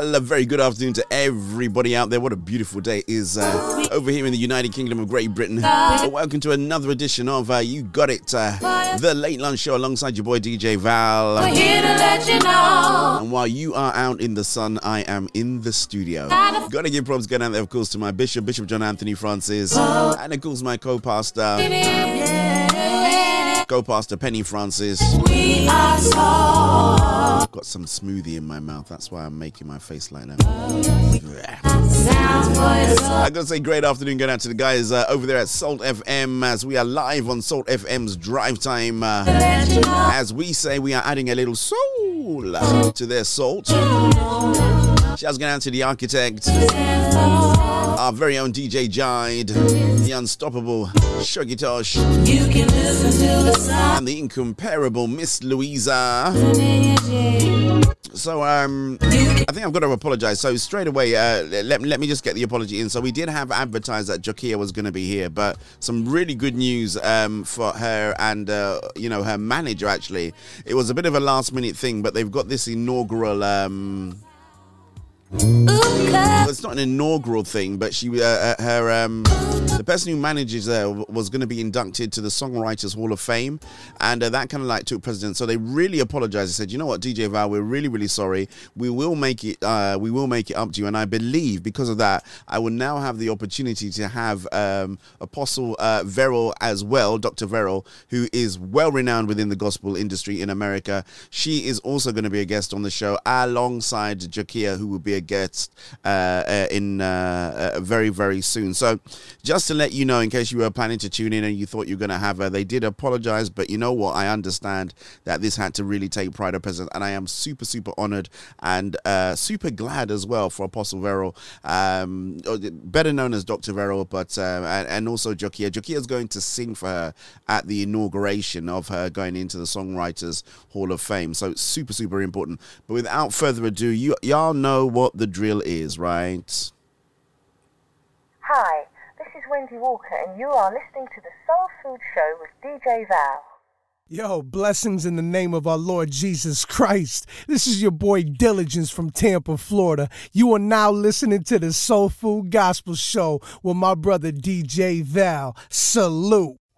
Well, a very good afternoon to everybody out there. What a beautiful day is uh, over here in the United Kingdom of Great Britain. Well, welcome to another edition of uh, You Got It, uh, the late lunch show alongside your boy DJ Val. We're here to let you know. And while you are out in the sun, I am in the studio. Gotta give props going out there, of course, to my bishop, Bishop John Anthony Francis, and of course my co-pastor, co-pastor Penny Francis. We are. I've got some smoothie in my mouth. That's why I'm making my face like that. I gotta say, great afternoon going out to the guys uh, over there at Salt FM as we are live on Salt FM's Drive Time. Uh, as we say, we are adding a little soul to their salt. Shouts going out to the architect, our very own DJ Jide, the unstoppable Shuggy Tosh, You can to the sound and the incomparable Miss Louisa. in your jeans. So, um, I think I've got to apologize. So, straight away, uh, let, let me just get the apology in. So, we did have advertised that Jokia was going to be here, but some really good news um, for her and, uh, you know, her manager, actually. It was a bit of a last minute thing, but they've got this inaugural. Um, it's not an inaugural thing, but she, uh, uh, her, um, the person who manages there was going to be inducted to the Songwriters Hall of Fame, and uh, that kind of like took precedence. So they really apologized. They said, "You know what, DJ Val, we're really, really sorry. We will make it. Uh, we will make it up to you." And I believe because of that, I will now have the opportunity to have um, Apostle uh, Verrill as well, Dr. Verrill, who is well renowned within the gospel industry in America. She is also going to be a guest on the show alongside Jakia, who will be a guest uh, uh, in uh, uh, very, very soon. So, just to let you know, in case you were planning to tune in and you thought you were going to have her, they did apologize. But you know what? I understand that this had to really take pride of presence, and I am super, super honored and uh, super glad as well for Apostle Verrill, um, better known as Dr. Verrill, but and, and also Jokia. Jokia is going to sing for her at the inauguration of her going into the Songwriters Hall of Fame. So super, super important. But without further ado, you y'all know what the drill is, right? Hi, this is Wendy Walker, and you are listening to the Soul Food Show with DJ Val. Yo, blessings in the name of our Lord Jesus Christ. This is your boy Diligence from Tampa, Florida. You are now listening to the Soul Food Gospel Show with my brother DJ Val. Salute.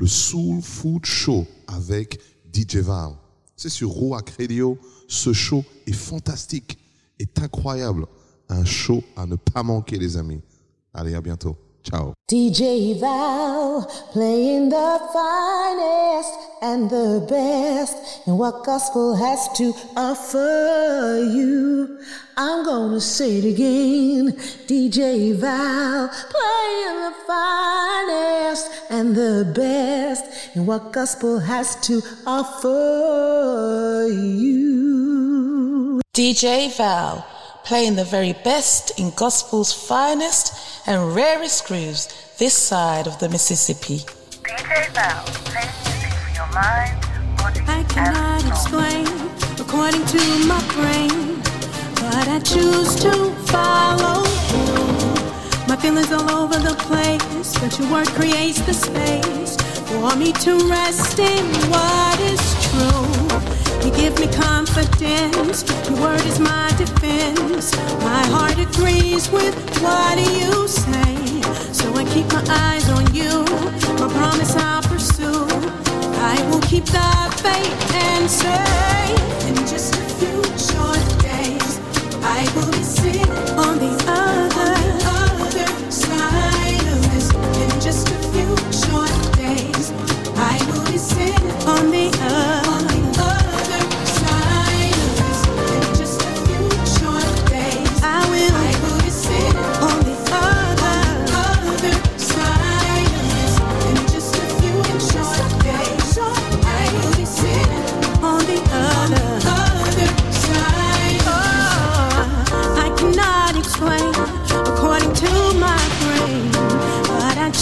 le Soul Food Show avec DJ Val. C'est sur Roac Radio. Ce show est fantastique, est incroyable. Un show à ne pas manquer, les amis. Allez, à bientôt. Ciao. DJ Val playing the finest and the best in what gospel has to offer you. I'm gonna say it again. DJ Val playing the finest and the best in what gospel has to offer you. DJ Val, playing the very best in gospel's finest and rarest grooves this side of the Mississippi. DJ for your mind, I cannot explain according to my brain, but I choose to follow. My feelings all over the place, but your word creates the space for me to rest in what is true. You give me confidence, your word is my defense. My heart agrees with what you say, so I keep my eyes on you. My promise I'll pursue. I will keep the faith and say, in just a few short days, I will be sitting on the other,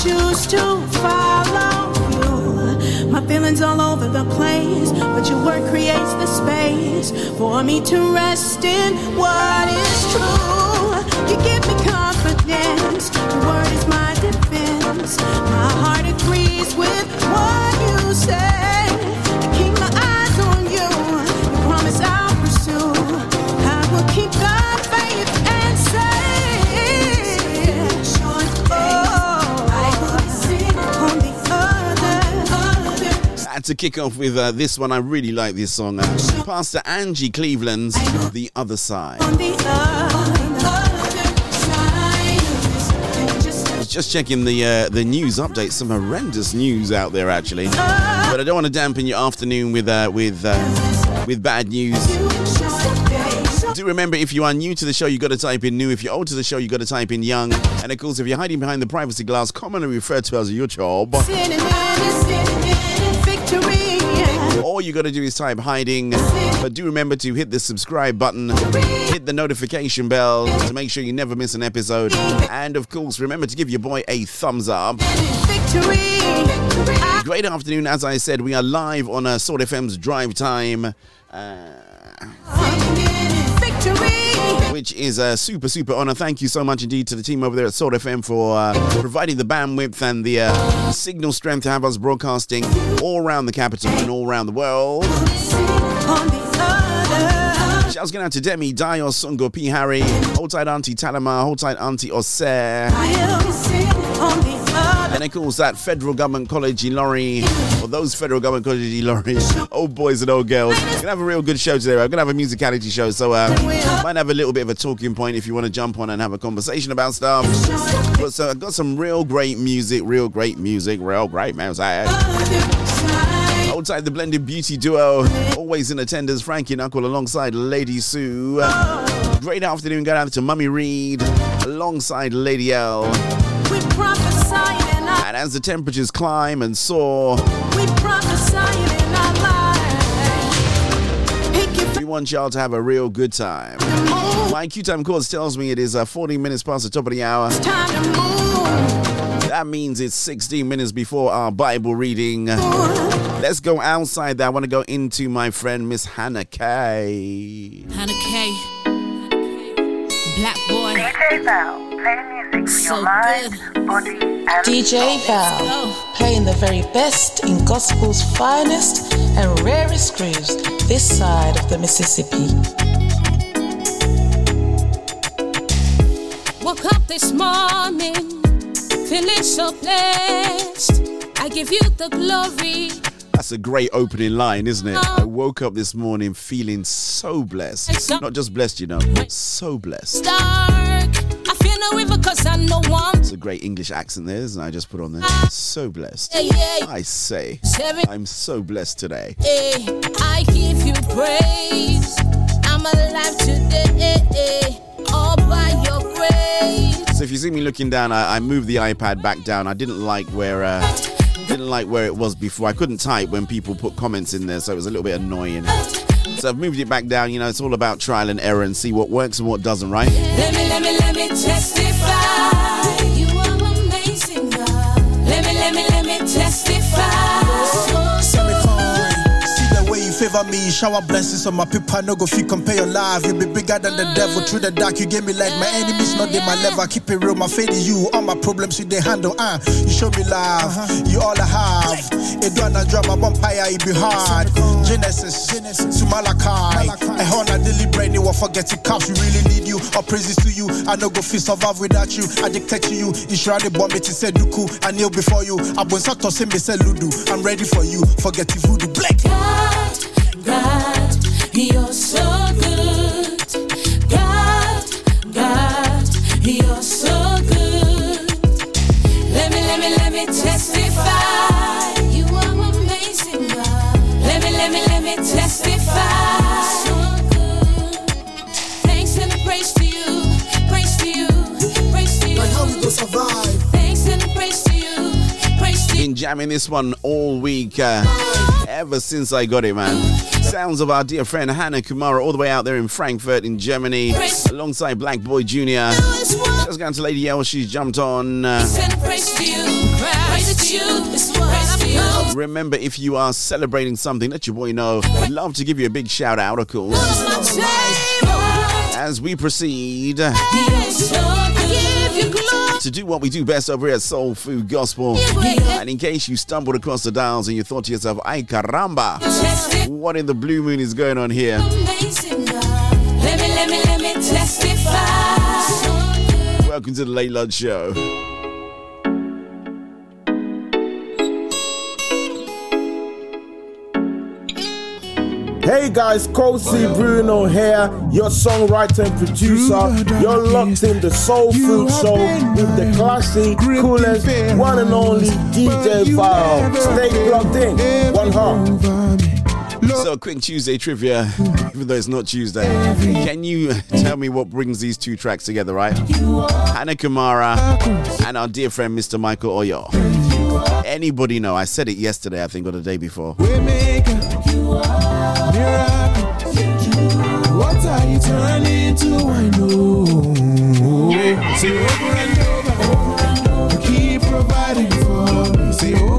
choose to follow you. My feelings all over the place, but your word creates the space for me to rest in what is true. You give me confidence, your word is my defense. My heart agrees with what you say. To kick off with uh, this one. I really like this song. Uh, Pastor Angie Cleveland's The Other Side. On the other, other side. I was just checking the uh, the news updates. Some horrendous news out there, actually. But I don't want to dampen your afternoon with uh, with uh, with bad news. Do remember, if you are new to the show, you got to type in new. If you're old to the show, you got to type in young. And of course, if you're hiding behind the privacy glass, commonly referred to as your job, all you got to do is type hiding. But do remember to hit the subscribe button, hit the notification bell to make sure you never miss an episode. And of course, remember to give your boy a thumbs up. Great afternoon. As I said, we are live on uh, Sword FM's Drive Time. Uh. Which is a super, super honor. Thank you so much indeed to the team over there at Sword FM for uh, providing the bandwidth and the uh, signal strength to have us broadcasting all around the capital and all around the world. On the other. Shouts going out to Demi, Dio, Sungo, P. Harry, hold tight Auntie Talama, hold tight Auntie Osser. And of course, that Federal Government College Lorry, or those Federal Government College Lorry, old boys and old girls. We're gonna have a real good show today. We're gonna have a musicality show, so uh, might have a little bit of a talking point if you want to jump on and have a conversation about stuff. But so I've got some real great music, real great music, real great music. Outside the blended beauty duo, always in attendance, Frankie Knuckle alongside Lady Sue. Great afternoon, going out to Mummy Reed alongside Lady L. And as the temperatures climb and soar, we prophesy in our lives. We want y'all to have a real good time. My Q time course tells me it is uh, 40 minutes past the top of the hour. Time to move. That means it's 16 minutes before our Bible reading. Let's go outside. There. I want to go into my friend Miss Hannah Kay. Hannah K. Black boy. DJ Val, playing music for So your mind, good. body, and DJ Val, go. playing the very best in gospel's finest and rarest grooves this side of the Mississippi. Woke up this morning, feeling so blessed. I give you the glory. That's a great opening line, isn't it? I oh. woke up this morning feeling so blessed. Not just blessed, you know, so blessed. Dark. It's a great English accent there, isn't it? I just put on there. So blessed. I say. I'm so blessed today. Eh, I give you praise. I'm alive today. eh, All by your grace. So if you see me looking down, I, I moved the iPad back down. I didn't like where uh, didn't like where it was before. I couldn't type when people put comments in there, so it was a little bit annoying. So I've moved it back down. You know, it's all about trial and error and see what works and what doesn't, right? Let me, let me, let me testify. Favor me, shower blessings on my people. No go fit compare your life. You be bigger than the devil. Through the dark, you gave me light. My enemies not in my level. Keep it real, my faith in you. All my problems you they handle. Uh, you show me love. You all I have. It do not drama vampire, it be hard. Genesis, Genesis to Malachi. I honor daily brain, you will forget it. Cops, we really need you. All praises to you. I no go fit survive without you. Addicted to you. Insure the bomb, it is said Duku. I kneel before you. I been to say me say Ludu. I'm ready for you. Forget it voodoo. Black. God, God, you're so good. God, God, you're so good. Let me, let me, let me testify. You are amazing, God. Let me, let me, let me testify. So good. Thanks and praise to you, praise to you, praise to you. Like how we go survive. Been jamming this one all week, uh, ever since I got it, man. Sounds of our dear friend Hannah Kumara, all the way out there in Frankfurt, in Germany, alongside Black Boy Jr. Just going to Lady L, she's jumped on. Uh. Remember, if you are celebrating something, let your boy know. I'd love to give you a big shout out, of course. As we proceed to do what we do best over here at Soul Food Gospel. And in case you stumbled across the dials and you thought to yourself, ay caramba, what in the blue moon is going on here? Let me, let me, let me testify. Welcome to the Late Lunch Show. Hey guys, Kosi Bruno here, your songwriter and producer. You're locked in the Soul Food Show with the classy, coolest, one and only DJ Val. Stay plugged in. One heart. So, quick Tuesday trivia, even though it's not Tuesday. Can you tell me what brings these two tracks together, right? Hannah Kamara and our dear friend Mr. Michael Oyo. Anybody know? I said it yesterday, I think, or the day before. What are you turning to? I know. Say over and over, over and over. Keep providing for me. Say over,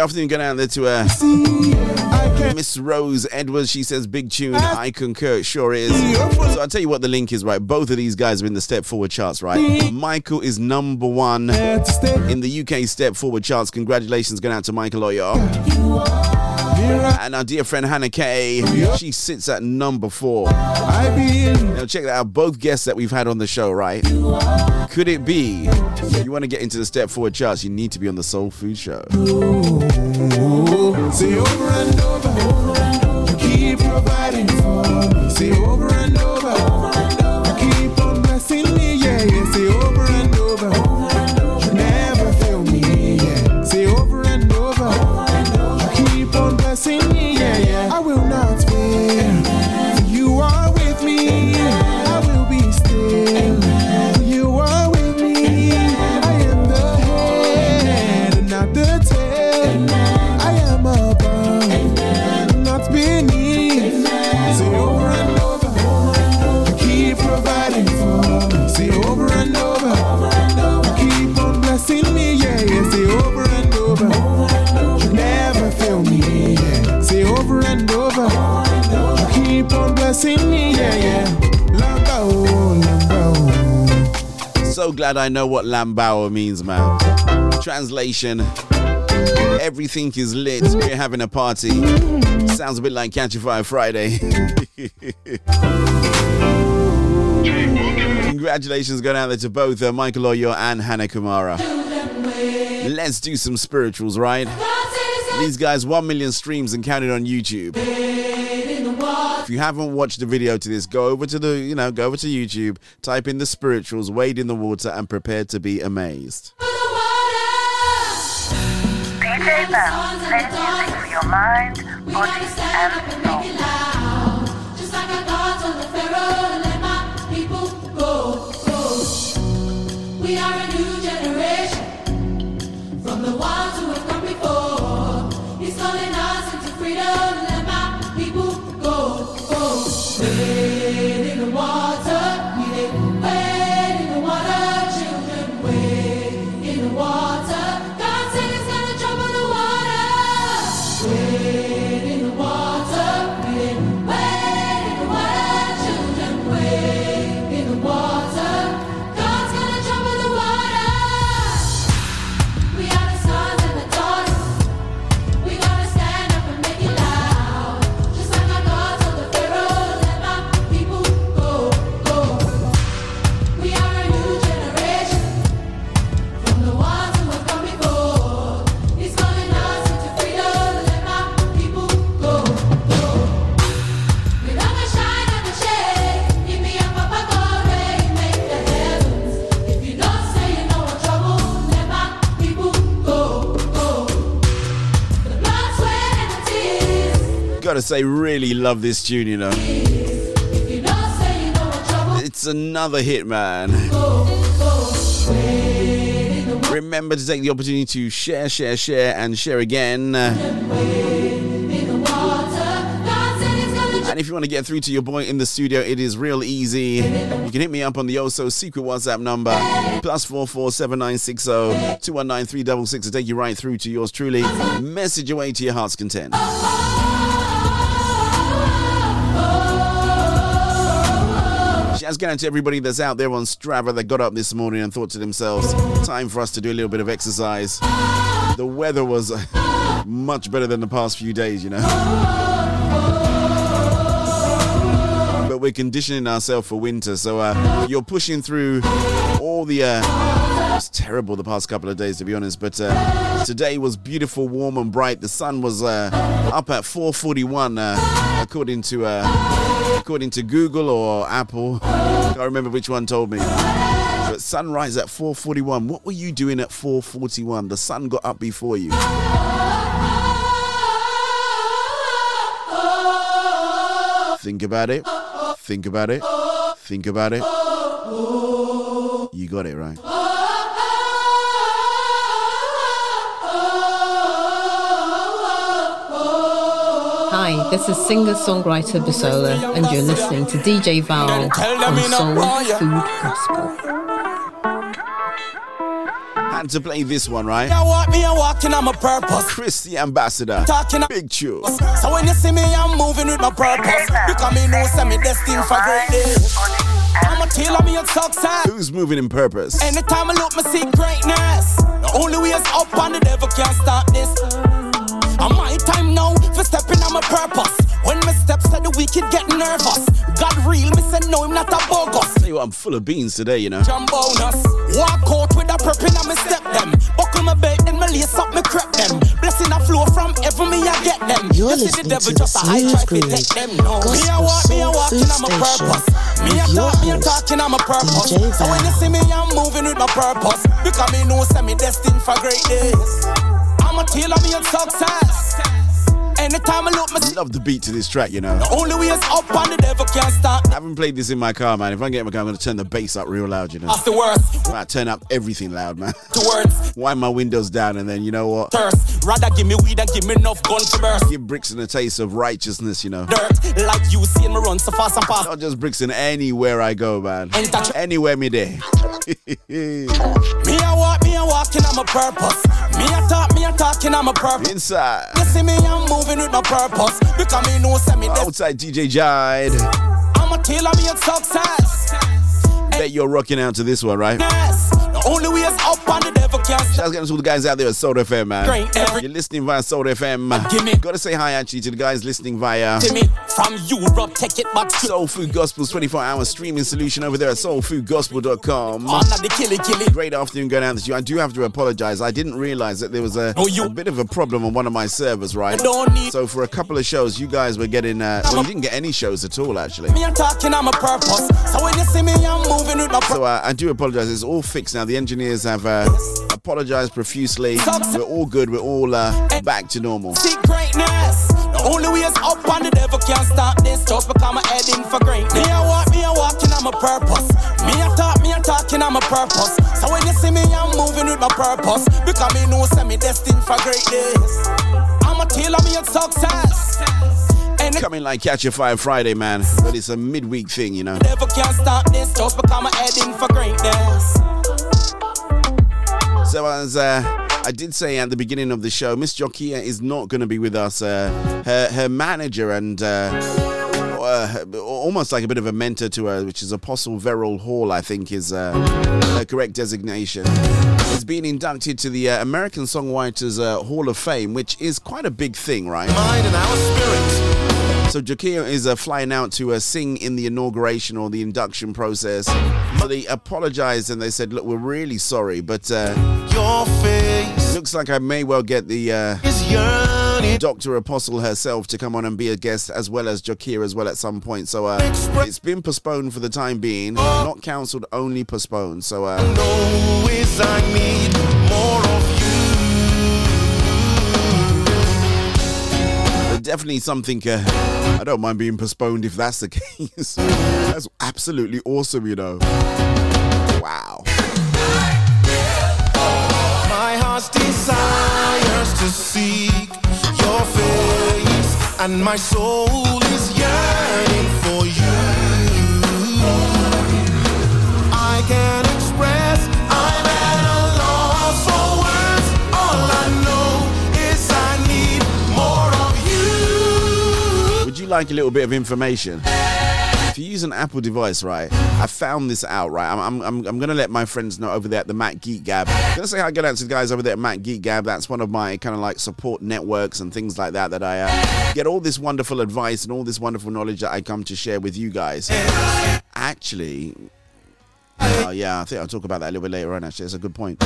afternoon, going out there to uh, Miss Rose Edwards. She says, Big tune. I concur, sure is. So I'll tell you what the link is, right? Both of these guys are in the Step Forward charts, right? Michael is number one in the UK Step Forward charts. Congratulations going out to Michael Oyo. And our dear friend Hannah Kay, she sits at number four. Now check that out. Both guests that we've had on the show, right? Could it be you want to get into the Step Forward charts? You need to be on the Soul Food Show. Over and over, over and over. You keep providing for me. Over and over So glad I know what Lambauer means, man. Translation Everything is lit. We're having a party. Sounds a bit like Catch a Fire Friday. Congratulations going out there to both uh, Michael Oyo and Hannah Kumara. Let's do some spirituals, right? These guys, 1 million streams and counted on YouTube. If you haven't watched the video to this, go over to the, you know, go over to YouTube, type in the spirituals, wade in the water, and prepare to be amazed. DJ Val, play music for your mind, body, and soul. Just like Wade I gotta say, really love this tune, you know. It's another hit, man. Remember to take the opportunity to share, share, share, and share again. And if you want to get through to your boy in the studio, it is real easy. You can hit me up on the also secret WhatsApp number plus four four seven nine six zero two one nine three double six to take you right through to yours truly. Message away to your heart's content. Shouts going out to everybody that's out there on Strava that got up this morning and thought to themselves, time for us to do a little bit of exercise. The weather was uh, much better than the past few days, you know. But we're conditioning ourselves for winter, so uh, you're pushing through all the. Uh, it's terrible the past couple of days, to be honest. But uh, today was beautiful, warm, and bright. The sun was uh, up at 4:41, uh, according to uh, according to Google or Apple. Can't remember which one told me. But sunrise at 4:41. What were you doing at 4:41? The sun got up before you. Think about it. Think about it. Think about it. You got it right. Hi, this is singer-songwriter Bisola, and you're listening to DJ Val on Soul Food Gospel. Had to play this one, right? I walk me, I walking on my purpose. Chris the Ambassador. Talking Big tune. So when you see me, I'm moving with my purpose. Because me know send me destined for great days. I'm a tailor me on success. Who's moving in purpose? Anytime I look, me see greatness. The only way is up and the devil can't stop this. And my time now for stepping on my purpose. When my steps to the wicked get nervous. God real, me say no, I'm not a bogus. Tell you what, I'm full of beans today, you know. Jump bonus. Walk out with a prep in my step them. Buckle my belt and my lace up me crep them. Blessing a flow from heaven me I get them. You're you see the listening devil to the just a high try to take them. Groove No. Me a walk, me a Soul walking Food on my Station purpose. Me a with talk, me a your host, talking on my purpose. So when you see me, I'm moving with my purpose. Because me know send me destined for great days. I'm a tailor me on success. Anytime I look, me see Love the beat to this track, you know. the only way is up and the devil can't stop. I haven't played this in my car, man. If I get in my car, I'm gonna turn the bass up real loud, you know. That's the worst. I turn up everything loud, man. The words. Wind my windows down, and then you know what? Thirst. Rather give me weed and give me enough gun to burst. Give Brixton a taste of righteousness, you know. Dirt. Like you seeing me run so fast and fast. Not just Brixton, anywhere I go, man. Anywhere me there. Me walk, me a walking on my purpose. Me a talk, me a talking on my purpose. Inside. You see me, I'm moving with my purpose. Because me know this. Outside DJ Jide. I'm a tailor me on success. Bet you're rocking out to this one, right? Yes. Only way is up and the devil can't stop. Shouts out to all the guys out there at Soul FM, man. Every- You're listening via Soul FM. Man. Gimme. Gotta say hi actually to the guys listening via me, from Europe, take it back Soul Food Gospel's 24 hour streaming solution over there at soulfoodgospel.com. The killy killy. Great afternoon going out to you. I do have to apologize. I didn't realize that there was a, Oh, you- a bit of a problem on one of my servers, right? Need- So for a couple of shows, you guys were getting, uh, well, you didn't get any shows at all, actually. Me a talking on my purpose. So when you see me, I'm moving with my purpose. So uh, I do apologize. It's all fixed now. The engineers have uh, apologized profusely. We're all good. We're all uh, back to normal. Greatness. The only way is up and the devil can't stop this. Just because I'm heading for greatness. Me a walk, me a walking on my purpose. Me a talk, me a talking on my purpose. So when you see me, I'm moving with my purpose. Because me know send me destined for great days. I'm a tailor me on success. Coming like Catch a Fire Friday, man. But it's a midweek thing, you know. devil can't stop this. Just because I'm heading for greatness. So as uh, I did say at the beginning of the show, Miss Jokia is not going to be with us. Uh, her her manager and uh, uh, almost like a bit of a mentor to her, which is Apostle Verrill Hall, I think is uh, her correct designation. Has been inducted to the uh, American Songwriters uh, Hall of Fame, which is quite a big thing, right? Mind and our spirit. So Jakia is uh, flying out to uh, sing in the inauguration or the induction process. So they apologized and they said, "Look, we're really sorry, but uh, Your face looks like I may well get the uh. Dr. Apostle herself to come on and be a guest as well as Jakia as well at some point. So uh, it's been postponed for the time being, not cancelled, only postponed. So uh, definitely something uh, I don't mind being postponed if that's the case. that's absolutely awesome, you know. Wow. My desires to seek your face, and my soul is yearning for you. I can like a little bit of information? If you use an Apple device, right, I found this out, right? I'm, I'm, I'm, to let my friends know over there at the Mac Geek Gab. I'm to say hi good to the guys over there at Mac Geek Gab. That's one of my kind of like support networks and things like that that I uh, get all this wonderful advice and all this wonderful knowledge that I come to share with you guys. Actually, Oh yeah, I think I'll talk about that a little bit later on. Actually, it's a good point.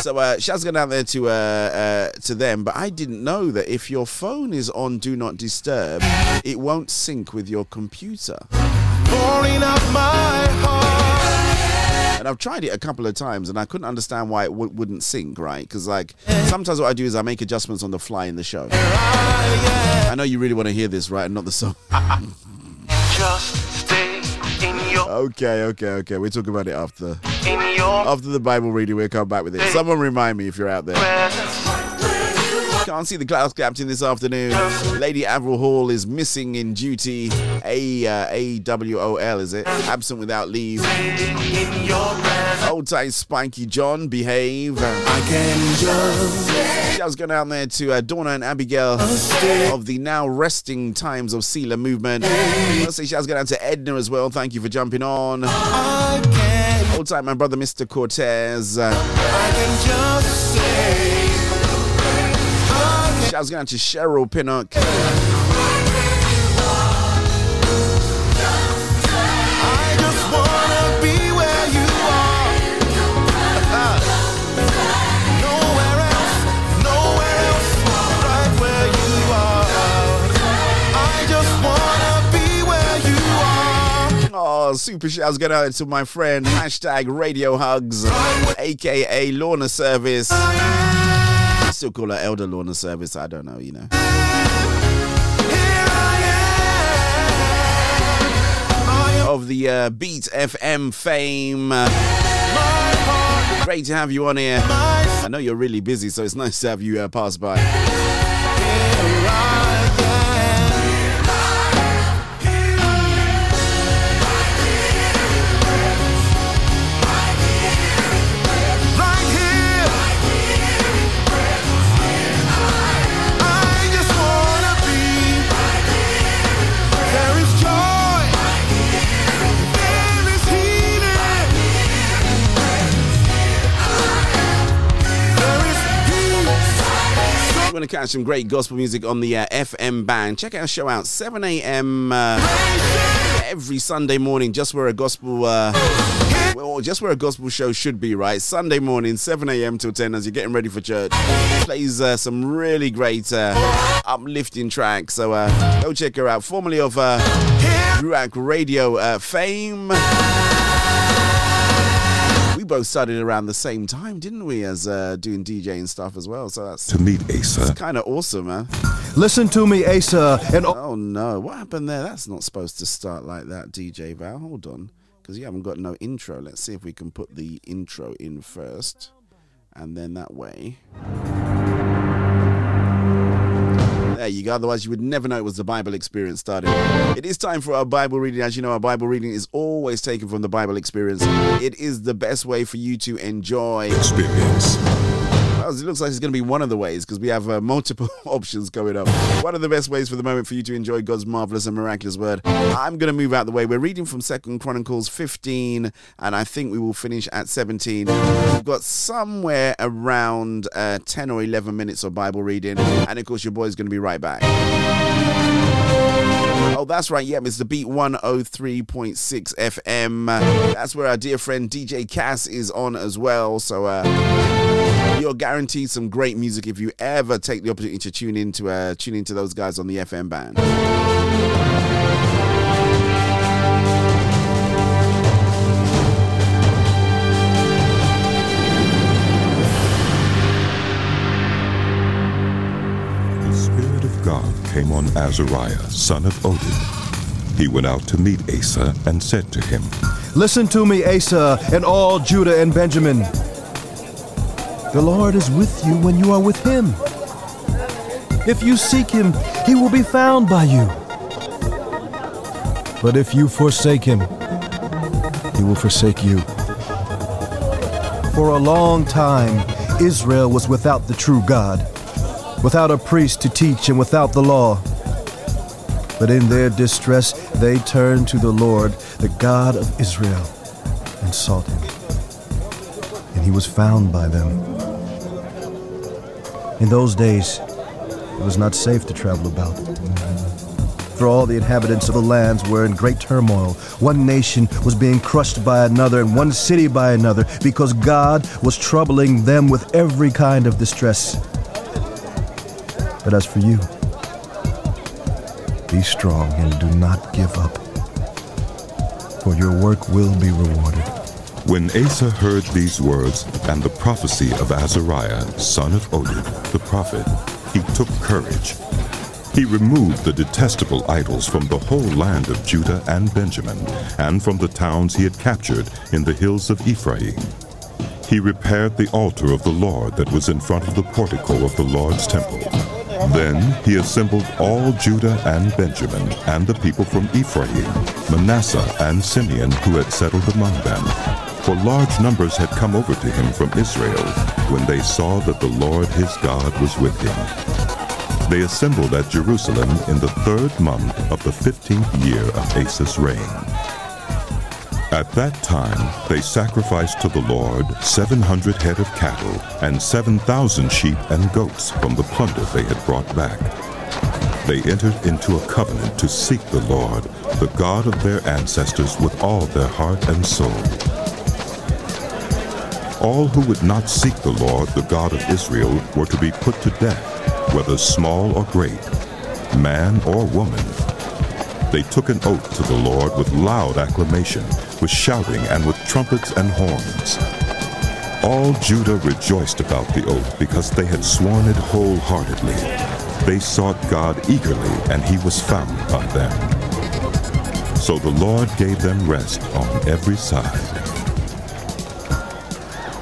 So uh, shouts going out there to uh, uh, to them, but I didn't know that if your phone is on Do Not Disturb, it won't sync with your computer. Pouring out my heart. And I've tried it a couple of times, and I couldn't understand why it w- wouldn't sync right. Because like sometimes what I do is I make adjustments on the fly in the show. I know you really want to hear this, right? And not the song. Just stay in your Okay, okay, okay. We'll talk about it after after the Bible reading. We'll come back with it. Someone remind me if you're out there. Can't see the clouds captain this afternoon. Lady Avril Hall is missing in duty. A uh, A W O L is it? Absent without leave. In your presence. Old tight Spiky John, behave. I can just Shouts going out there to uh, Donna and Abigail of the now resting times of Sealer movement. Let's say shouts going out to Edna as well. Thank you for jumping on. Old time, my brother Mr. Cortez. Uh, I can just say shouts going out to Cheryl Pinnock. I Oh, super shouts going out to my friend. Hashtag Radio Hugs, aka Lorna Service. I still call her Elder Lorna Service. I don't know, you know. Of the uh, Beat FM fame. Great to have you on here. I know you're really busy, so it's nice to have you uh, pass by. To catch some great gospel music on the uh, FM band, check our show out 7 a.m. Uh, every Sunday morning, just where a gospel, uh, well, just where a gospel show should be, right? Sunday morning, 7 a.m. till 10 as you're getting ready for church. Plays uh, some really great uh, uplifting tracks, so uh, go check her out. Formerly of uh, Ruach Radio uh, fame. Both started around the same time, didn't we, as uh, doing DJ and stuff as well? So that's To meet Asa. It's kind of awesome, man. Listen to me, Asa, and Oh no, what happened there? That's not supposed to start like that, DJ Val. Hold on, because you haven't got no intro. Let's see if we can put the intro in first, and then that way. There you go. Otherwise, you would never know it was the Bible experience starting. It is time for our Bible reading. As you know, our Bible reading is always taken from the Bible experience. It is the best way for you to enjoy Experience. It looks like it's going to be one of the ways because we have uh, multiple options going up. One of the best ways for the moment for you to enjoy God's marvelous and miraculous word. I'm going to move out the way. We're reading from Second Chronicles 15, and I think we will finish at 17. We've got somewhere around uh, 10 or 11 minutes of Bible reading, and of course, your boy's going to be right back. Oh, that's right. Yeah, it's the Beat 103.6 FM. That's where our dear friend DJ Cass is on as well. So, uh, you're guaranteed some great music if you ever take the opportunity to tune in to uh, tune into those guys on the FM band. Came on Azariah, son of Oded. He went out to meet Asa and said to him, Listen to me, Asa, and all Judah and Benjamin. The Lord is with you when you are with him. If you seek him, he will be found by you. But if you forsake him, he will forsake you. For a long time, Israel was without the true God, without a priest to teach, and without the law. But in their distress, they turned to the Lord, the God of Israel, and sought him. And he was found by them. In those days, it was not safe to travel about. For all the inhabitants of the lands were in great turmoil. One nation was being crushed by another, and one city by another, because God was troubling them with every kind of distress. But as for you, be strong and do not give up, for your work will be rewarded. When Asa heard these words and the prophecy of Azariah, son of Oded, the prophet, he took courage. He removed the detestable idols from the whole land of Judah and Benjamin, and from the towns he had captured in the hills of Ephraim. He repaired the altar of the Lord that was in front of the portico of the Lord's temple. Then he assembled all Judah and Benjamin, and the people from Ephraim, Manasseh, and Simeon who had settled among them. For large numbers had come over to him from Israel when they saw that the Lord his God was with him. They assembled at Jerusalem in the third month of the fifteenth year of Asa's reign. At that time they sacrificed to the Lord seven hundred head of cattle and seven thousand sheep and goats from the plunder they had brought back. They entered into a covenant to seek the Lord, the God of their ancestors, with all their heart and soul. All who would not seek the Lord, the God of Israel, were to be put to death, whether small or great, man or woman. They took an oath to the Lord with loud acclamation, with shouting, and with trumpets and horns. All Judah rejoiced about the oath because they had sworn it wholeheartedly. They sought God eagerly, and he was found by them. So the Lord gave them rest on every side.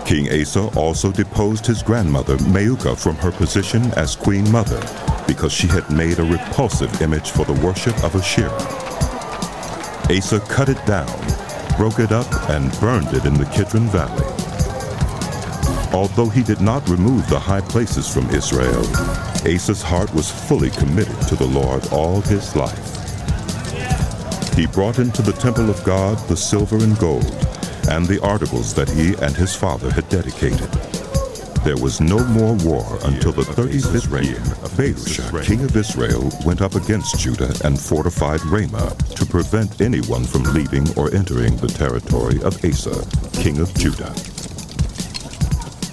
King Asa also deposed his grandmother Maakah from her position as queen mother because she had made a repulsive image for the worship of Asherah. Asa cut it down, broke it up, and burned it in the Kidron Valley. Although he did not remove the high places from Israel, Asa's heart was fully committed to the Lord all his life. He brought into the temple of God the silver and gold, and the articles that he and his father had dedicated. There was no more war until the 35th year of Baasha, king of Israel, went up against Judah and fortified Ramah to prevent anyone from leaving or entering the territory of Asa, king of Judah.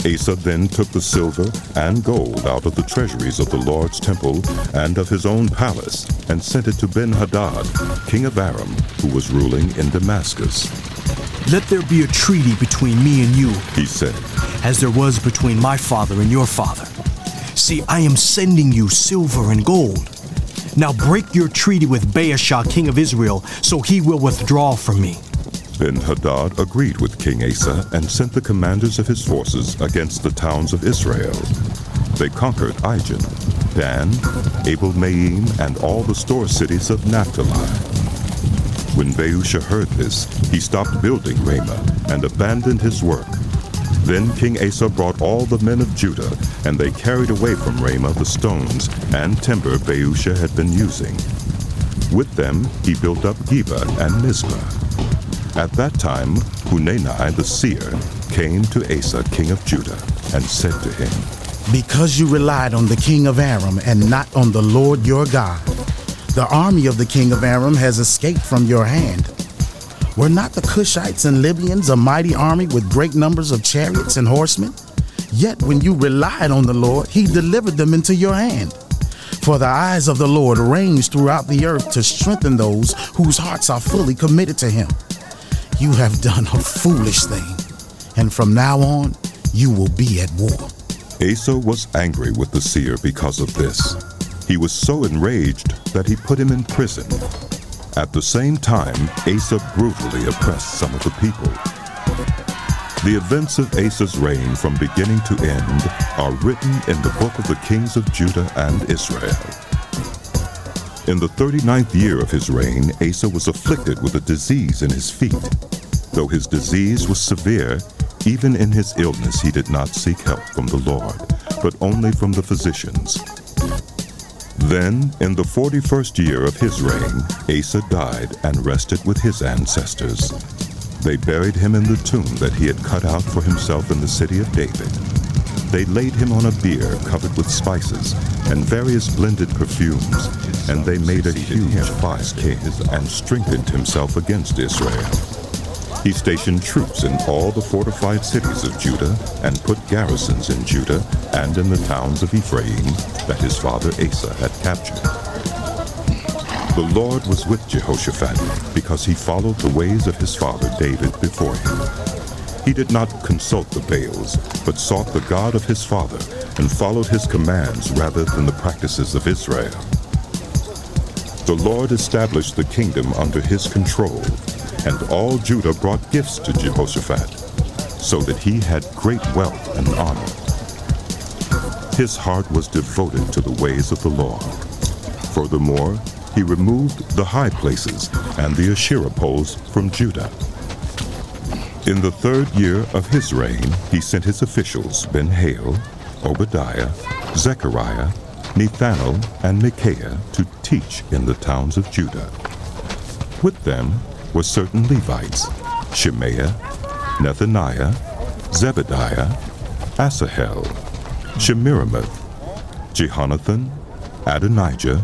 Asa then took the silver and gold out of the treasuries of the Lord's temple and of his own palace and sent it to Ben-Hadad, king of Aram, who was ruling in Damascus. Let there be a treaty between me and you, he said, as there was between my father and your father. See, I am sending you silver and gold. Now break your treaty with Baasha, king of Israel, so he will withdraw from me. Ben Hadad agreed with King Asa and sent the commanders of his forces against the towns of Israel. They conquered Ijon, Dan, Abel Maim, and all the store cities of Naphtali. When Baasha heard this, he stopped building Ramah and abandoned his work. Then King Asa brought all the men of Judah, and they carried away from Ramah the stones and timber Baasha had been using. With them he built up Geba and Mizpah. At that time, Hanani the seer came to Asa, king of Judah, and said to him, Because you relied on the king of Aram and not on the Lord your God, the army of the king of Aram has escaped from your hand. Were not the Cushites and Libyans a mighty army with great numbers of chariots and horsemen? Yet when you relied on the Lord, he delivered them into your hand. For the eyes of the Lord range throughout the earth to strengthen those whose hearts are fully committed to him. You have done a foolish thing, and from now on, you will be at war. Asa was angry with the seer because of this. He was so enraged that he put him in prison. At the same time, Asa brutally oppressed some of the people. The events of Asa's reign from beginning to end are written in the book of the kings of Judah and Israel. In the 39th year of his reign, Asa was afflicted with a disease in his feet. Though his disease was severe, even in his illness he did not seek help from the Lord, but only from the physicians. Then, in the 41st year of his reign, Asa died and rested with his ancestors. They buried him in the tomb that he had cut out for himself in the city of David. They laid him on a bier covered with spices and various blended perfumes, and they made a huge fire and strengthened himself against Israel. He stationed troops in all the fortified cities of Judah and put garrisons in Judah and in the towns of Ephraim that his father Asa had captured. The Lord was with Jehoshaphat because he followed the ways of his father David before him. He did not consult the Baals, but sought the God of his father and followed his commands rather than the practices of Israel. The Lord established the kingdom under his control, and all Judah brought gifts to Jehoshaphat, so that he had great wealth and honor. His heart was devoted to the ways of the Lord. Furthermore, he removed the high places and the Asherah poles from Judah. In the third year of his reign, he sent his officials Ben-Hail, Obadiah, Zechariah, Nethanel, and Micaiah to teach in the towns of Judah. With them were certain Levites, Shemaiah, Nethaniah, Zebadiah, Asahel, Shemiramoth, Jehonathan, Adonijah,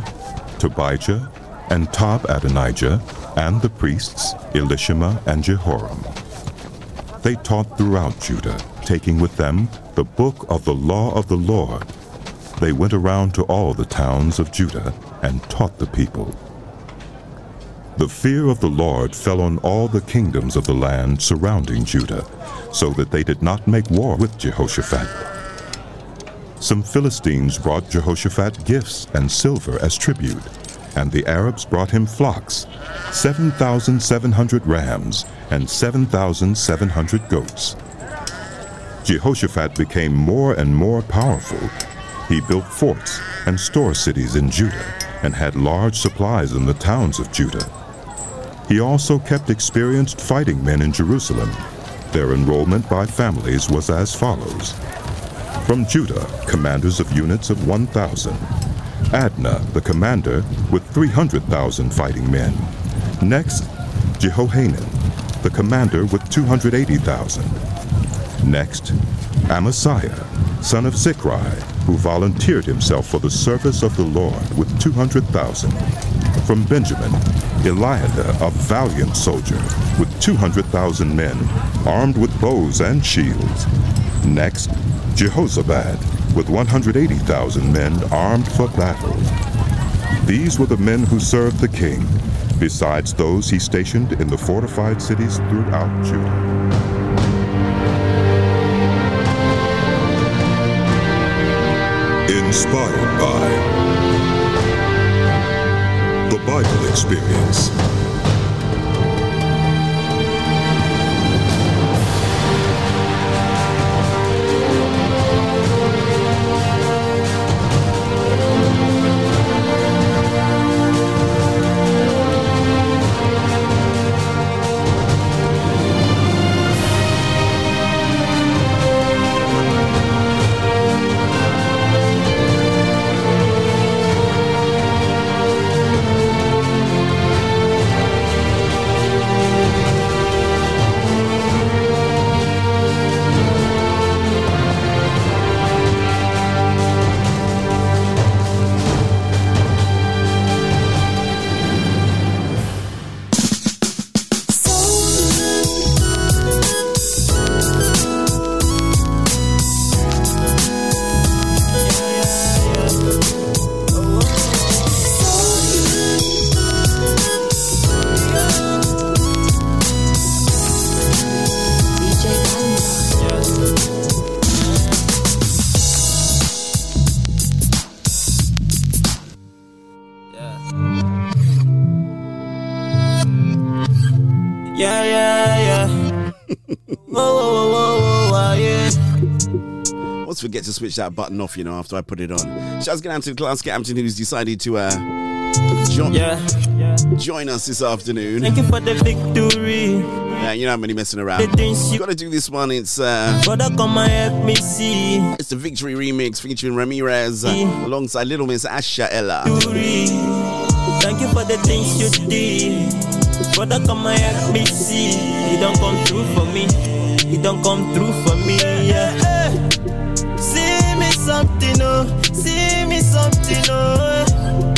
Tobijah, and Tob Adonijah, and the priests Elishama and Jehoram. They taught throughout Judah, taking with them the book of the law of the Lord. They went around to all the towns of Judah and taught the people. The fear of the Lord fell on all the kingdoms of the land surrounding Judah, so that they did not make war with Jehoshaphat. Some Philistines brought Jehoshaphat gifts and silver as tribute, and the Arabs brought him flocks, 7,700 rams and 7,700 goats. Jehoshaphat became more and more powerful. He built forts and store cities in Judah and had large supplies in the towns of Judah. He also kept experienced fighting men in Jerusalem. Their enrollment by families was as follows. From Judah, commanders of units of 1,000. Adnah, the commander, with 300,000 fighting men. Next, Jehohanan, the commander with 280,000. Next, Amasiah, son of Zikri, who volunteered himself for the service of the Lord with 200,000. From Benjamin, Eliada, a valiant soldier, with 200,000 men, armed with bows and shields. Next, Jehozabad, with 180,000 men armed for battle. These were the men who served the king, besides those he stationed in the fortified cities throughout Judah. Inspired by the Bible Experience. Switch that button off, you know, after I put it on. Shouts to Clark Hampton who's decided to uh, jo- join us this afternoon. Thank you for the victory. Yeah, you know I'm only messing around. You gotta do this one. It's uh, Brother, come and help me see. it's the Victory remix featuring Ramirez uh, alongside Little Miss Asha Ella. Thank you for the things you did. Brother, come and help me see. You don't come through for me. You don't come through for me. Me something, oh.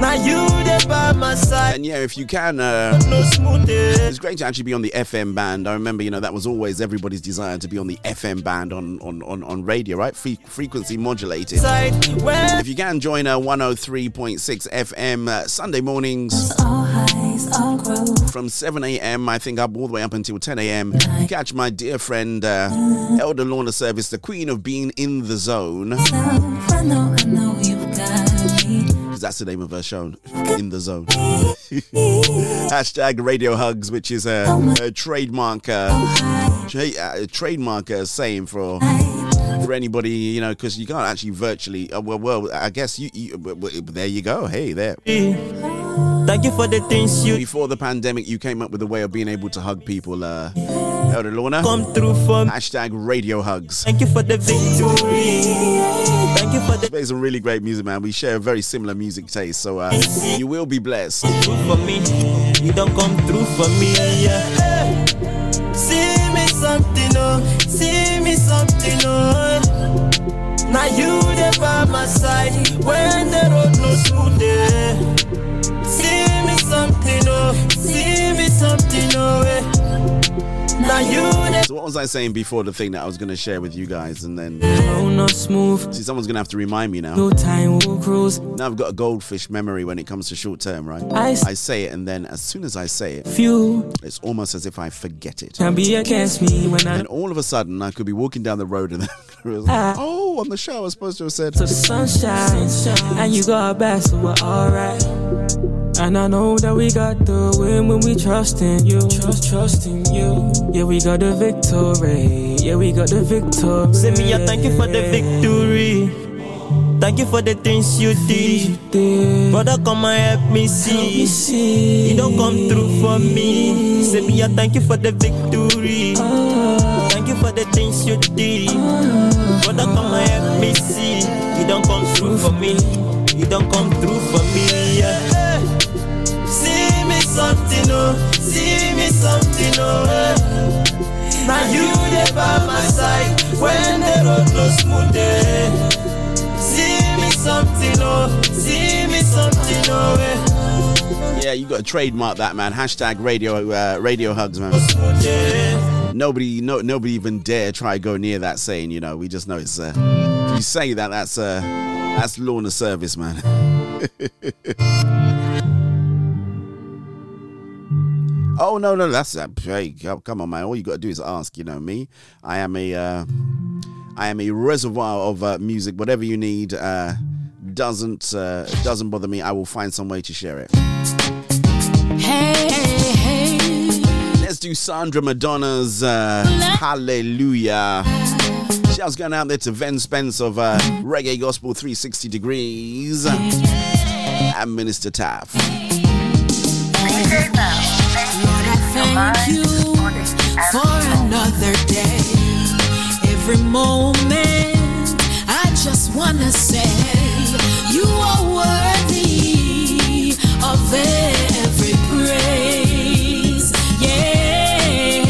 Now you there by my side. And yeah, if you can, uh, No smooth day. it's great to actually be on the FM band. I remember, you know, that was always everybody's desire to be on the FM band on on, on, on radio, right? Fre- frequency modulated. Side where If you can join uh, 103.6 FM uh, Sunday mornings from 7 a.m. I think up all the way up until 10 a.m. Catch my dear friend uh, Elder Lorna Service, the queen of being in the zone. I know, I know you've got me. 'Cause That's the name of her show, In the Zone. Hashtag Radio Hugs, which is a, a trademark, uh, tra- uh, trademark uh, saying for for anybody, you know, because you can't actually virtually. Uh, well, well, I guess you, you. There you go. Hey, there. Thank you for the things you Before the pandemic, you came up with a way of being able to hug people. Uh, Elder Lorna. come through for me. Hashtag Radio Hugs. Thank you for the victory. Thank you for the Plays some really great music, man. We share a very similar music taste, so uh, you will be blessed. through for me. You don't come through for me. Yeah. See me something, oh. See me something, oh. Now you there by my side when the road no smooth. See me something, oh. See me something, oh. eh. Now you there. So what was I saying before the thing that I was going to share with you guys, and then smooth. see someone's going to have to remind me now. No time will cruise. Now I've got a goldfish memory when it comes to short term, right? I say it, and then as soon as I say it, Few it's almost as if I forget it. can be against me when I And all of a sudden, I could be walking down the road, and then Ah. like, oh, on the show, I was supposed to have said. to the sunshine, and you got back, so we're alright. And I know that we got the win when we trust in you. Trust, trust in you. Yeah, we got the victory. Yeah, we got the victory. Say me, I thank you for the victory. Thank you for the things you did. Brother, come and help me see. You don't come through for me. Say me, I thank you for the victory. Ah. Thank you for the things you did. Brother, come and help me see. You don't come through for me. You don't come through for me. Yeah. See me something, oh. See me something, oh. Now you there by my side when the road no smooth. See me something, oh. See me something, oh. eh. Yeah, you got to trademark that, man. Hashtag radio, uh, radio hugs, man. Nobody, no, nobody even dare try go near that saying. You know, we just know it's. Uh, if you say that, that's uh, that's Lorna service, man. oh no, no, that's uh, hey, come on, man. All you got to do is ask. You know me. I am a, uh, I am a reservoir of uh, music. Whatever you need, uh, doesn't uh, doesn't bother me. I will find some way to share it. Hey, hey, hey. Let's do Sandra Madonna's uh, Hallelujah. Shouts going out there to Ven Spence of Reggae Gospel 360 Degrees and Minister Taff. Thank you for another day. Every moment, I just wanna say you are worthy of every praise. Yeah,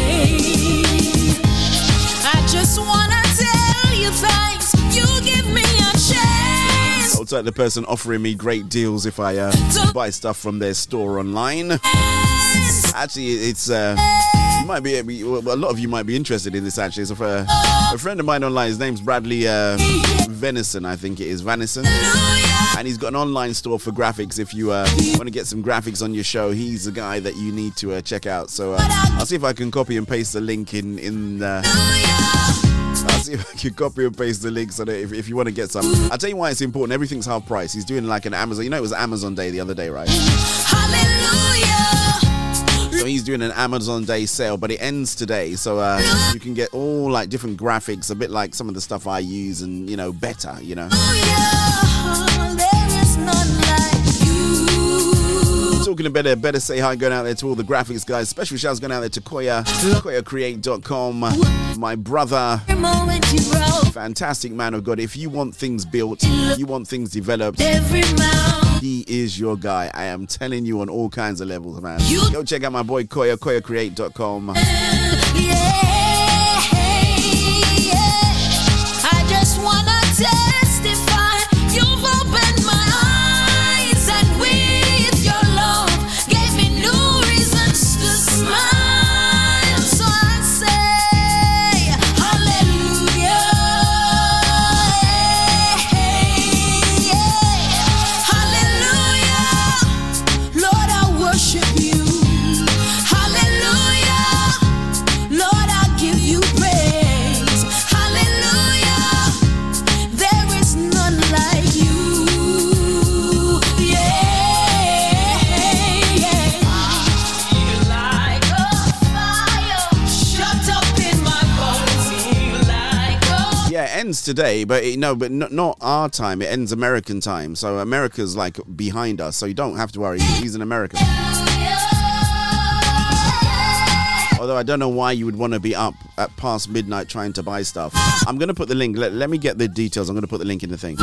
I just wanna tell you thanks. You give me a chance. Looks like the person offering me great deals if I uh, buy stuff from their store online. Actually, it's uh, you might be a lot of you might be interested in this. Actually, it's a, a friend of mine online. His name's Bradley uh, Venison, I think it is Venison, and he's got an online store for graphics. If you uh, want to get some graphics on your show, he's the guy that you need to uh, check out. So uh, I'll see if I can copy and paste the link in in. Uh, I'll see if I can copy and paste the link so that if, if you want to get some, I'll tell you why it's important. Everything's half price. He's doing like an Amazon. You know, it was Amazon Day the other day, right? Hallelujah. So he's doing an Amazon Day sale, but it ends today. So uh, you can get all like different graphics, a bit like some of the stuff I use, and you know, better. You know. Talking about better, better say hi going out there to all the graphics guys. Special shouts going out there to Koya, KoyaCreate.com, my brother, fantastic man of God. If you want things built, you want things developed, he is your guy. I am telling you on all kinds of levels, man. Go check out my boy Koya, KoyaCreate.com. I just wanna. Ends today, but it, no, but not, not our time. It ends American time. So America's like behind us, so you don't have to worry. He's an American. Although I don't know why you would want to be up at past midnight trying to buy stuff. I'm gonna put the link. Let, let me get the details. I'm gonna put the link in the thing.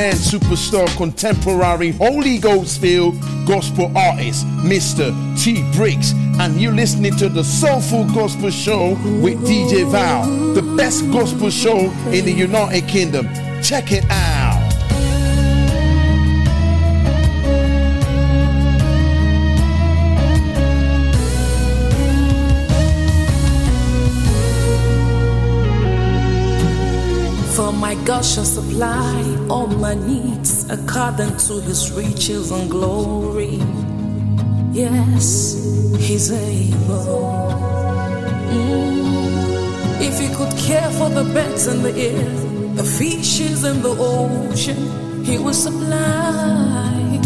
Man, superstar, contemporary, Holy Ghost filled gospel artist, Mr. T Briggs, and you're listening to the Soul Food Gospel Show with DJ Val, the best gospel show in the United Kingdom. Check it out. God shall supply all my needs according to his riches and glory. Yes, he's able. Mm. If he could care for the birds in the air, the fishes in the ocean, he will supply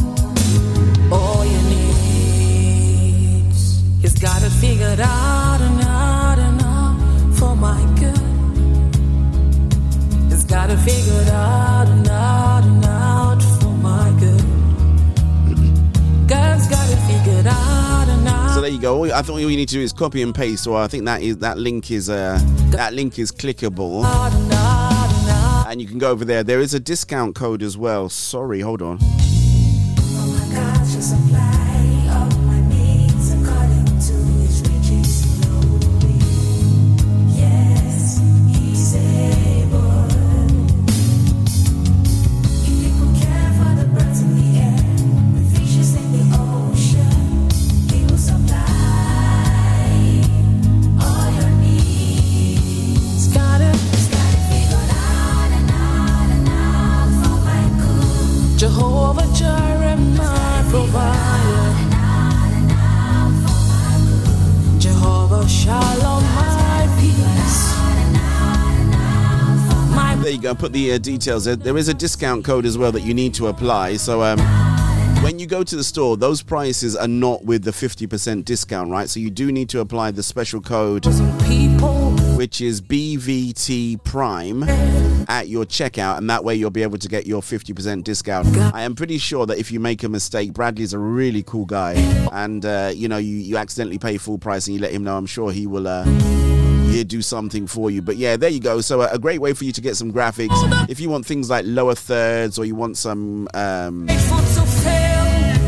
all your needs. He's got it figured out got it figured out and out and out for my good. God's got it figured out and out. So there you go. I think all you need to do is copy and paste. or I think that is that link is uh, that link is clickable, and you can go over there. There is a discount code as well. Sorry, hold on. God Put the uh, details. There. is a discount code as well that you need to apply. So um, when you go to the store, those prices are not with the 50% discount, right? So you do need to apply the special code, which is BVT Prime, at your checkout, and that way you'll be able to get your 50% discount. I am pretty sure that if you make a mistake, Bradley's a really cool guy, and uh, you know you you accidentally pay full price and you let him know. I'm sure he will. Uh, yeah, do something for you. But yeah, there you go. So uh, a great way for you to get some graphics. If you want things like lower thirds or you want some um, foot to fail.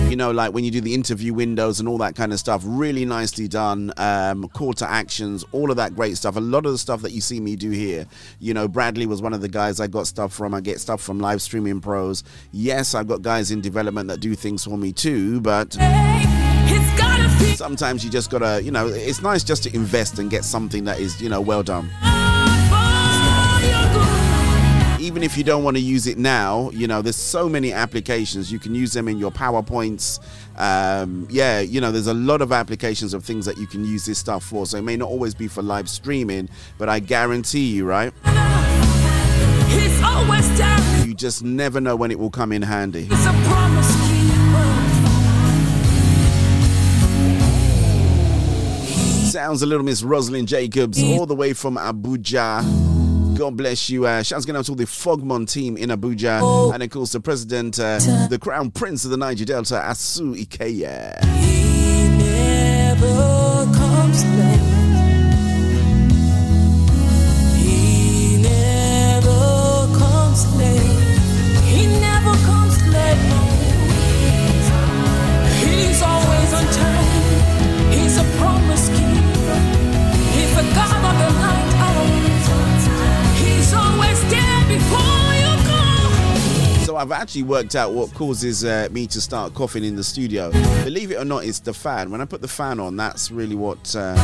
You know, like when you do the interview windows and all that kind of stuff, really nicely done. Um, call to actions, all of that great stuff. A lot of the stuff that you see me do here, you know, Bradley was one of the guys I got stuff from. I get stuff from live streaming pros. Yes, I've got guys in development that do things for me too, but sometimes you just gotta, you know, it's nice just to invest and get something that is, you know, well done even if you don't want to use it now, you know, there's so many applications. You can use them in your PowerPoints. Um, yeah, you know, there's a lot of applications of things that you can use this stuff for. So it may not always be for live streaming, but I guarantee you, right? You just never know when it will come in handy. Sounds a little Miss Rosalind Jacobs, all the way from Abuja. God bless you. Uh, shouts going out to all the Fogmon team in Abuja. And of course, the president, uh, the crown prince of the Niger Delta, Asu Ekiye. I've actually worked out what causes uh, me to start coughing in the studio. Believe it or not, it's the fan. When I put the fan on, that's really what uh,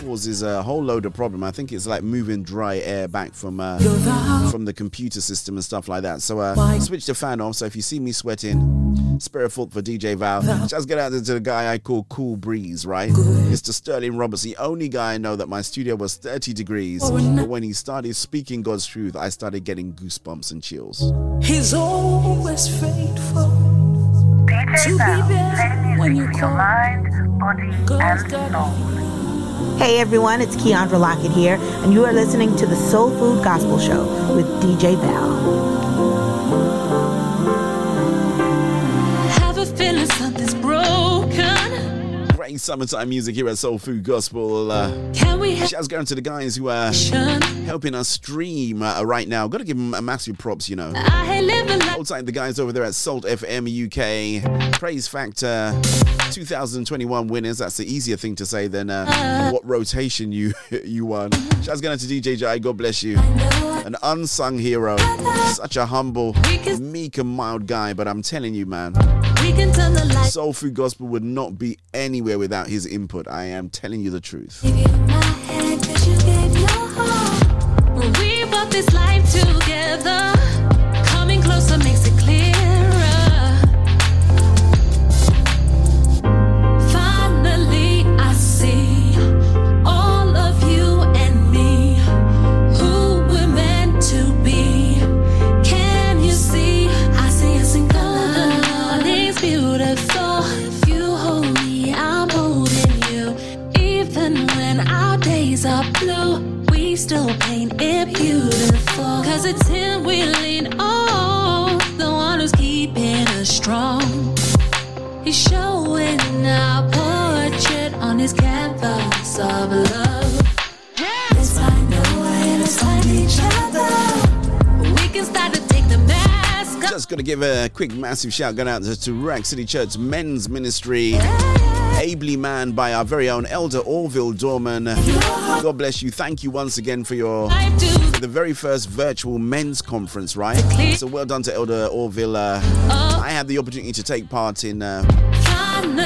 causes a whole load of problem. I think it's like moving dry air back from uh, from the computer system and stuff like that. So uh, switch the fan off. So if you see me sweating, spare a fault for DJ Val. Just get out to the guy I call Cool Breeze, right? Mr. Sterling Roberts, the only guy I know that my studio was 30 degrees. But when he started speaking God's truth, I started getting goosebumps and chills. Always faithful to be there when you call. God's got Hey everyone, it's Keandra Lockett here, and you are listening to the Soul Food Gospel Show with DJ Val. Summertime music here at Soul Food Gospel. Uh, Can we have shouts going to the guys who are helping us stream uh, right now. Got to give them a massive props, you know. I live a life Outside the guys over there at Salt FM UK, Praise Factor 2021 winners. That's the easier thing to say than uh, what rotation you you won. Shouts going out to DJ Jai. God bless you. An unsung hero, such a humble, meek and mild guy. But I'm telling you, man, we can turn the light. Soul Food Gospel would not be anywhere without his input. I am telling you the truth. You still paint it beautiful. Cause it's Him we lean on, the one who's keeping us strong. He's showing our portrait on his canvas of love. Let's find a way, let's find each other. We can start to take the mask off. Just to give a quick, massive shout out to Rack City Church Men's Ministry. Ably manned by our very own Elder Orville Dorman. God bless you. Thank you once again for your for the very first virtual men's conference, right? So well done to Elder Orville. Uh, I had the opportunity to take part in uh,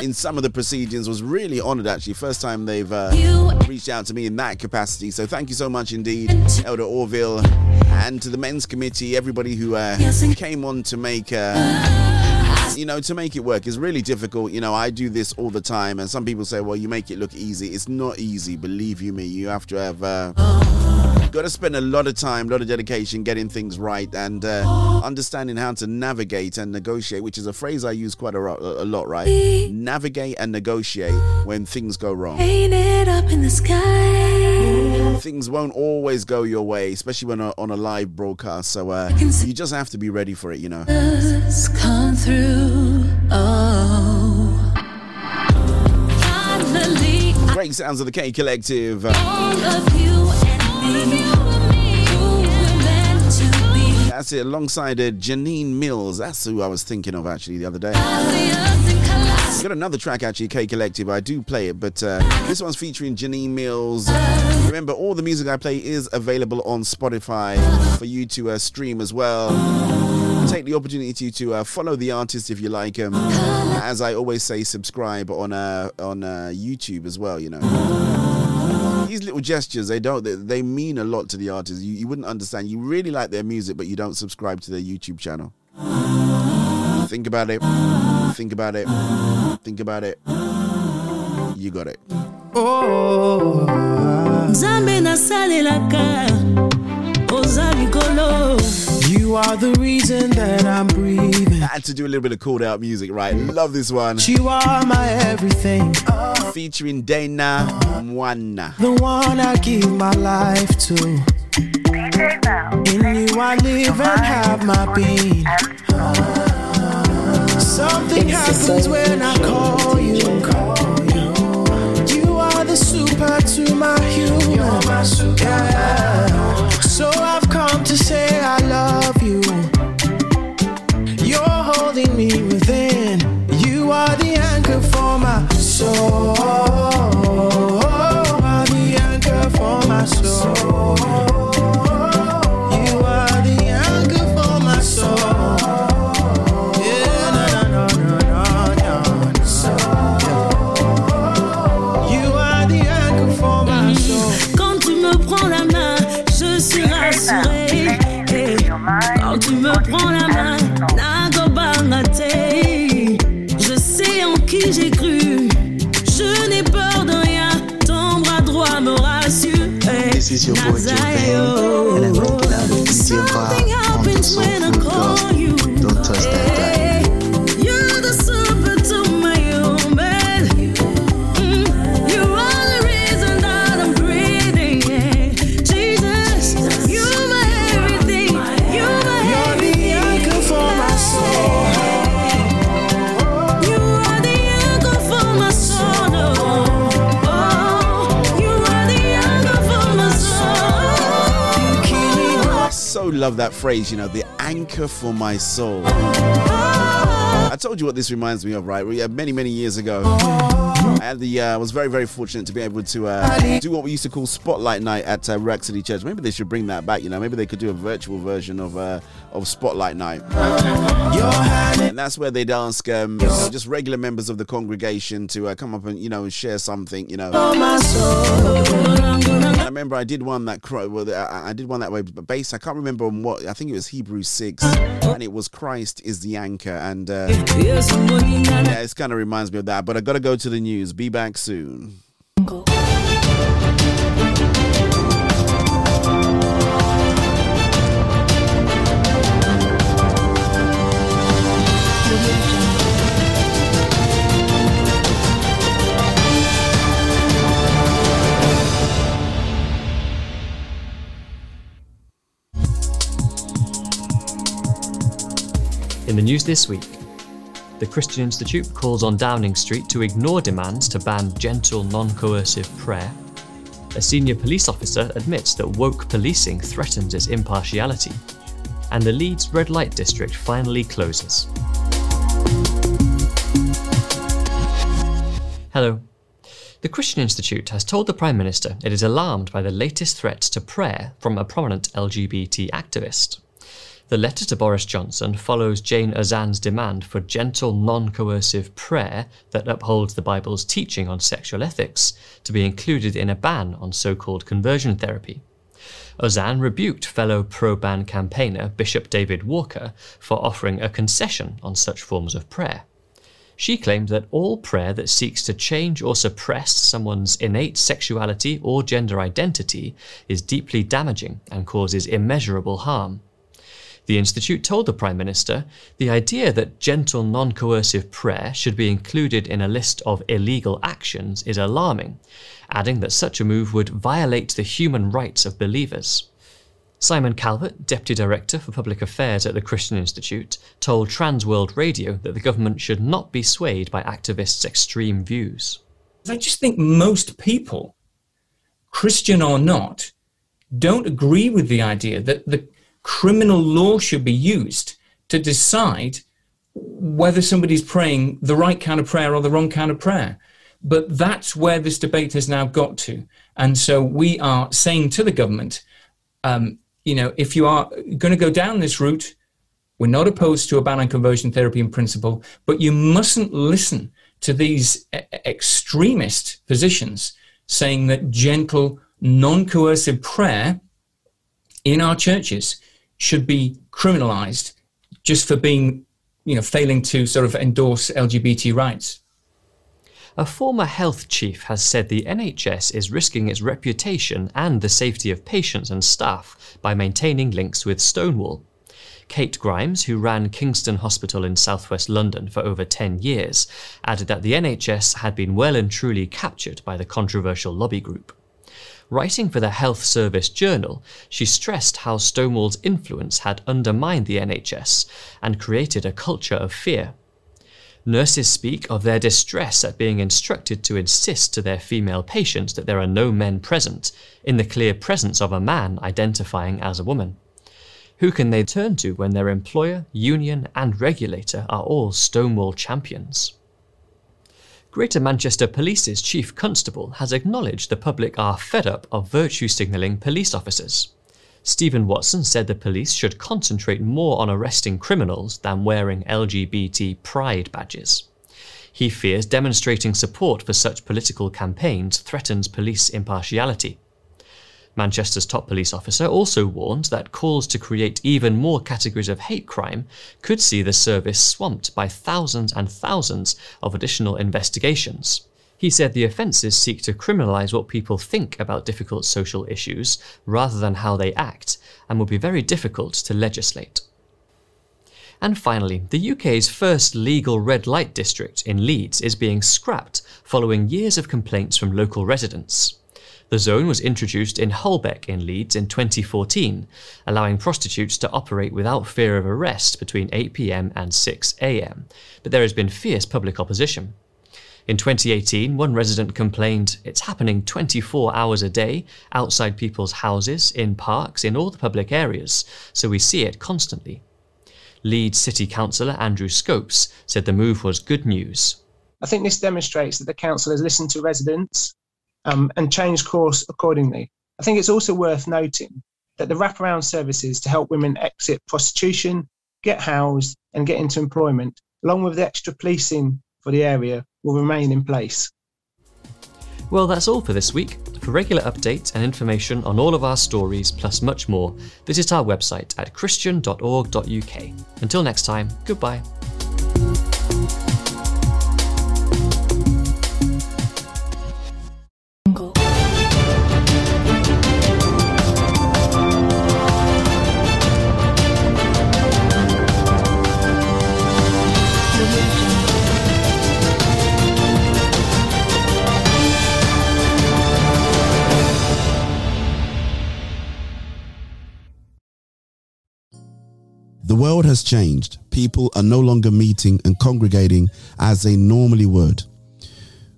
in some of the proceedings. Was really honoured actually. First time they've uh, reached out to me in that capacity. So thank you so much indeed, Elder Orville, and to the men's committee, everybody who uh, came on to make. Uh, you know, to make it work is really difficult. You know, I do this all the time, and some people say, well, you make it look easy. It's not easy, believe you me. You have to have. Uh, Got to spend a lot of time, a lot of dedication getting things right and uh, understanding how to navigate and negotiate, which is a phrase I use quite a, a lot, right? Navigate and negotiate when things go wrong. It up in the sky. Things won't always go your way, especially when uh, on a live broadcast. So uh, you just have to be ready for it, you know. Come through. Oh. Great sounds of the K Collective. all of you That's it, alongside uh, Janine Mills. That's who I was thinking of actually the other day. We've got another track actually, K Collective. I do play it, but uh, this one's featuring Janine Mills. Remember, all the music I play is available on Spotify for you to uh, stream as well. Take the opportunity to uh, follow the artist if you like them. As I always say, subscribe on uh, on uh, YouTube as well. You know, these little gestures they don't they, they mean a lot to the artist. You, you wouldn't understand. You really like their music, but you don't subscribe to their YouTube channel. Think about it. Think about it. Think about it. You got it. likolo You are the reason that I'm breathing. I Had to do a little bit of called out music, right? Love this one. You are my everything. Featuring Dana Mwana. The one I give my life to. In you I live and have my being. Something happens when I call you. You are the super to my human. Yeah. So I've come to say I love me within. You are the anchor for my soul. Are the anchor for my soul. This is your boy. Joe and I wrote down DJ Something Vibe on the happens Soul when I Food call love that phrase, you know, the anchor for my soul. I told you what this reminds me of, right? Many, many years ago. I had the uh, was very, very fortunate to be able to uh, do what we used to call Spotlight Night at uh, Rack City Church. Maybe they should bring that back. You know, maybe they could do a virtual version of uh, of Spotlight Night. And that's where they'd ask um, you know, just regular members of the congregation to uh, come up and you know and share something. You know, I remember I did one that well, I did one that way, but based I can't remember on what I think it was Hebrews six, and it was Christ is the anchor, and uh, yeah, it kind of reminds me of that. But I got to go to the news. Be back soon. In the news this week, the Christian Institute calls on Downing Street to ignore demands to ban gentle, non coercive prayer. A senior police officer admits that woke policing threatens its impartiality. And the Leeds red light district finally closes. Hello. The Christian Institute has told the Prime Minister it is alarmed by the latest threats to prayer from a prominent LGBT activist. The letter to Boris Johnson follows Jayne Ozanne's demand for gentle, non coercive prayer that upholds the Bible's teaching on sexual ethics to be included in a ban on so called conversion therapy. Ozanne rebuked fellow pro ban campaigner Bishop David Walker for offering a concession on such forms of prayer. She claimed that all prayer that seeks to change or suppress someone's innate sexuality or gender identity is deeply damaging and causes immeasurable harm. The Institute told the Prime Minister the idea that gentle, non coercive prayer should be included in a list of illegal actions is alarming, adding that such a move would violate the human rights of believers. Simon Calvert, Deputy Director for Public Affairs at the Christian Institute, told Trans World Radio that the government should not be swayed by activists' extreme views. I just think most people, Christian or not, don't agree with the idea that the criminal law should be used to decide whether somebody's praying the right kind of prayer or the wrong kind of prayer. But that's where this debate has now got to. And so we are saying to the government, um, you know, if you are going to go down this route, we're not opposed to a ban on conversion therapy in principle, but you mustn't listen to these e- extremist positions saying that gentle, non coercive prayer in our churches should be criminalized just for being, you know, failing to sort of endorse LGBT rights. A former health chief has said the NHS is risking its reputation and the safety of patients and staff by maintaining links with Stonewall. Kate Grimes, who ran Kingston Hospital in southwest London for over 10 years, added that the NHS had been well and truly captured by the controversial lobby group. Writing for the Health Service Journal, she stressed how Stonewall's influence had undermined the NHS and created a culture of fear. Nurses speak of their distress at being instructed to insist to their female patients that there are no men present, in the clear presence of a man identifying as a woman. Who can they turn to when their employer, union, and regulator are all Stonewall champions? Greater Manchester Police's Chief Constable has acknowledged the public are fed up of virtue signalling police officers. Stephen Watson said the police should concentrate more on arresting criminals than wearing LGBT pride badges. He fears demonstrating support for such political campaigns threatens police impartiality. Manchester's top police officer also warned that calls to create even more categories of hate crime could see the service swamped by thousands and thousands of additional investigations. He said the offences seek to criminalise what people think about difficult social issues rather than how they act, and will be very difficult to legislate. And finally, the UK's first legal red light district in Leeds is being scrapped following years of complaints from local residents. The zone was introduced in Holbeck in Leeds in 2014, allowing prostitutes to operate without fear of arrest between 8pm and 6am, but there has been fierce public opposition. In 2018, one resident complained, It's happening 24 hours a day, outside people's houses, in parks, in all the public areas, so we see it constantly. Leeds City Councillor Andrew Scopes said the move was good news. I think this demonstrates that the council has listened to residents um, and change course accordingly. I think it's also worth noting that the wraparound services to help women exit prostitution, get housed, and get into employment, along with the extra policing for the area, will remain in place. Well, that's all for this week. For regular updates and information on all of our stories, plus much more, visit our website at christian.org.uk. Until next time, goodbye. The world has changed. People are no longer meeting and congregating as they normally would.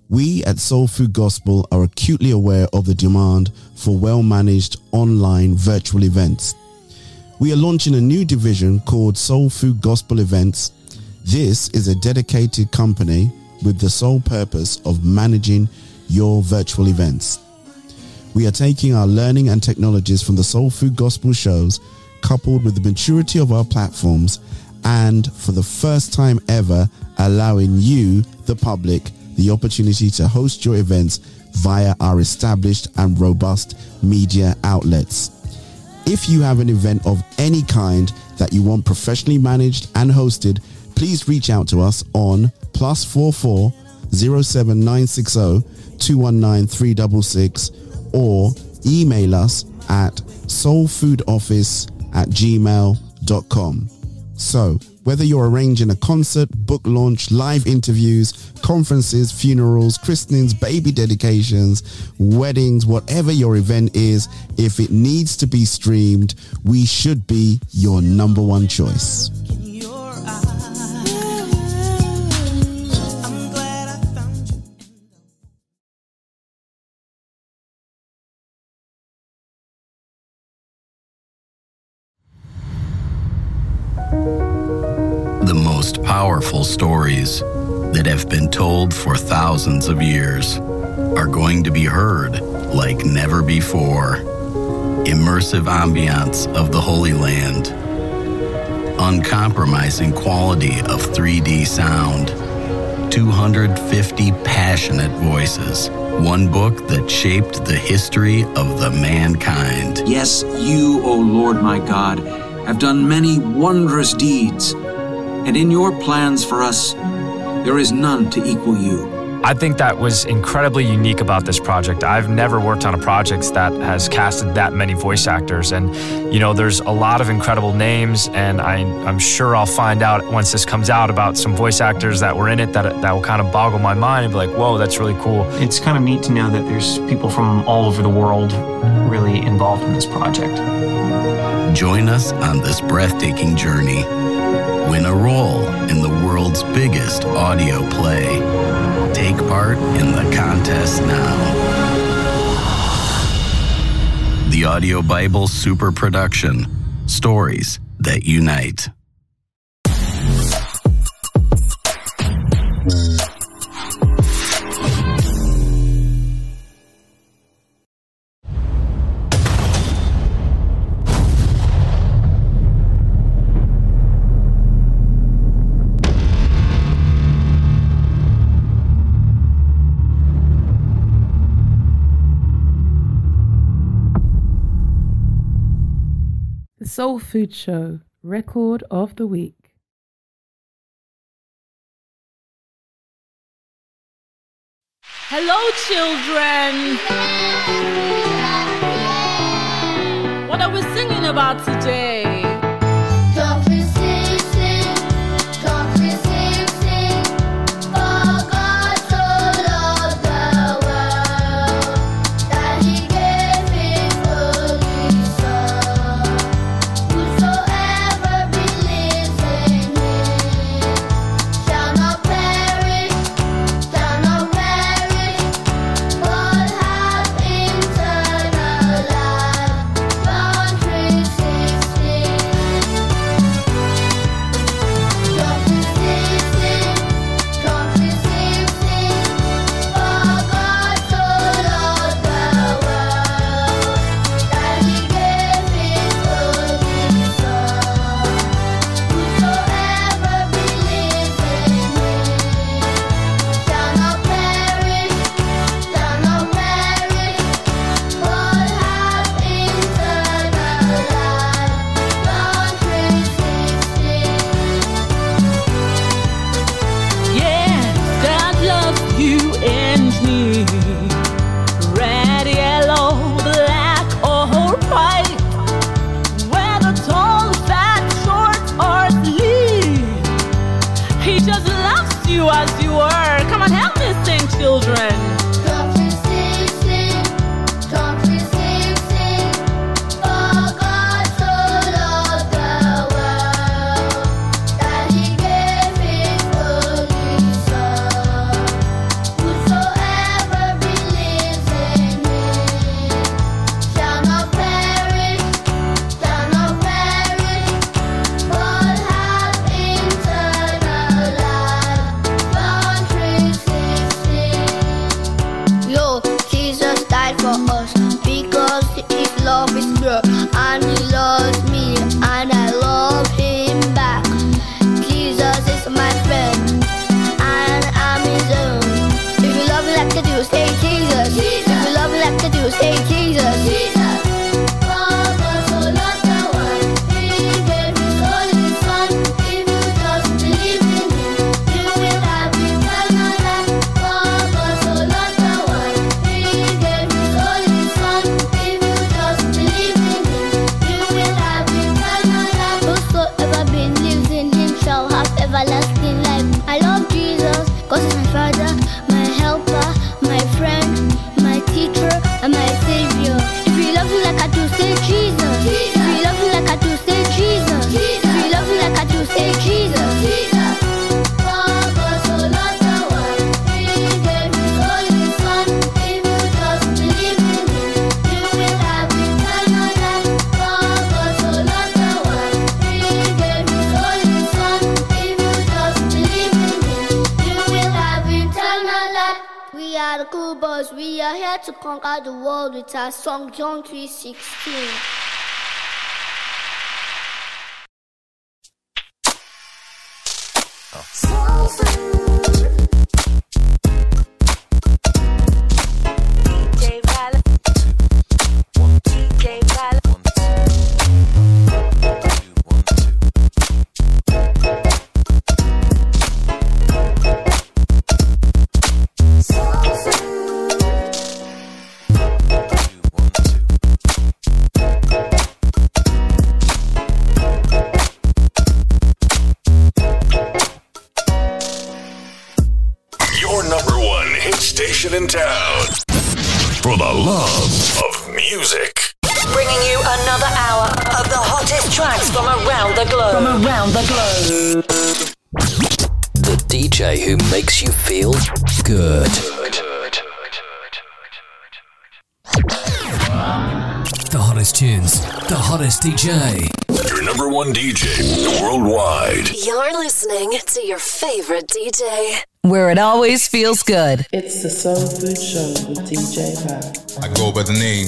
We at Soul Food Gospel are acutely aware of the demand for well-managed online virtual events. We are launching a new division called Soul Food Gospel Events. This is a dedicated company with the sole purpose of managing your virtual events. We are taking our learning and technologies from the Soul Food Gospel shows coupled with the maturity of our platforms and for the first time ever allowing you, the public, the opportunity to host your events via our established and robust media outlets. If you have an event of any kind that you want professionally managed and hosted, please reach out to us on plus four four zero seven nine six zero two one nine three double six or email us at soulfoodoffice at gmail.com. So, whether you're arranging a concert, book launch, live interviews, conferences, funerals, christenings, baby dedications, weddings, whatever your event is, if it needs to be streamed, we should be your number one choice. Powerful stories that have been told for thousands of years are going to be heard like never before. Immersive ambiance of the Holy Land, uncompromising quality of 3D sound, 250 passionate voices, one book that shaped the history of the mankind. Yes, you, O Lord my God, have done many wondrous deeds, and in your plans for us, there is none to equal you. I think that was incredibly unique about this project. I've never worked on a project that has casted that many voice actors. And, you know, there's a lot of incredible names, and I, I'm sure I'll find out once this comes out about some voice actors that were in it that, that will kind of boggle my mind and be like, whoa, that's really cool. It's kind of neat to know that there's people from all over the world really involved in this project. Join us on this breathtaking journey. World's biggest audio play. Take part in the contest now. The Audio Bible Super Production Stories that Unite. Soul Food Show Record of the Week. Hello, children. What are we singing about today? With our always feels good. It's the Soul Food Show with DJ Val. I go by the name.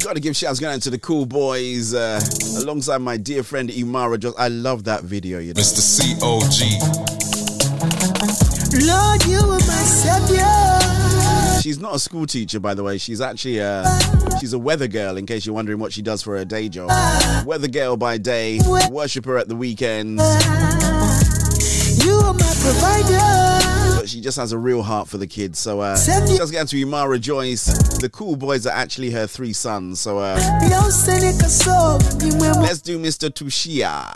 Got to give shouts going out to the cool boys uh, alongside my dear friend Imara. Just I love that video. You know, Mr. COG. Lord, you are my savior. She's not a school teacher, by the way. She's actually a she's a weather girl. In case you're wondering what she does for her day job, weather girl by day, worshiper at the weekends. You are my provider. But she just has a real heart for the kids. So uh, just get to Imara Joyce. The cool boys are actually her three sons. So uh, let's do Mr. Tushia.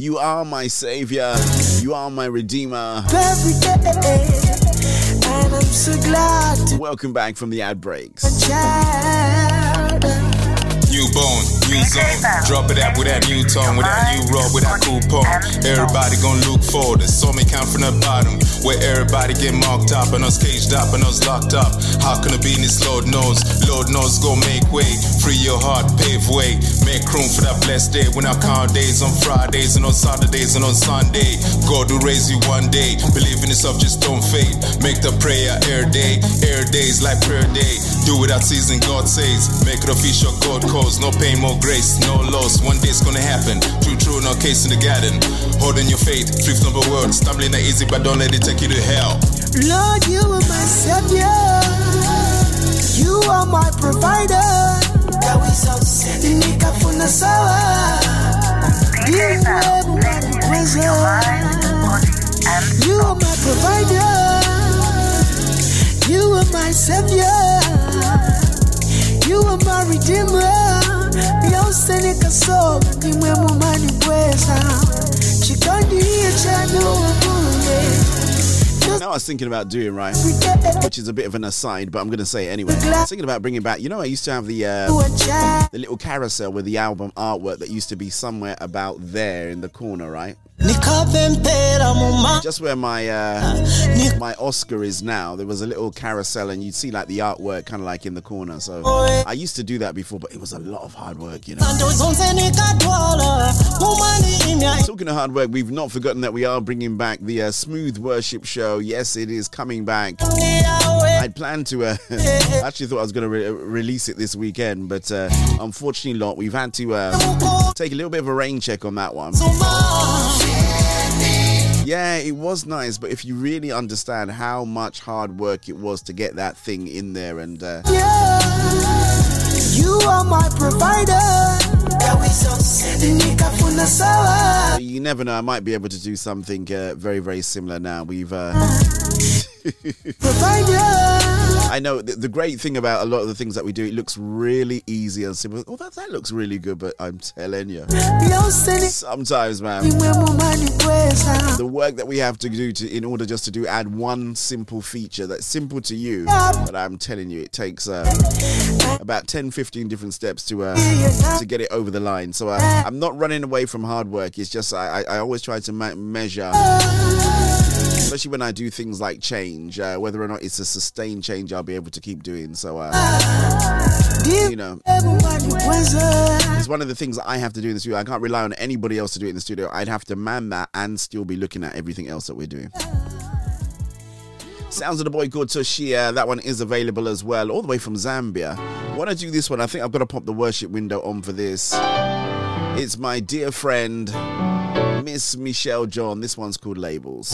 You are my savior. You are my redeemer. And I'm so glad to Welcome back from the outbreaks. child. New bone, new zone. Drop it out with that new tone, with that new roll, with that coupon. Everybody gon' look forward. There's so many count from the bottom. Where everybody get marked up and us caged up and us locked up. How can it be in this Lord knows? Lord knows gon' make way. Free your heart, pave way. Make room for that blessed day. When I count days on Fridays and on Saturdays and on Sunday. God will raise you one day. Believe in yourself, just don't fade. Make the prayer air day. Air days like prayer day. Do without season, God says. Make it official, God calls. No pain, more grace, no loss. One day it's gonna happen. True, true, no case in the garden. Holding your faith, fifth number word. Stumbling not easy, but don't let it take you to hell. Lord, you are my savior. You are my provider. Nikafuna sawa. Give everyone pleasure. You are my provider. You are my savior. You are my redeemer. Yose nikaso nimwe mumani kweza. Chikondi chanu munge. Now I was thinking about doing right, which is a bit of an aside, but I'm to say it anyway. I was thinking about bringing back. You know, I used to have the uh, the little carousel with the album artwork that used to be somewhere about there in the corner, right? Just where my uh, my Oscar is now, there was a little carousel, and you'd see like the artwork kind of like in the corner. So I used to do that before, but it was a lot of hard work, you know. Talking of hard work, we've not forgotten that we are bringing back the uh, Smooth Worship Show. Yes, it is coming back. I'd planned to, uh, actually thought I was going to re- release it this weekend, but uh, unfortunately not. We've had to uh, take a little bit of a rain check on that one. Yeah, it was nice, but if you really understand how much hard work it was to get that thing in there and uh, You are my provider. You never know, I might be able to do something uh, very, very similar now. We've uh, I know the, the great thing about a lot of the things that we do, it looks really easy and simple. Oh, that, that looks really good, but I'm telling you, sometimes, man, the work that we have to do to, in order just to do add one simple feature that's simple to you, but I'm telling you, it takes uh, about 10, 15 different steps to uh, to get it over the line. So uh, I'm not running away from hard work. It's just I, I, I always try to measure especially when I do things like change, uh, whether or not it's a sustained change I'll be able to keep doing. So, uh, you know, it's one of the things I have to do in the studio. I can't rely on anybody else to do it in the studio. I'd have to man that and still be looking at everything else that we're doing. Sounds of the boy Good Toshia. That one is available as well, all the way from Zambia. When I do this one, I think I've got to pop the worship window on for this. It's my dear friend, Miss Michelle John. This one's called Labels.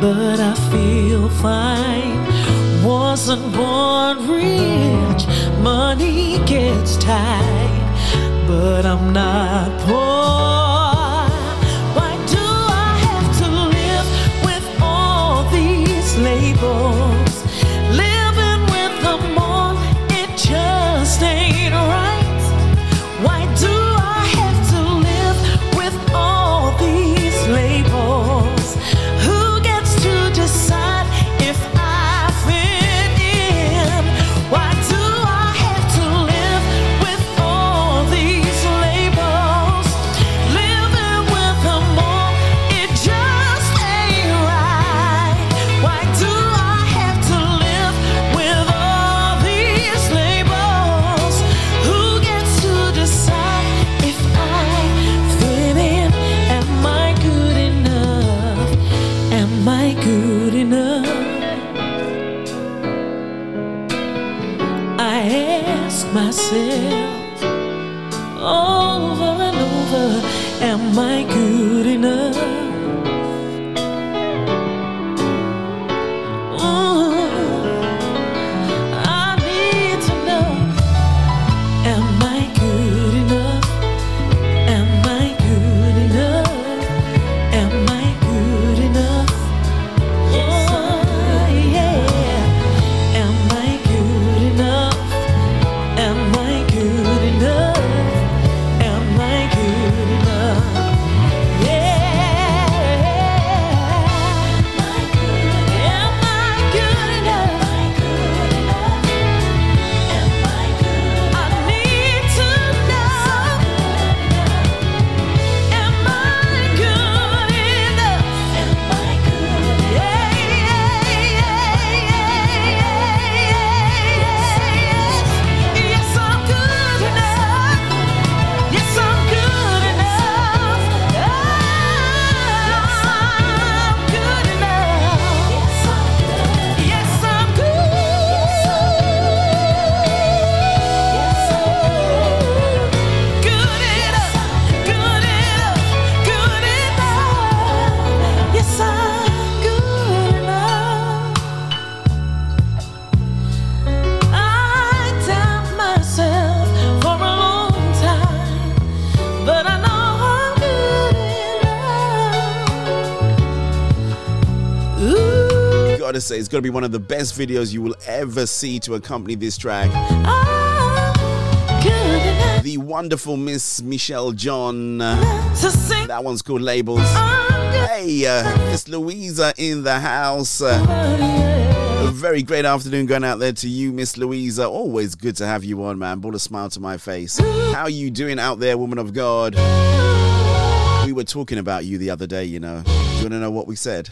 but I feel fine. Wasn't born rich, money gets tight, but I'm not poor. Say, it's gonna be one of the best videos you will ever see to accompany this track. The wonderful Miss Michelle John. that one's called Labels. Hey, uh, Miss Louisa in the house. A very great afternoon going out there to you, Miss Louisa. Always good to have you on, man. Brought a smile to my face. How are you doing out there, woman of God? We were talking about you the other day, you know. Do you want to know what we said?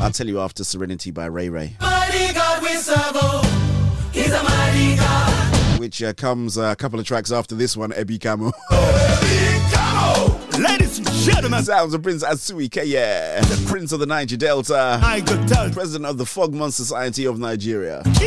I'll tell you after Serenity by Ray Ray, Mighty God we serve, oh, He's a mighty God. which uh, comes uh, a couple of tracks after this one, Ebi Camo. Ladies and gentlemen, sounds of Prince Asu Ekiye, the Prince of the Niger Delta, High God President of the Fogmon Society of Nigeria. What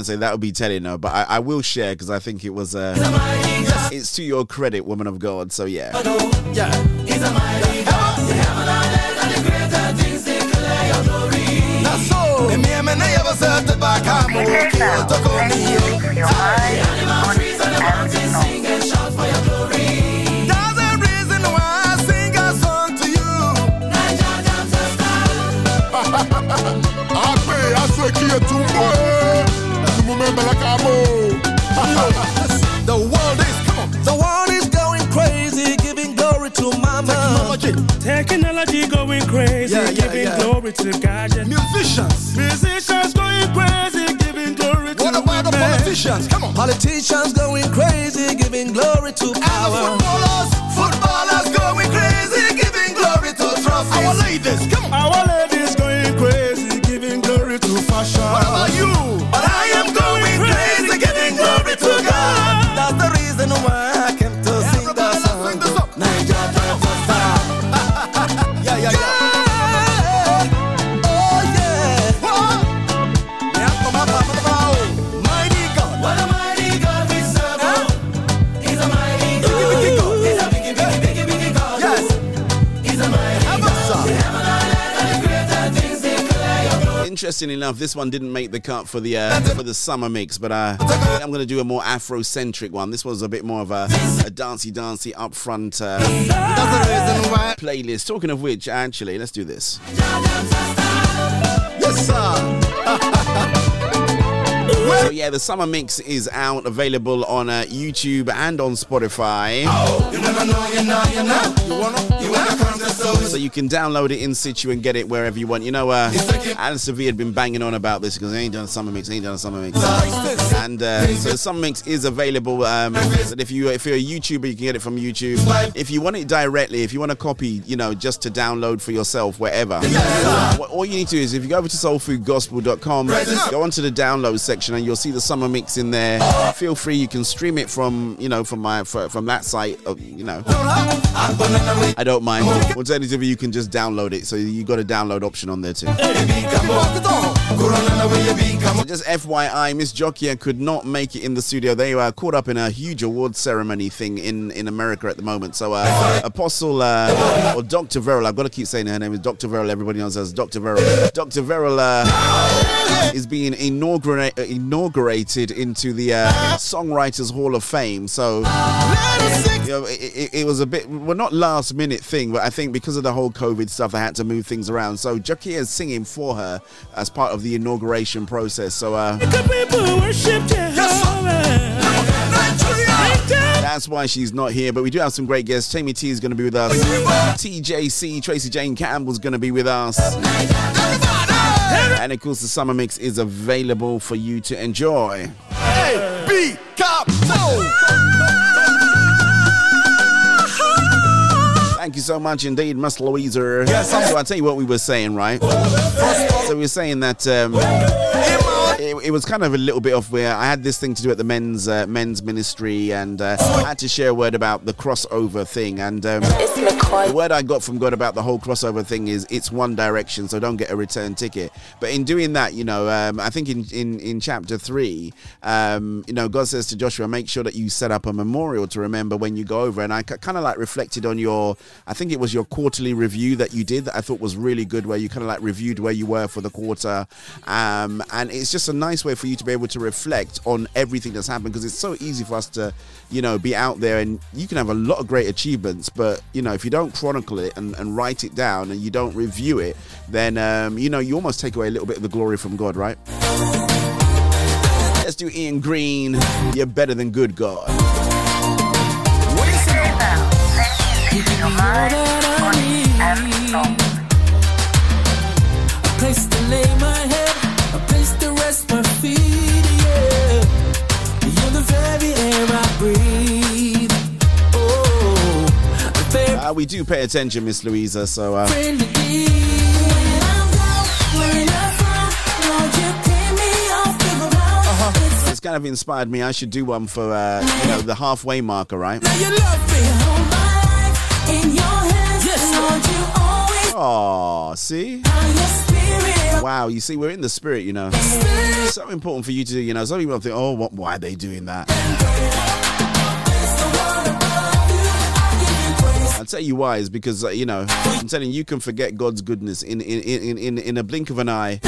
I gonna say that would be telling her, but I, I will share because I think it was uh, it's to your credit, woman of God. So yeah. Glory to gadgets. Musicians. Musicians going crazy, giving glory to What about the politicians? Come on. Politicians going crazy, giving glory to power. footballers, footballers going crazy, giving glory to trophies. Our ladies, come on. Our ladies glory. Interesting enough, this one didn't make the cut for the uh, for the summer mix, but uh, I'm gonna do a more Afro-centric one. This was a bit more of a, a dancey, dancey, upfront uh, playlist. Talking of which, actually, let's do this. Yes, sir. So yeah, the summer mix is out, available on uh, YouTube and on Spotify. Know, you so you can download it in situ and get it wherever you want. You know, uh, Alan Sevilla had been banging on about this because he ain't done a summer mix, he ain't done a summer mix. And uh, so the summer mix is available. Um, if you if you're a YouTuber, you can get it from YouTube. If you want it directly, if you want a copy, you know, just to download for yourself wherever. All you need to do is if you go over to soulfoodgospel.com, go onto the download section and you'll see the summer mix in there. Feel free, you can stream it from you know from my from that site. uh, You know, I don't mind. Alternatively, you can just download it. So you got a download option on there too. So just FYI, Miss Jokia could not make it in the studio. They were caught up in a huge award ceremony thing in, in America at the moment. So uh, Apostle uh, or Dr. Verrill, I've got to keep saying her name is Dr. Verrill. Everybody knows her as Dr. Verrill. Dr. Verrill uh, is being inaugura- inaugurated into the uh, Songwriters Hall of Fame. So you know, it, it, it was a bit, well, not last minute thing, but I think because of the whole COVID stuff, I had to move things around. So Jokia is singing for her as part of the inauguration process. So uh, People worship Jehovah. that's why she's not here. But we do have some great guests. Jamie T is going to be with us. TJC, Tracy Jane Campbell is going to be with us. And of course, the summer mix is available for you to enjoy. B Cop Thank you so much indeed, Miss Louisa. so I'll tell you what we were saying, right? So we were saying that um, it, it was kind of a little bit off where I had this thing to do at the men's uh, men's ministry, and uh, I had to share a word about the crossover thing. And um, the word I got from God about the whole crossover thing is it's one direction, so don't get a return ticket. But in doing that, you know, um, I think in in, in chapter three, um, you know, God says to Joshua, make sure that you set up a memorial to remember when you go over. And I kind of like reflected on your, I think it was your quarterly review that you did that I thought was really good, where you kind of like reviewed where you were for the quarter. Um, and it's just a nice way for you to be able to reflect on everything that's happened because it's so easy for us to, you know, be out there and you can have a lot of great achievements, but, you know, if you don't chronicle it and, and write it down and you don't review it, then, um, you know, you almost take away a little bit of the glory from God, right? Let's do Ian Green. You're better than good, God. A place to lay my Uh, we do pay attention, Miss Louisa, so uh, friend indeed. When I'm down, when I'm from, Lord, you pick me off the ground. It's it's kind of inspired me. I should do one for, uh, you know, the halfway marker, right? you love me, hold my life in your hands. Yes, Lord, you always Oh, see? are your spirit. Wow, you see, we're in the spirit, you know. So important for you to, you know, some people think, oh, what, why are they doing that? I'll tell you why, is because, uh, you know, I'm telling you, you can forget God's goodness in, in, in, in, in a blink of an eye.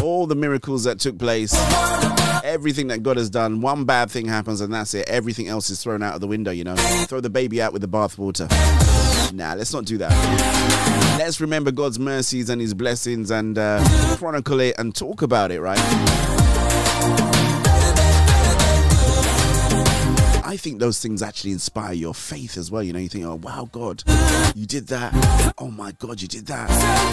All the miracles that took place, everything that God has done, one bad thing happens and that's it. Everything else is thrown out of the window, you know. Throw the baby out with the bathwater. Nah, let's not do that. Let's remember God's mercies and his blessings and uh, chronicle it and talk about it, right? I think those things actually inspire your faith as well. You know, you think, oh, wow, God, you did that. Oh, my God, you did that.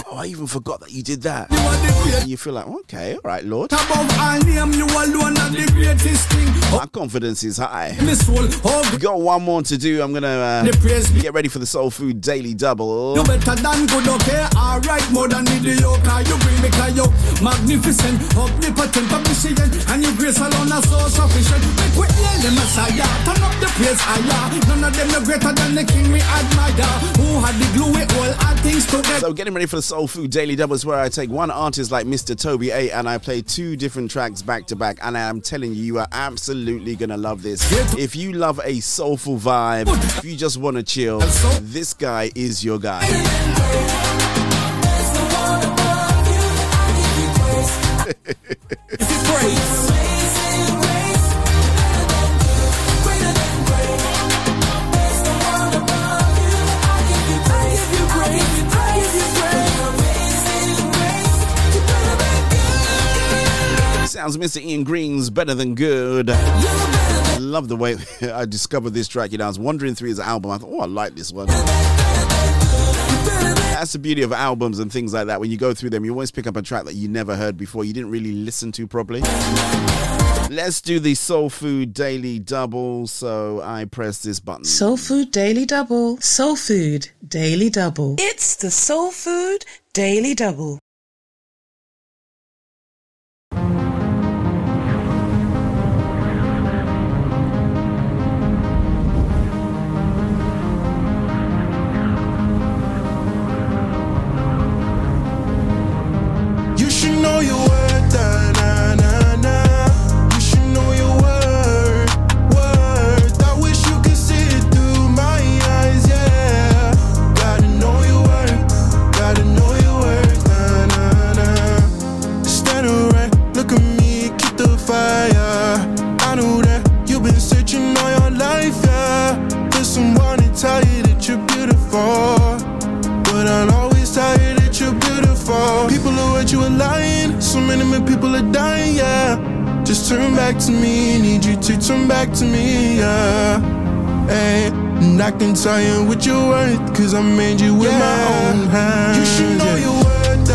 Oh, I even forgot that you did that. And you feel like, okay, all right, Lord. Above all name, you alone are the greatest thing. My confidence is high. We got one more to do. I'm going to uh, The praise be- get ready for the Soul Food Daily Double. you better than good, okay? Alright, more than mediocre. You bring me you magnificent, omnipotent, omniscient, and your grace alone are so sufficient. Make we hail the Messiah, turn up the praise higher. None of them are greater than the King we admire. Who had the glue with all our things together? So, getting ready for the Soul Food Daily Doubles, where I take one artist like Mr. Toby A and I play two different tracks back to back. And I'm telling you, you are absolutely gonna love this. If you love a soulful vibe, if you just want to chill, this guy is your guy. Sounds Mr. Ian Green's better than good. I love the way I discovered this track. You know, I was wandering through his album. I thought, oh, I like this one. That's the beauty of albums and things like that. When you go through them, you always pick up a track that you never heard before, you didn't really listen to properly. Let's do the Soul Food Daily Double. So I press this button. Soul Food Daily Double. Soul Food Daily Double. It's the Soul Food Daily Double. You are lying. So many people are dying, yeah. Just turn back to me. Need you to turn back to me, yeah. Hey, and I can tell you what you're worth. Cause I made you with my own hands. You should know your worth,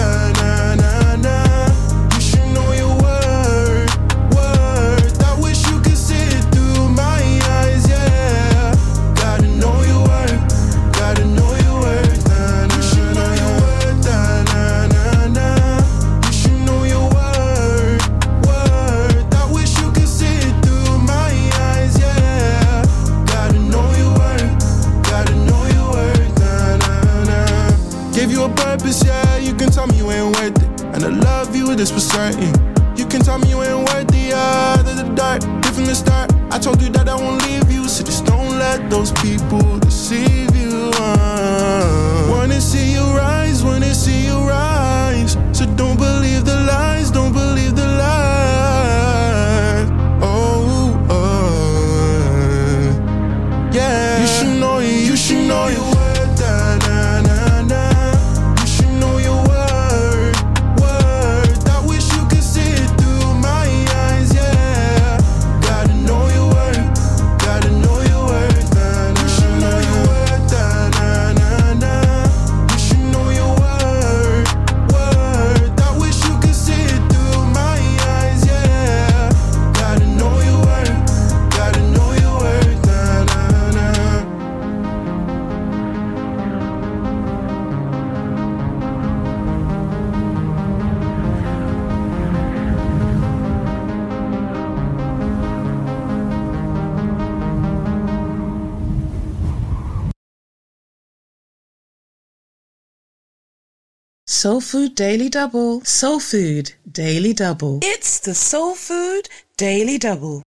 this for certain. You can tell me you ain't worthy of the dark. From the start, I told you that I won't leave you. So just don't let those people deceive you. Uh. Wanna see you rise, wanna see you rise. Soul Food Daily Double. Soul Food Daily Double. It's the Soul Food Daily Double.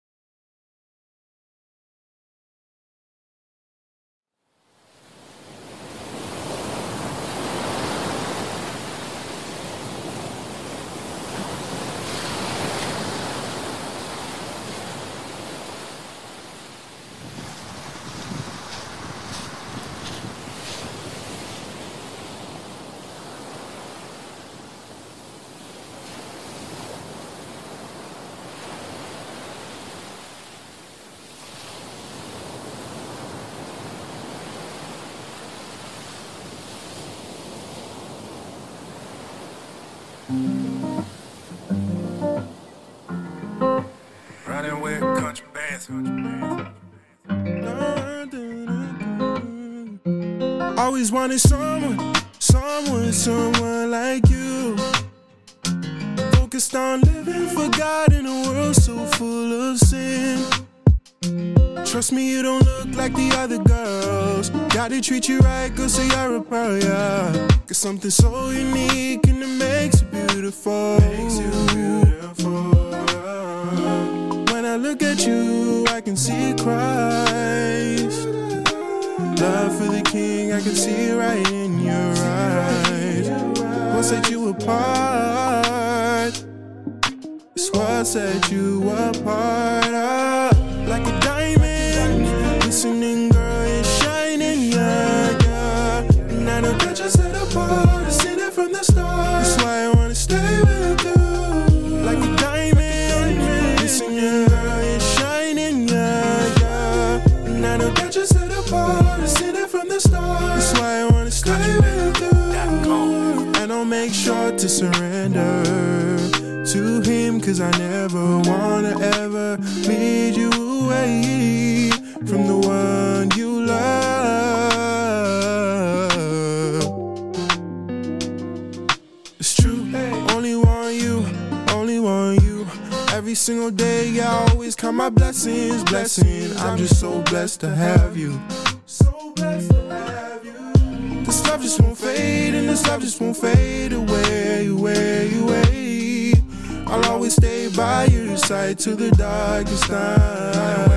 Always wanted someone, someone, someone like you. Focused on living for God in a world so full of sin. Trust me, you don't look like the other girls. Gotta treat you right, cause so you're a pearl, yeah. Cause something so unique and it makes you beautiful. Makes you beautiful. When I look at you, I can see Christ. Love for the King, I can see it right in your eyes. What set you apart? It's what set you apart. Surrender to him Cause I never wanna ever lead you away From the one you love. It's true, only want you, only want you. Every single day, I always count my blessings, blessing I'm just so blessed to have you. So blessed to have you. This love just won't fade And this love just won't fade away, away, away I'll always stay by your side to the darkest night.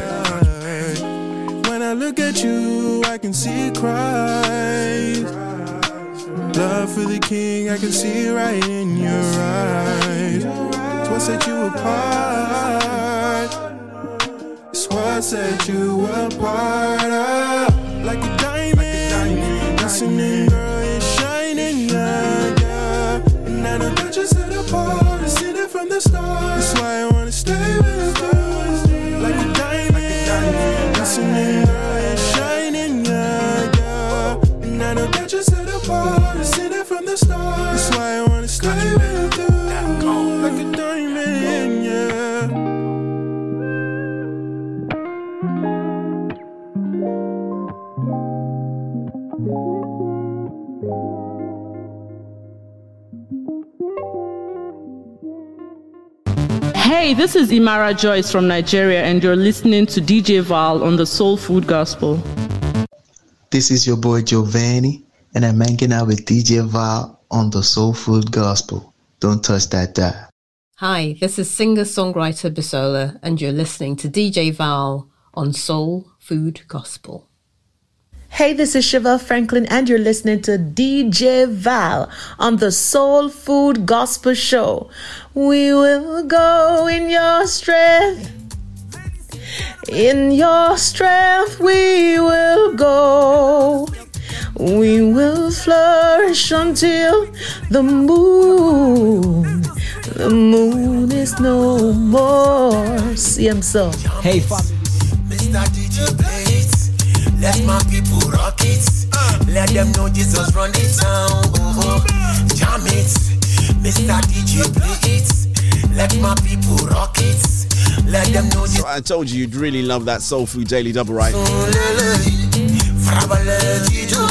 When I look at you, I can see Christ. Love for the King, I can see right in your eyes. It's what set you apart. It's what set you apart. Ah, like a diamond, listening, the start. Hey, this is Imara Joyce from Nigeria, and you're listening to DJ Val on the Soul Food Gospel. This is your boy Giovanni, and I'm hanging out with DJ Val on the Soul Food Gospel. Don't touch that dial. Hi, this is singer songwriter Bisola, and you're listening to DJ Val on Soul Food Gospel. Hey, this is Chevelle Franklin, and you're listening to DJ Val on the Soul Food Gospel Show. We will go in your strength. In your strength, we will go. We will flourish until the moon. The moon is no more. See, I'm so. Hey, fam. Let my people rock it. Let them know Jesus run the town. Oh, oh. Jam it. Mr. DJ play it. Let my people rock it. Let them know So I told you you'd really love that Soul Food Daily Double, right? Eh,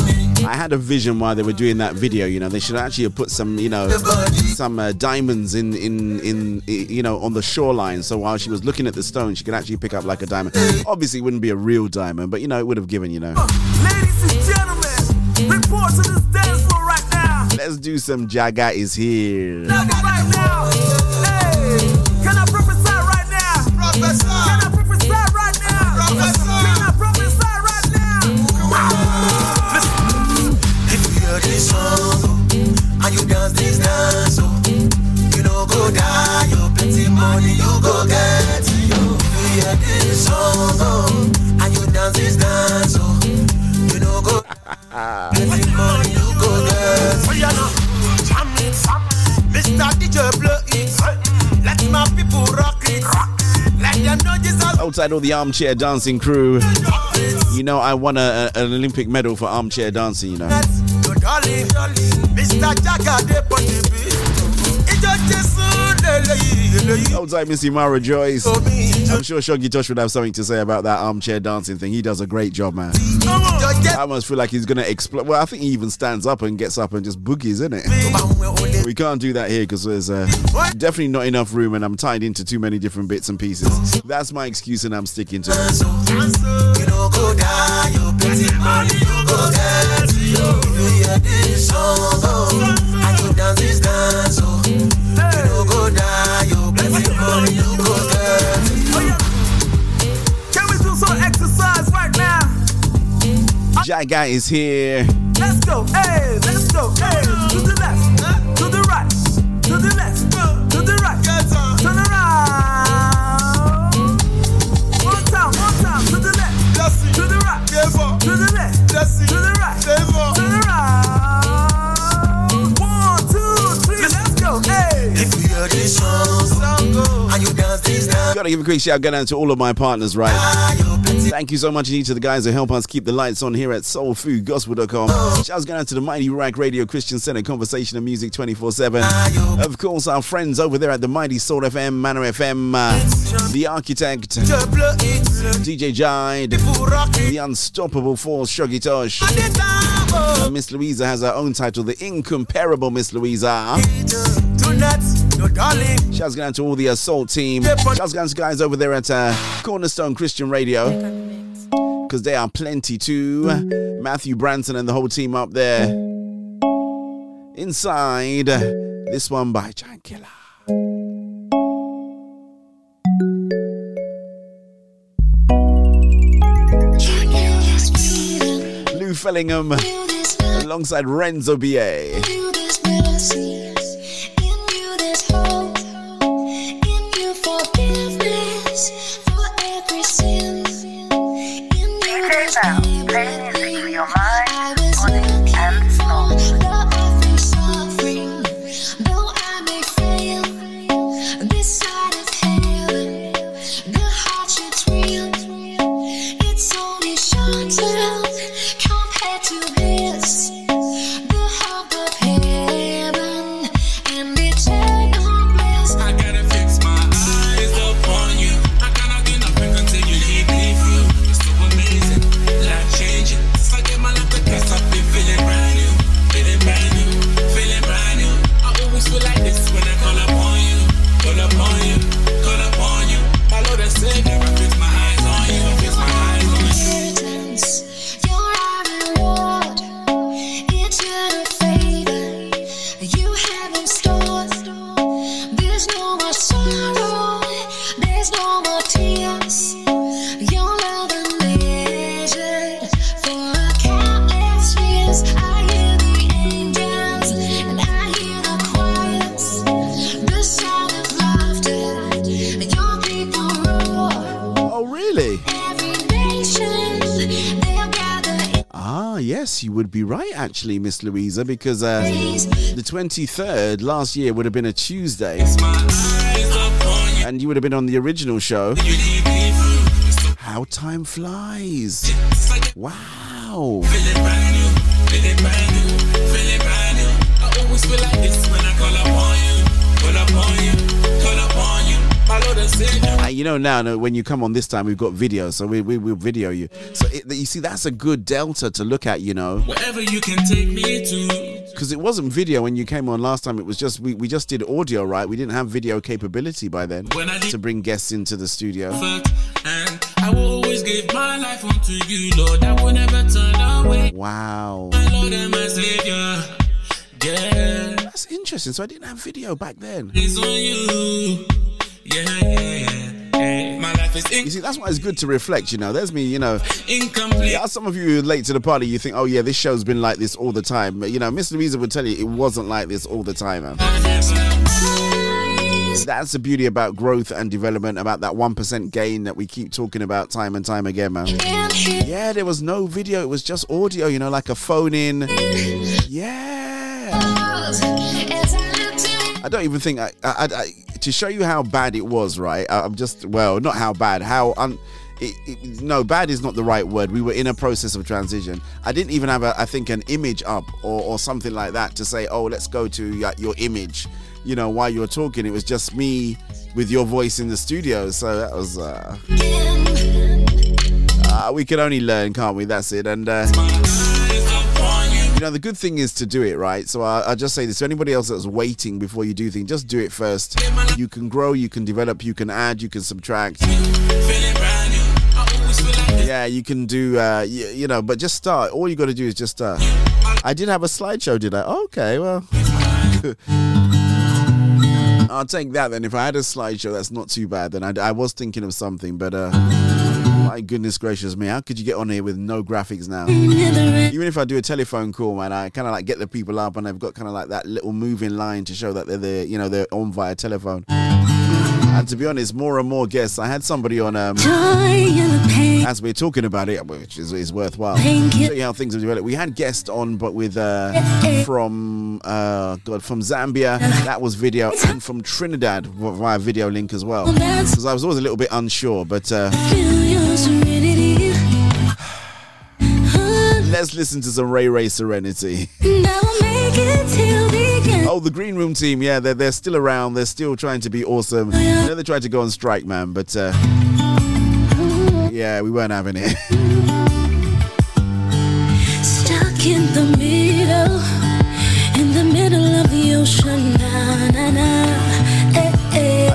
eh. I had a vision while they were doing that video. You know, they should actually have put some, you know, some uh, diamonds in, in, in, you know, on the shoreline. So while she was looking at the stone, she could actually pick up like a diamond. Obviously, it wouldn't be a real diamond, but you know, it would have given, you know. Ladies and gentlemen, report to this dance floor right now. Let's do some Jaga is here. And you dance this dance, oh, you know go die, you plenty money you go get. Yo. If you hear this song oh, and you dance this dance, oh, you know go plenty money you go get. Oh, yeah, no. Jam it, Mr. DJ play it. Let my people rock it. Let them know Jesus. Outside all the armchair dancing crew, you know, I won a, a- an Olympic medal for armchair dancing, you know. Yo, darling, Mr. Jagger, they put the beat. Ijo Jesu, lele, lele. Outside Missy Mara Joyce. I'm sure Shoggy Tosh would have something to say about that armchair dancing thing. He does a great job, man. I almost feel like he's gonna explode. Well, I think he even stands up and gets up and just boogies, isn't it? We can't do that here because there's uh, definitely not enough room and I'm tied into too many different bits and pieces. That's my excuse and I'm sticking to it. You know you plenty money you go get. Yo, if you hear this song, oh, and you dance this dance, oh, you know go die, oh. you plenty money you go get. Can we do some exercise right now? Jaga is here. Let's go, hey, let's go, hey, to the left, to the right, to the left, to the right, turn around. One time, one time, to the left, to the right, to the left, to the right, turn around. Gotta give a quick shout out to all of my partners, right? Thank you so much to each of the guys who help us keep the lights on here at soulfoodgospel.com. Shouts going out to the Mighty Ruach Radio Christian Center, conversation and music 24 7. Of course, our friends over there at the Mighty Soul FM, Manor FM, uh, The Architect, DJ Jide, The Unstoppable Force, Shoggy Tosh. Miss Louisa has her own title, The Incomparable Miss Louisa. Tonight, no darling. Shouts going out to all the Assault team. Shouts going out to guys over there at uh, Cornerstone Christian Radio. Because they are plenty too. Matthew Branson and the whole team up there. Inside, this one by Giant Killer. Lou Fellingham alongside Renzo B.A. would be right, actually, Miss Louisa, because uh, the 23rd last year would have been a Tuesday. And you would have been on the original show. How time flies. Wow. And you know now, no, when you come on this time, we've got video, so we we will video you. So it, you see, that's a good delta to look at, you know, Wherever you can take me to. because it wasn't video when you came on last time. It was just we, we just did audio, right? We didn't have video capability by then to bring guests into the studio. And I will always give my life unto you, Lord. I will never turn away. Wow, My Lord and my Savior. Yeah. that's interesting. So I didn't have video back then. It's on you. Yeah, yeah, yeah. My life is You see, that's why it's good to reflect. You know, there's me. You know, incomplete. Yeah, some of you late to the party, you think, oh yeah, this show's been like this all the time. But you know, Miss Louisa would tell you it wasn't like this all the time, man. That's the beauty about growth and development, about that 1% gain that we keep talking about time and time again, man. Yeah, there was no video, it was just audio, you know, like a phone in. Yeah. I don't even think I, I, I, to show you how bad it was, right? I'm just, well, not how bad, how un. It, it, no, bad is not the right word. We were in a process of transition. I didn't even have, a, I think, an image up or, or something like that to say, oh, let's go to uh, your image. You know, while you were talking, it was just me with your voice in the studio. So that was. Uh, uh, we can only learn, can't we? That's it. And. Uh, you know, the good thing is to do it, right? So I, I just say this to anybody else that's waiting before you do things, just do it first. You can grow, you can develop, you can add, you can subtract. Yeah, you can do, uh, you, you know, but just start. All you got to do is just start. I did have a slideshow, did I? Okay, well. I'll take that then. If I had a slideshow, that's not too bad. Then I, I was thinking of something, but uh, my goodness gracious me, how could you get on here with no graphics now? Even if I do a telephone call, man, I kind of like get the people up, and they've got kind of like that little moving line to show that they're there, you know, they're on via telephone. And to be honest, more and more guests. I had somebody on um, as we're talking about it, which is, is worthwhile. Show you how things have developed. We had guests on, but with uh, from uh, God from Zambia, that was video, and from Trinidad via video link as well. Because I was always a little bit unsure, but. Uh, Let's listen to some Ray Ray Serenity. Oh, the Green Room team, yeah, they're, they're still around. They're still trying to be awesome. I know they tried to go on strike, man, but uh, yeah, we weren't having it. Stuck in the middle, in the middle of the ocean.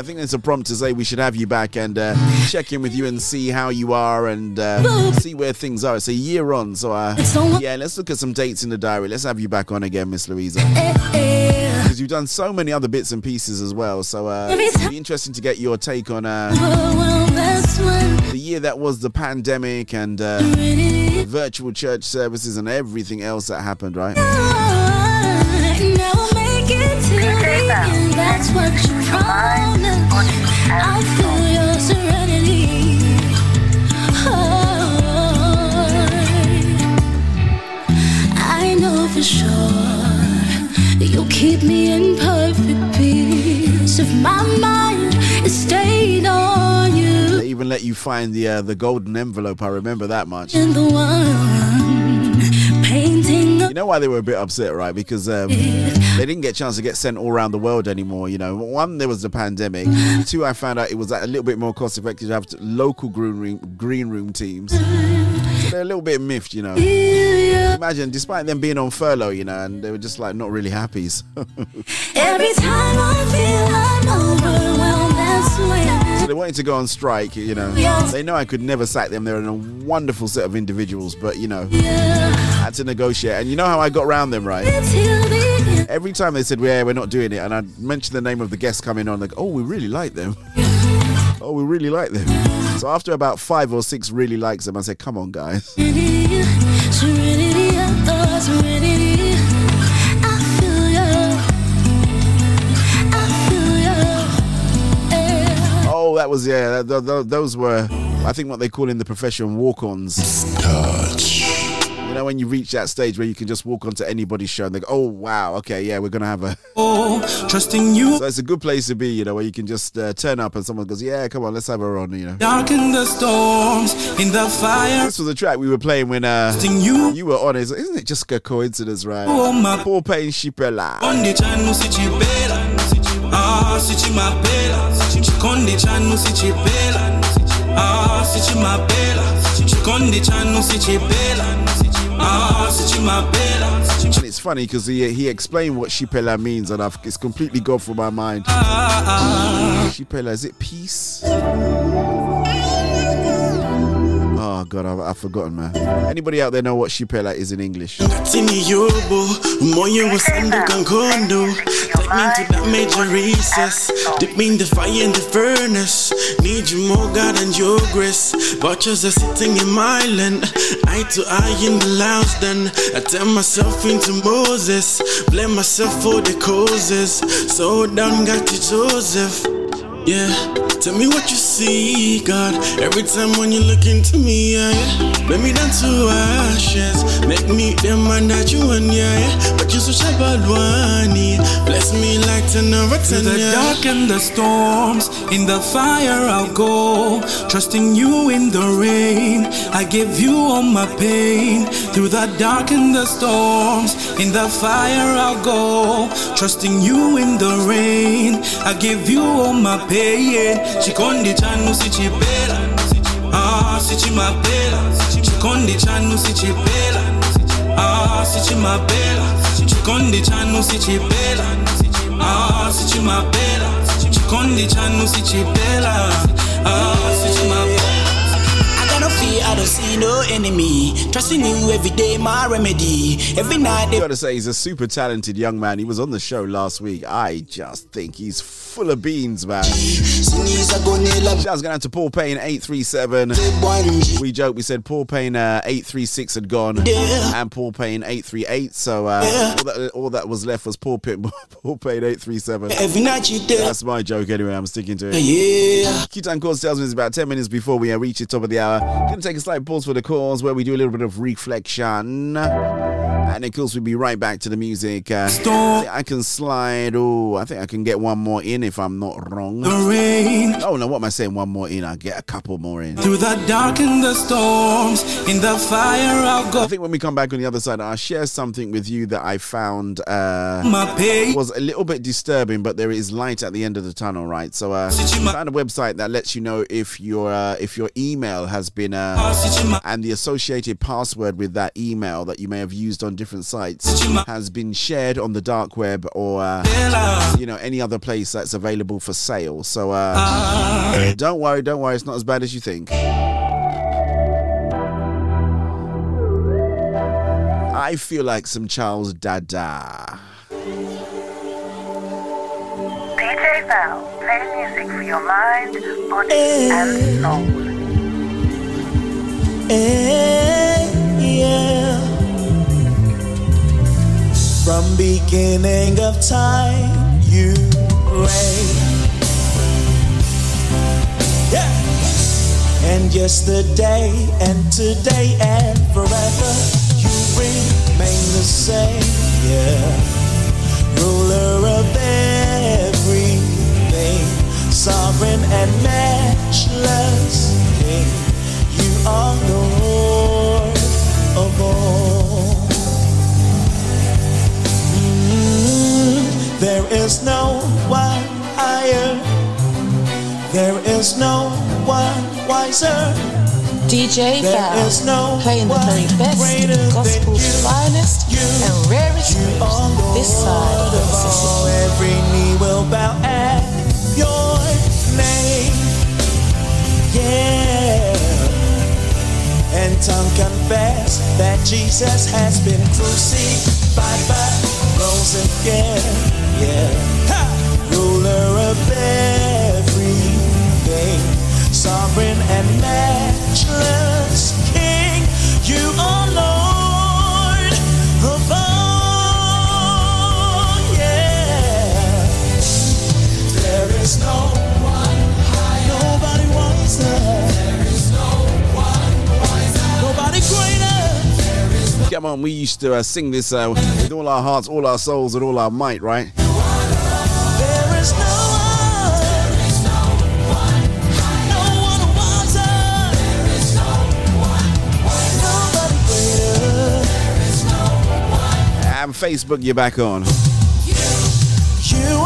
Think there's a prompt to say we should have you back and uh, check in with you and see how you are and uh, see where things are. It's a year on, so uh, yeah, let's look at some dates in the diary. Let's have you back on again, Miss Louisa. Because you've done so many other bits and pieces as well, so uh, it'd be interesting to get your take on uh, the year that was the pandemic and uh, virtual church services and everything else that happened, right? Now I'll make it till the end. That's what you promised. I feel your serenity. Oh, I know for sure you'll keep me in perfect peace if my mind is stayed on you. They even let you find the uh, the golden envelope. I remember that much. And the one painting You know why they were a bit upset, right? Because um, they didn't get a chance to get sent all around the world anymore. You know, one there was the pandemic. Two, I found out it was a little bit more cost effective to have local green room, green room teams. So they're a little bit miffed, you know. Imagine, despite them being on furlough, you know, and they were just like not really happy. So, Every time I feel I'm overwhelmed, so they wanted to go on strike. You know, they know I could never sack them. They're a wonderful set of individuals, but you know, I had to negotiate. And you know how I got around them, right? Every time they said, "Yeah, we're not doing it," and I mentioned the name of the guest coming on, like, "Oh, we really like them." oh, we really like them. So after about five or six really likes them, I said, "Come on, guys." Oh, that was yeah. th- th- th- those were I think what they call in the profession walk-ons. Touch. You know when you reach that stage where you can just walk onto anybody's show and they go, "Oh wow, okay, yeah, we're gonna have a." Oh, trusting you. So it's a good place to be, you know, where you can just uh, turn up and someone goes, "Yeah, come on, let's have her on," you know. Darken the storms in the fire. This was a track we were playing when uh, you. you were on. it. Isn't it just a coincidence, right? Oh, my- Paul Payne Shipella. Konde chanu sichipela. Ah, chanu sichipela. Ah, chanu sichipela. Ah, sichimapela. And it's funny because he he explained what Shipella means, and I've, it's completely gone from my mind. Ah, Shipella, is it peace? Oh God, I've, I've forgotten, man. Anybody out there know what Shipella is in English? Take me to that major recess. Dip me in the fire in the furnace. Need you more God and your grace. Watchers are sitting in my land. Eye to eye in the lounge then. I turn myself into Moses. Blame myself for the causes. So down got to Joseph. Yeah, tell me what you see, God. Every time when you look into me, yeah, yeah. Bring me down to ashes. Make me the man that you want, yeah, yeah. But you so shabalwani. Bless me like ten over ten, Through the yeah. dark and the storms, in the fire I'll go. Trusting you in the rain, I give you all my pain. Through the dark and the storms, in the fire I'll go. Trusting you in the rain, I give you all my pain. Chikondi chanu sichipela, ah sichimapela. Chikondi chanu sichipela, ah sichimapela. Chikondi chanu sichipela. Ah, sichimapela chikondi chanu sichipela ah, don't see no enemy. Trusting you every day, my remedy. Every night, I gotta say, he's a super talented young man. He was on the show last week. I just think he's full of beans, man. Shouts going out to Paul Payne 837. We joked, we said Paul Payne uh, 836 had gone and Paul Payne 838. So uh, all, that, all that was left was Paul Payne, Paul Payne 837. every night you do. That's my joke anyway. I'm sticking to it. Yeah. Q-Time Calls tells me it's about 10 minutes before we uh, reach the top of the hour. Gonna take a slight pause for the cause where we do a little bit of reflection. And of course, we'll be right back to the music. Uh, I, can slide. Oh, I think I can get one more in if I'm not wrong. Oh, no, what am I saying? One more in. I'll get a couple more in. through the dark and the storms in the fire I'll go I think when we come back on the other side, I'll share something with you that I found uh, was a little bit disturbing, but there is light at the end of the tunnel, right? So, uh, I found a website that lets you know if your uh, if your email has been uh, and the associated password with that email that you may have used on different sites has been shared on the dark web or uh, you know any other place that's available for sale. So, uh, don't worry, don't worry, it's not as bad as you think. I feel like some Charles Dada. DJ Val, play music for your mind, body, and soul. Eh, yeah. From beginning of time, you reign. Yeah. And yesterday and today and forever, you remain the same. Yeah. Ruler of everything, sovereign and matchless King. You are Lord There is no one higher. There is no one wiser. DJ There Val, is no playing the very best gospel's finest and rarest grapes this side of the Mississippi. Every knee will bow at your name. Yeah. And tongue confess that Jesus has been crucified but rose again yeah. Ruler of everything, sovereign and matchless king, you are Lord yeah. There is no one higher, nobody wiser. There is no one wiser, nobody greater. Come on, we used to uh, sing this uh, with all our hearts, all our souls, and all our might, right? Facebook, you're back on. You, you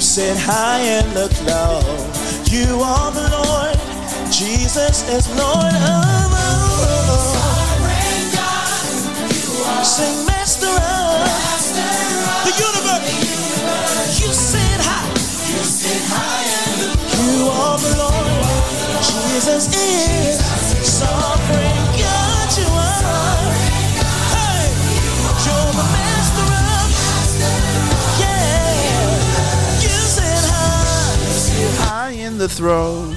sit high and look low. You are the Lord, Jesus is Lord of all. Sovereign God, you are. Sing, Master of the universe. You sit high. You are the Lord. Jesus is sovereign God. You are. Hey, you're the master of. Yeah. You sit high. High in the throne.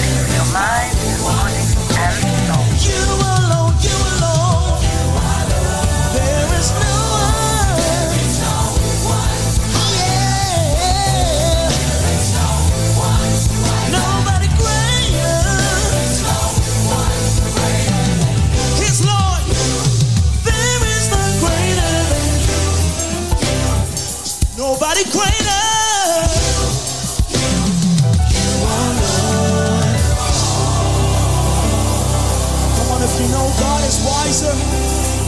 wiser.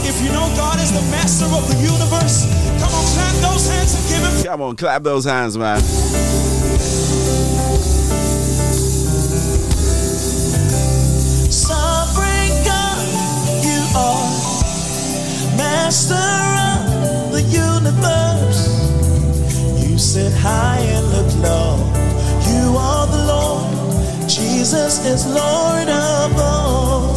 If you know God is the master of the universe, come on, clap those hands and give him. Come on, clap those hands, man. Sovereign God, you are master of the universe. You sit high and look low. You are the Lord. Jesus is Lord of all.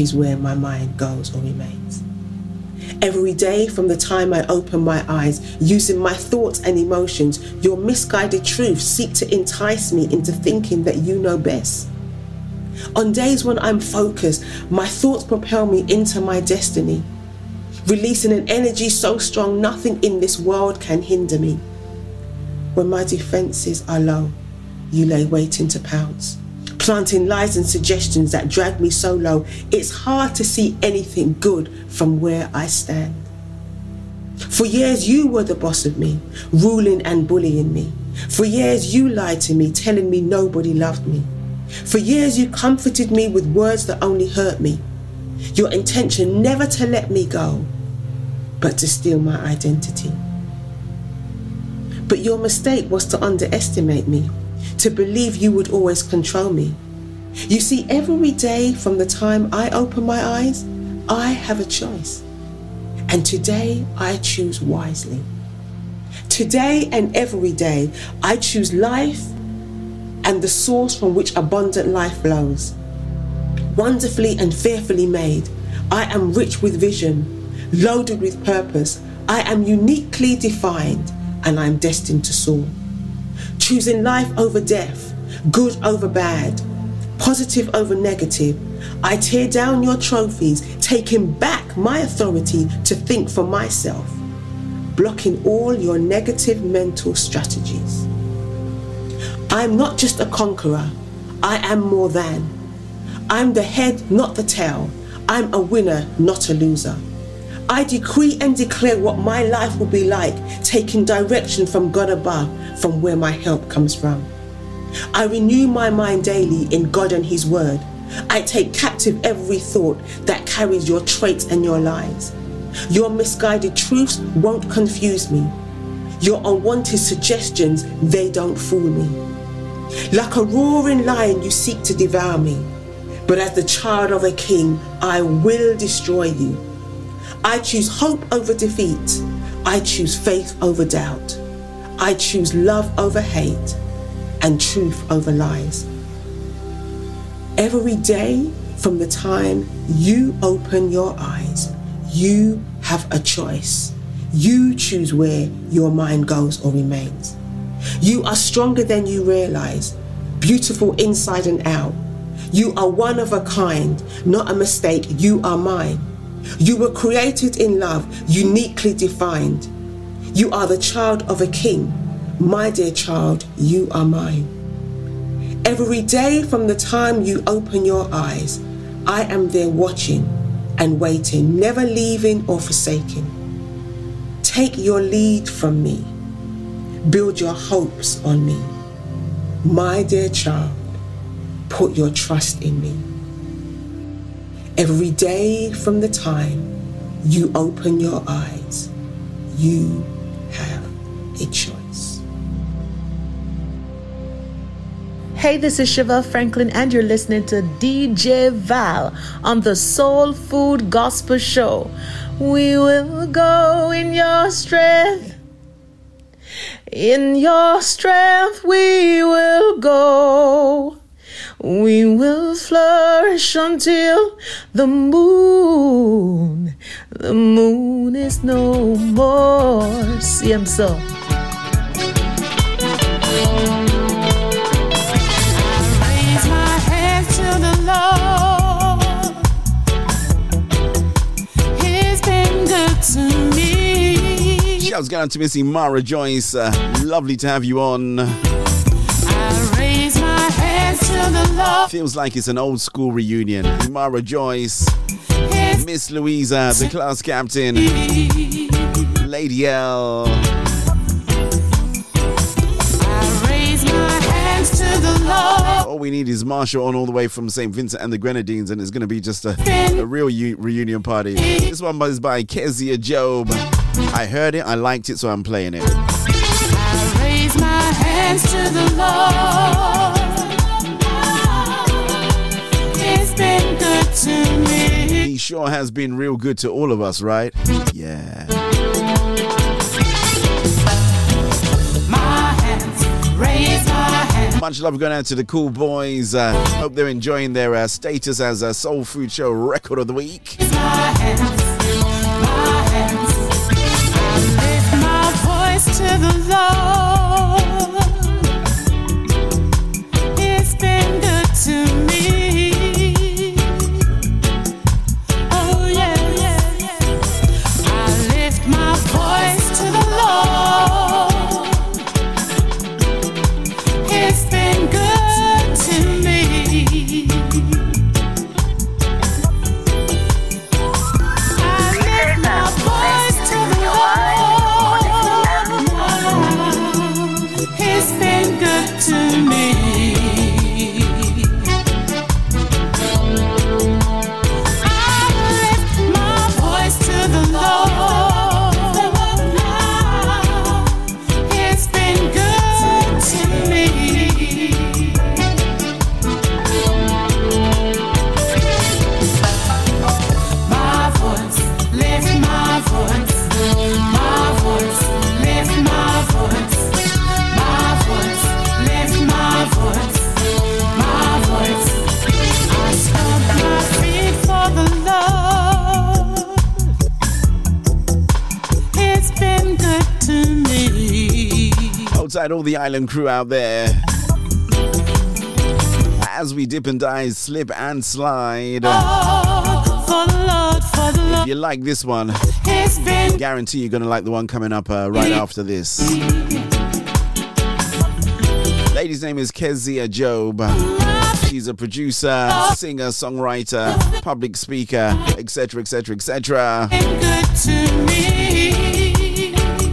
Is where my mind goes or remains. Every day, from the time I open my eyes, using my thoughts and emotions, your misguided truths seek to entice me into thinking that you know best. On days when I'm focused, my thoughts propel me into my destiny, releasing an energy so strong nothing in this world can hinder me. When my defenses are low, you lay waiting to pounce planting lies and suggestions that drag me so low, it's hard to see anything good from where I stand. For years, you were the boss of me, ruling and bullying me. For years, you lied to me, telling me nobody loved me. For years, you comforted me with words that only hurt me. Your intention never to let me go, but to steal my identity. But your mistake was to underestimate me, to believe you would always control me. You see, every day from the time I open my eyes, I have a choice. And today I choose wisely. Today and every day, I choose life and the source from which abundant life flows. Wonderfully and fearfully made, I am rich with vision, loaded with purpose. I am uniquely defined, and I am destined to soar. Choosing life over death, good over bad, positive over negative. I tear down your trophies, taking back my authority to think for myself, blocking all your negative mental strategies. I'm not just a conqueror, I am more than. I'm the head, not the tail. I'm a winner, not a loser. I decree and declare what my life will be like, taking direction from God above, from where my help comes from. I renew my mind daily in God and His Word. I take captive every thought that carries your traits and your lies. Your misguided truths won't confuse me. Your unwanted suggestions, they don't fool me. Like a roaring lion, you seek to devour me. But as the child of a king, I will destroy you. I choose hope over defeat. I choose faith over doubt. I choose love over hate and truth over lies. Every day from the time you open your eyes, you have a choice. You choose where your mind goes or remains. You are stronger than you realize, beautiful inside and out. You are one of a kind, not a mistake. You are mine. You were created in love, uniquely defined. You are the child of a king. My dear child, you are mine. Every day from the time you open your eyes, I am there watching and waiting, never leaving or forsaking. Take your lead from me. Build your hopes on me. My dear child, put your trust in me. Every day from the time you open your eyes, you have a choice. Hey, this is Chevelle Franklin, and you're listening to DJ Val on the Soul Food Gospel Show. We will go in your strength. In your strength, we will go. We will flourish until the moon. The moon is no more. See, I'm so. Raise my hands to the Lord. He's been good to me. Shouts going out to Missy Mara Joyce. Uh, lovely to have you on. Feels like it's an old school reunion. Mara Joyce, Miss Louisa, the class captain, Lady L. I raise my hands to the Lord. All we need is Marshall on all the way from St. Vincent and the Grenadines, and it's going to be just a, a real u- reunion party. This one is by Kezia Job. I heard it, I liked it, so I'm playing it. I raise my hands to the Lord. Been good to me. He sure has been real good to all of us, right? Yeah. My hands, raise my hands. Much love going out to the cool boys. Uh, hope they're enjoying their uh, status as a Soul Food Show Record of the Week. Outside all the island crew out there. As we dip and dive, slip and slide. The Lord, Lord. If you like this one, been guarantee you're going to like the one coming up uh, right after this. Lady's name is Kezia Job. She's a producer, singer, songwriter, public speaker, etc., etc., etc.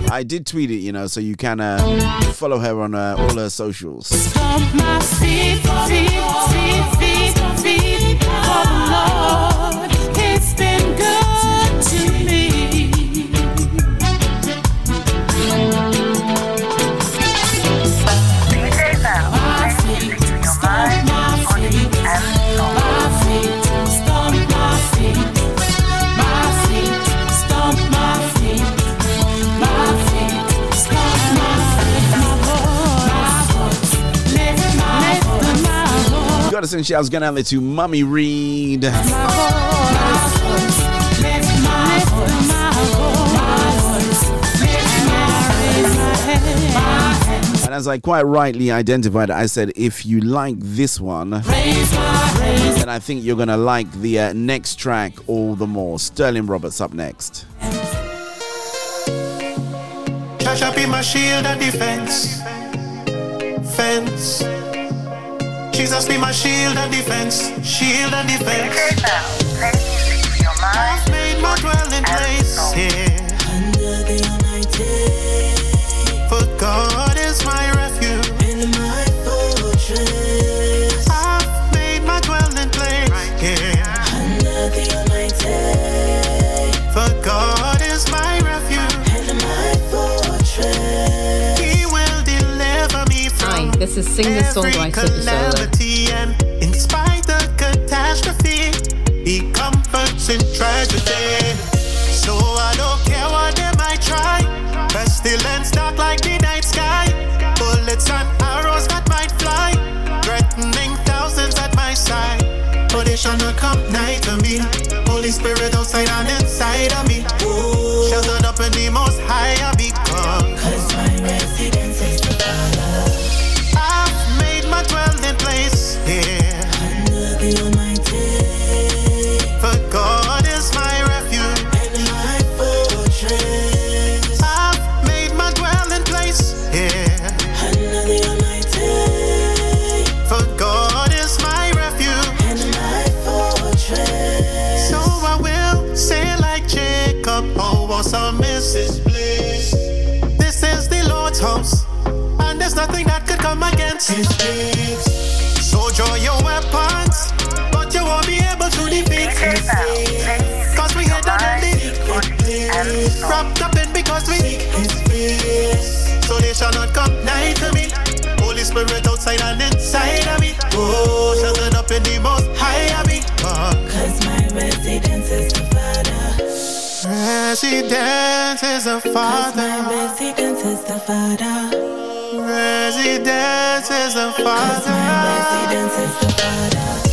I did tweet it, you know, so you can uh, follow her on uh, all her socials. Shouts going out there to Mummy Reed. And as I quite rightly identified, I said, if you like this one, then I think you're gonna like the uh, next track all the more. Sterling Roberts up next. My shield and defense. Fence. Jesus be my shield and defense. Shield and defense. I've made my dwelling place here. Under the Almighty. For God is singer-songwriter Bisola. calamity and in spite of catastrophe, he comforts in tragedy. So I don't care what they might try. Pestilence dark like the night sky. Bullets and arrows that might fly. Threatening thousands at my side. But they shall not come nigh to me. Holy Spirit outside and inside of Is the Father. my residence is the Father. Residence is the Father. my residence is the Father.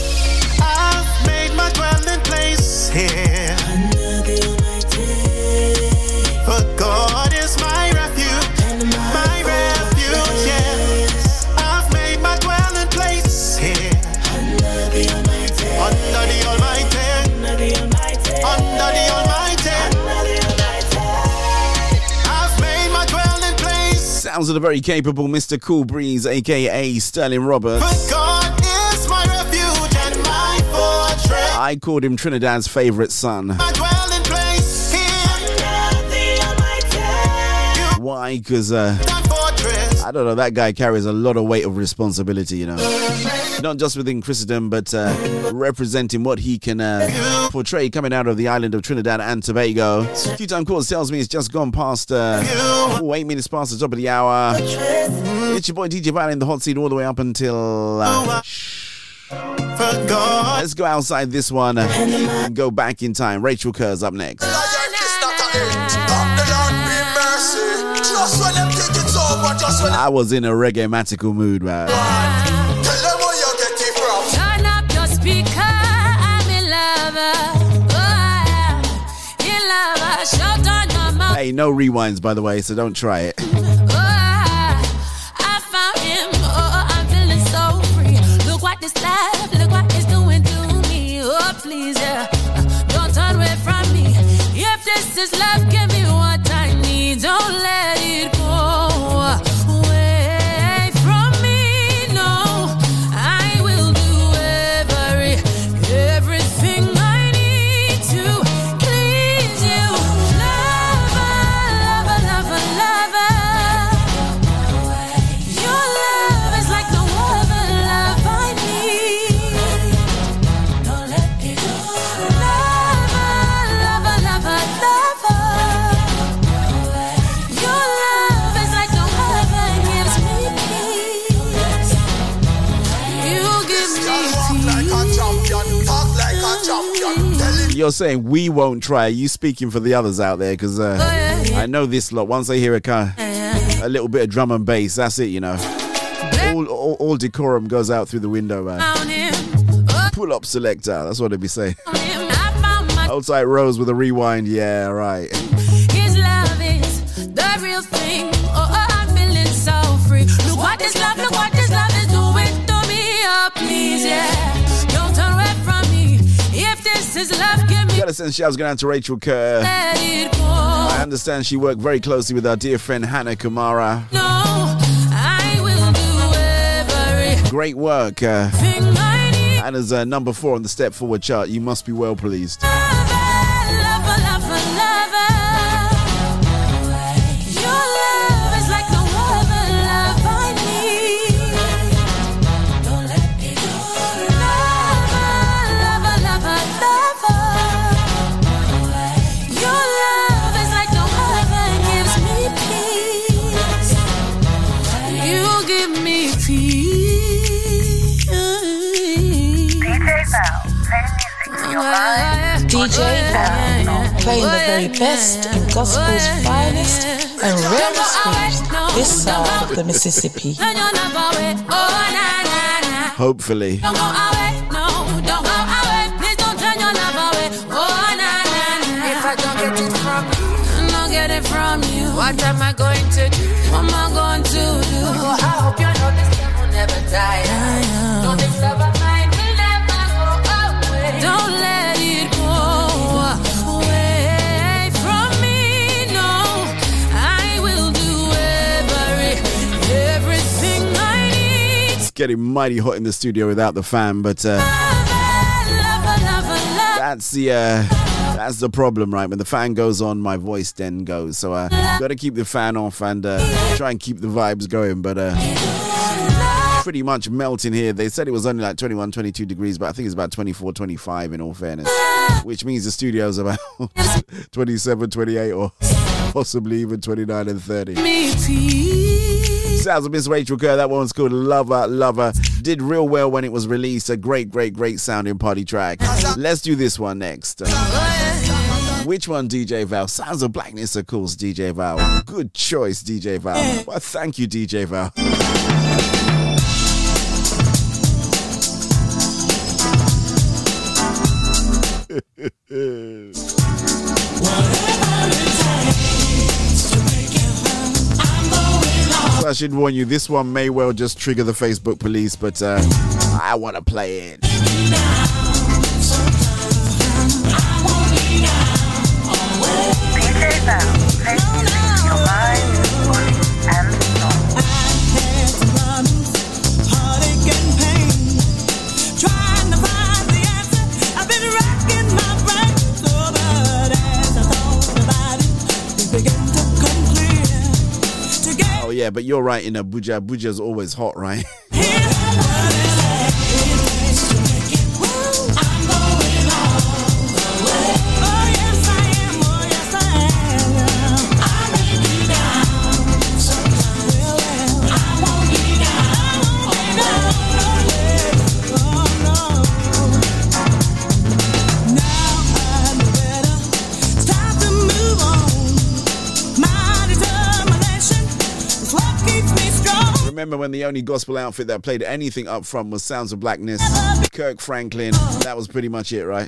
The very capable Mr. Cool Breeze, aka Sterling Roberts. God is my refuge and my fortress. I called him Trinidad's favorite son. My dwelling place here. Why? Because, uh, I don't know, that guy carries a lot of weight of responsibility, you know. Not just within Christendom, but uh, representing what he can uh, portray coming out of the island of Trinidad and Tobago. Few time calls tells me it's just gone past, uh, oh, eight minutes past the top of the hour. It's your boy DJ Val in the hot seat all the way up until. Uh, Let's go outside this one and go back in time. Rachel Kerr's up next. I was in a reggae matical mood, man. Hey, no rewinds, by the way, so don't try it. You're saying we won't try. are You speaking for the others out there because uh, I know this lot. Once they hear a kind a little bit of drum and bass, that's it. You know, all, all, all decorum goes out through the window, man. Pull up selector. That's what they'd be saying. I found my Outside Rose with a rewind. Yeah, right. His love is the real thing. I'm feeling so free. Look what this love, look what this love is doing to me. Please, yeah. Gotta send shouts going out to Rachel Kerr. let it go. I understand she worked very closely with our dear friend Hannah Kumara. No, I will do everything Great work. Uh. Hannah's uh, number four on the Step Forward chart. You must be well pleased. DJ Val, playing the very best in gospel's finest and rarest waves this side of the Mississippi. Hopefully. Don't go away, no, don't go away. Please don't turn your love away. Na, na, na. If I don't get it from you, I don't get it from you. What am I going to do? What am I going to do? Oh, I hope you know this love will never die. Getting mighty hot in the studio without the fan, but uh, that's the uh, that's the problem, right? When the fan goes on, my voice then goes. So I uh, got to keep the fan off and uh, try and keep the vibes going. But uh, pretty much melting here. They said it was only like 21, 22 degrees, but I think it's about 24, 25 in all fairness, which means the studio's about 27, 28, or possibly even 29 and 30. Sounds of Miss Rachel Kerr. That one's called Lover, Lover. Did real well when it was released. A great, great, great sounding party track. Let's do this one next. Which one, DJ Val? Sounds of Blackness, of course, DJ Val. Good choice, DJ Val. Well, thank you, DJ Val. I should warn you, this one may well just trigger the Facebook police, but uh, I want to play it. DJ Yeah, but you're right in Abuja. Abuja's always hot, right? Remember when the only gospel outfit that played anything up front was Sounds of Blackness, Kirk Franklin. That was pretty much it, right?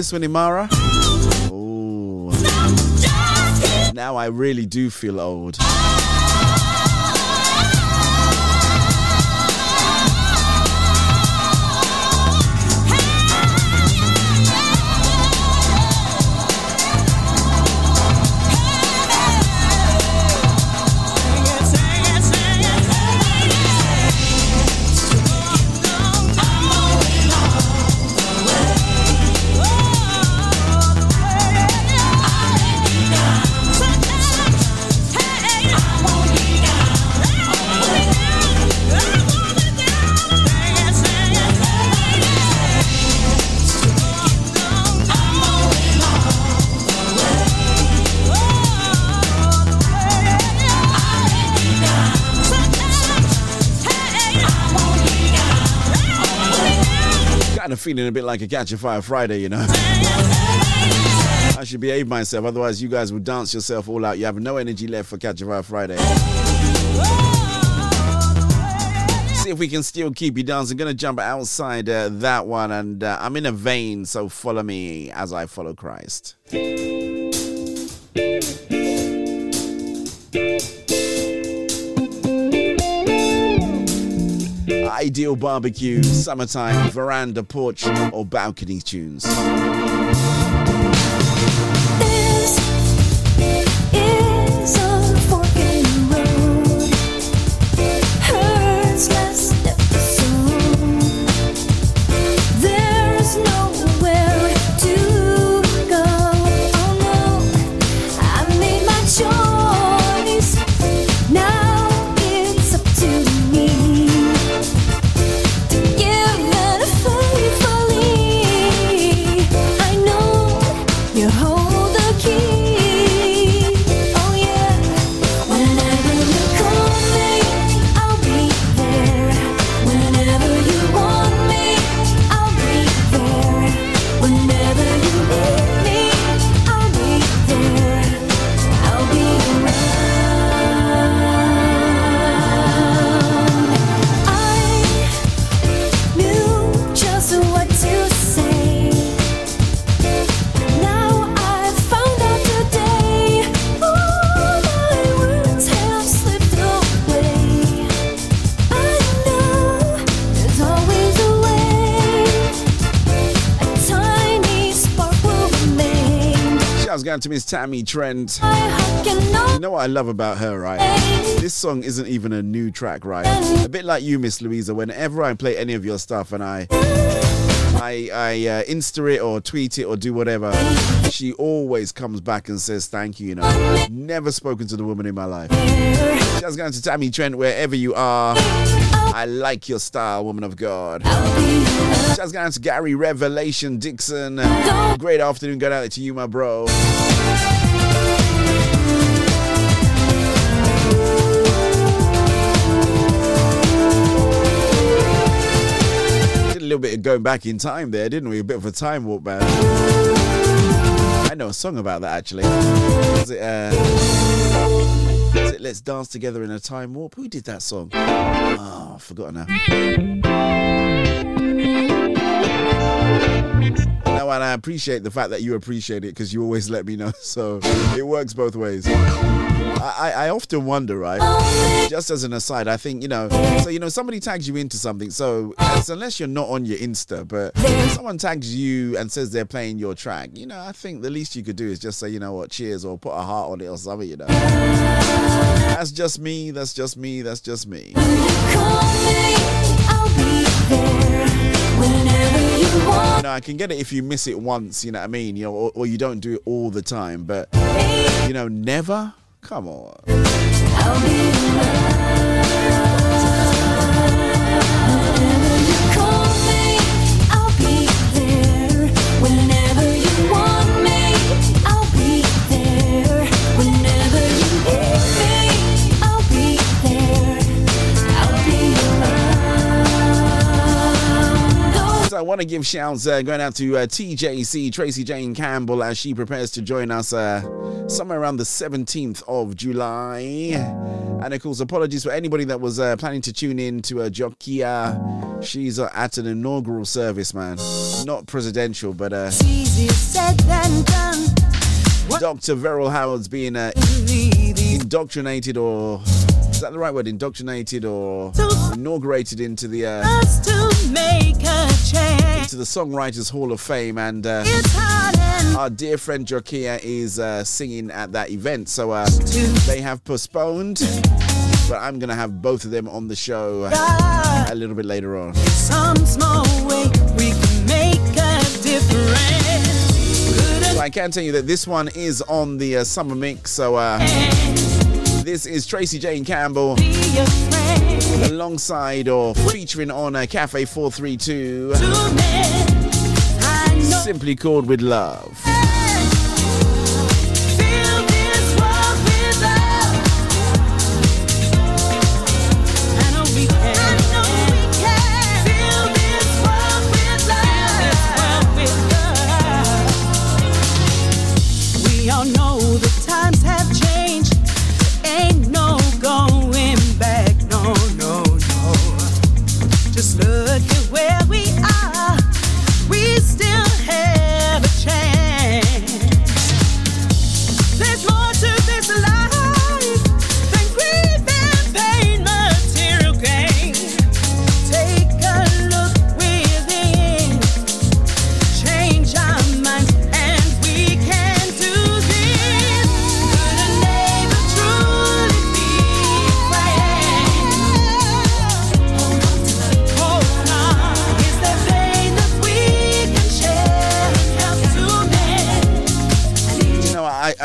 This one, Imara? Oh. Now I really do feel old. A bit like a Catch a Fire Friday, you know? I should behave myself, otherwise, you guys will dance yourself all out. You have no energy left for Catch a Fire Friday. See if we can still keep you dancing. Gonna jump outside uh, that one, and uh, I'm in a vein, so follow me as I follow Christ. Ideal barbecue, summertime, veranda, porch, or balcony tunes. Miss Tammy Trent. You know what I love about her, right? This song isn't even a new track, right? A bit like you, Miss Louisa. Whenever I play any of your stuff and I, I, I uh, insta it or tweet it or do whatever, she always comes back and says thank you. You know, never spoken to the woman in my life. Shouts going to Tammy Trent wherever you are. I like your style, woman of God. Shouts going to Gary Revelation Dixon. Great afternoon, going out to you, my bro. Little bit of going back in time there, didn't we? A bit of a time warp, man. I know a song about that actually. Was it, uh, it Let's Dance Together in a Time Warp? Who did that song? Oh, I've forgotten now. And I appreciate the fact that you appreciate it because you always let me know. So it works both ways. I, I, often wonder, right? Just as an aside, I think, you know, so, you know, somebody tags you into something. So unless you're not on your Insta, but someone tags you and says they're playing your track, you know, I think the least you could do is just say, you know what, cheers or put a heart on it or something, you know. That's just me. That's just me. That's just me. You know, I can get it if you miss it once, you know what I mean? You know, or, or you don't do it all the time, but you know, never? Come on. I want to give shouts uh, going out to uh, TJC, Tracy Jane Campbell, as she prepares to join us uh, somewhere around the 17th of July. And of course, apologies for anybody that was uh, planning to tune in to uh, Jokia. She's uh, at an inaugural service, man. Not presidential, but uh, said than done. Dr. Verrill Howard's being uh, indoctrinated or. Is that the right word? Indoctrinated or inaugurated into the uh, Us to make a change. into the Songwriters Hall of Fame, and uh, our dear friend Jokia is uh, singing at that event. So uh, they have postponed, but I'm gonna have both of them on the show uh, a little bit later on. Some small way we can make a difference. So I can tell you that this one is on the uh, summer mix. So uh, this is Tracy Jane Campbell alongside or featuring on a Cafe 432. Simply called with love.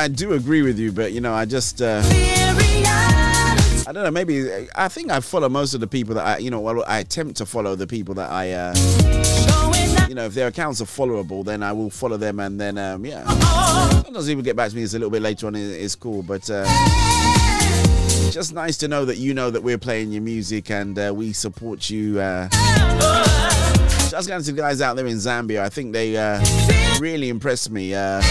I, do agree with you, but you know, I just uh, I don't know. Maybe I think I follow most of the people that I, you know, well, I attempt to follow the people that I, uh, you know, if their accounts are followable, then I will follow them, and then um, yeah, sometimes people get back to me. It's a little bit later on. it- It's cool, but. Uh, just nice to know that you know that we're playing your music and uh, we support you. Uh, just going to the guys out there in Zambia. I think they uh, really impressed me. Uh,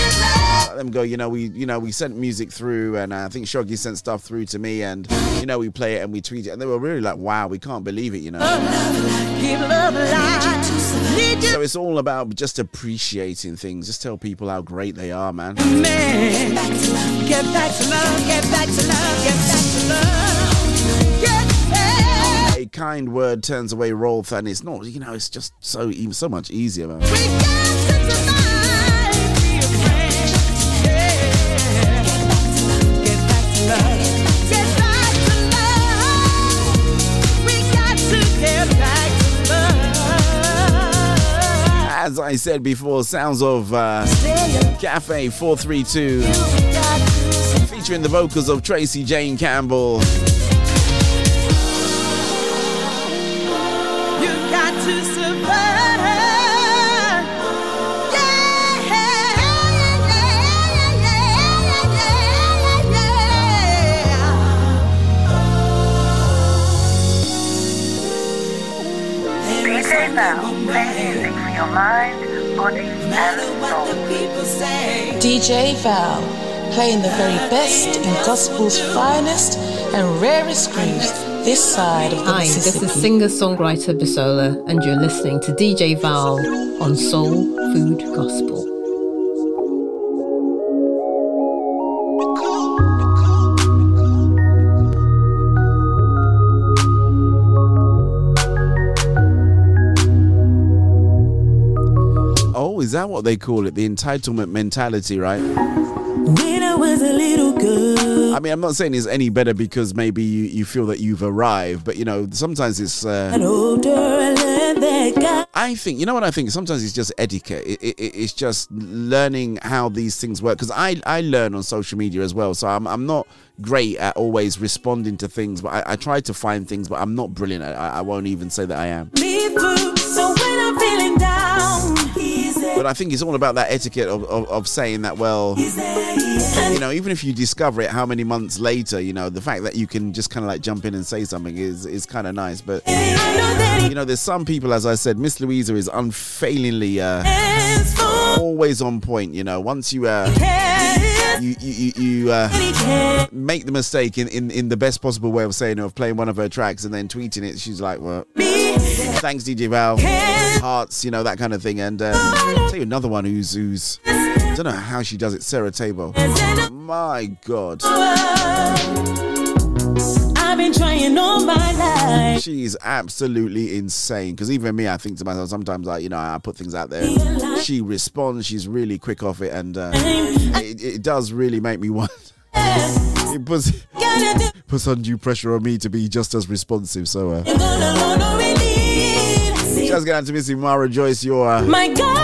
let them go. You know, we you know we sent music through, and I think Shoggy sent stuff through to me, and you know we play it and we tweet it, and they were really like, "Wow, we can't believe it," you know. Love So it's all about just appreciating things. Just tell people how great they are, man. man. Get back to love. Get back to love. Get back to love. Get back. A kind word turns away wrath, and it's not. You know, it's just so so much easier, man. As I said before, sounds of uh, Cafe 432 featuring the vocals of Tracy Jane Campbell. DJ Val, playing the very best in gospel's finest and rarest grooves this side of the Hi, this is singer songwriter Bisola, and you're listening to DJ Val on Soul Food Gospel. Oh, is that what they call it? The entitlement mentality, right? I a little girl, I mean, I'm not saying it's any better because maybe you, you feel that you've arrived, but you know, sometimes it's. Uh, older, I learned that God. I think, you know what I think? Sometimes it's just etiquette. It, it, it- it's just learning how these things work. Because I, I learn on social media as well. So I'm, I'm not great at always responding to things, but I, I try to find things, but I'm not brilliant. I, I won't even say that I am. But I think it's all about that etiquette of, of, of saying that, well, you know, even if you discover it how many months later, you know, the fact that you can just kind of like jump in and say something is, is kind of nice. But, you know, there's some people, as I said, Miss Louisa is unfailingly uh, always on point. You know, once you. Uh, you you, you, uh, make the mistake in, in, in the best possible way of saying it, of playing one of her tracks and then tweeting it. She's like, well, thanks DJ Val, hearts, you know that kind of thing. And uh, I'll tell you another one who's who's I don't know how she does it. Sarah Tabo. My God, I've been trying all my life. she's absolutely insane. Because even me, I think to myself sometimes, like you know, I put things out there. She responds. She's really quick off it, and uh, it, it does really make me want. It puts puts undue pressure on me to be just as responsive. So, uh, get out to Missy Mara Joyce. You're uh, My God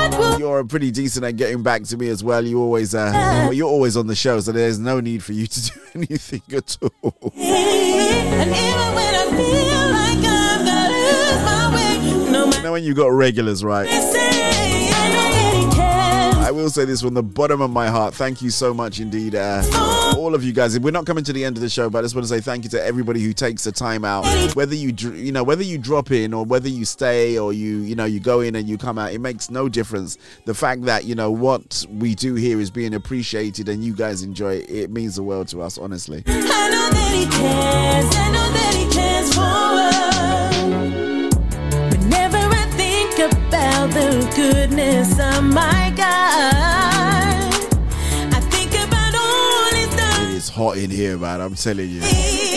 you're pretty decent at getting back to me as well. You always uh, well, you're always on the show, so there's no need for you to do anything at all. And even when like I'm gonna lose my way, no You know when you got regulars, right? I will say this from the bottom of my heart. Thank you so much indeed, uh, all of you guys. We're not coming to the end of the show, but I just want to say thank you to everybody who takes the time out. Whether you you know whether you drop in or whether you stay or you you know you go in and you come out, it makes no difference. The fact that you know what we do here is being appreciated and you guys enjoy it, it means the world to us. Honestly. Goodness of my God, hot in here, man. I'm telling you. I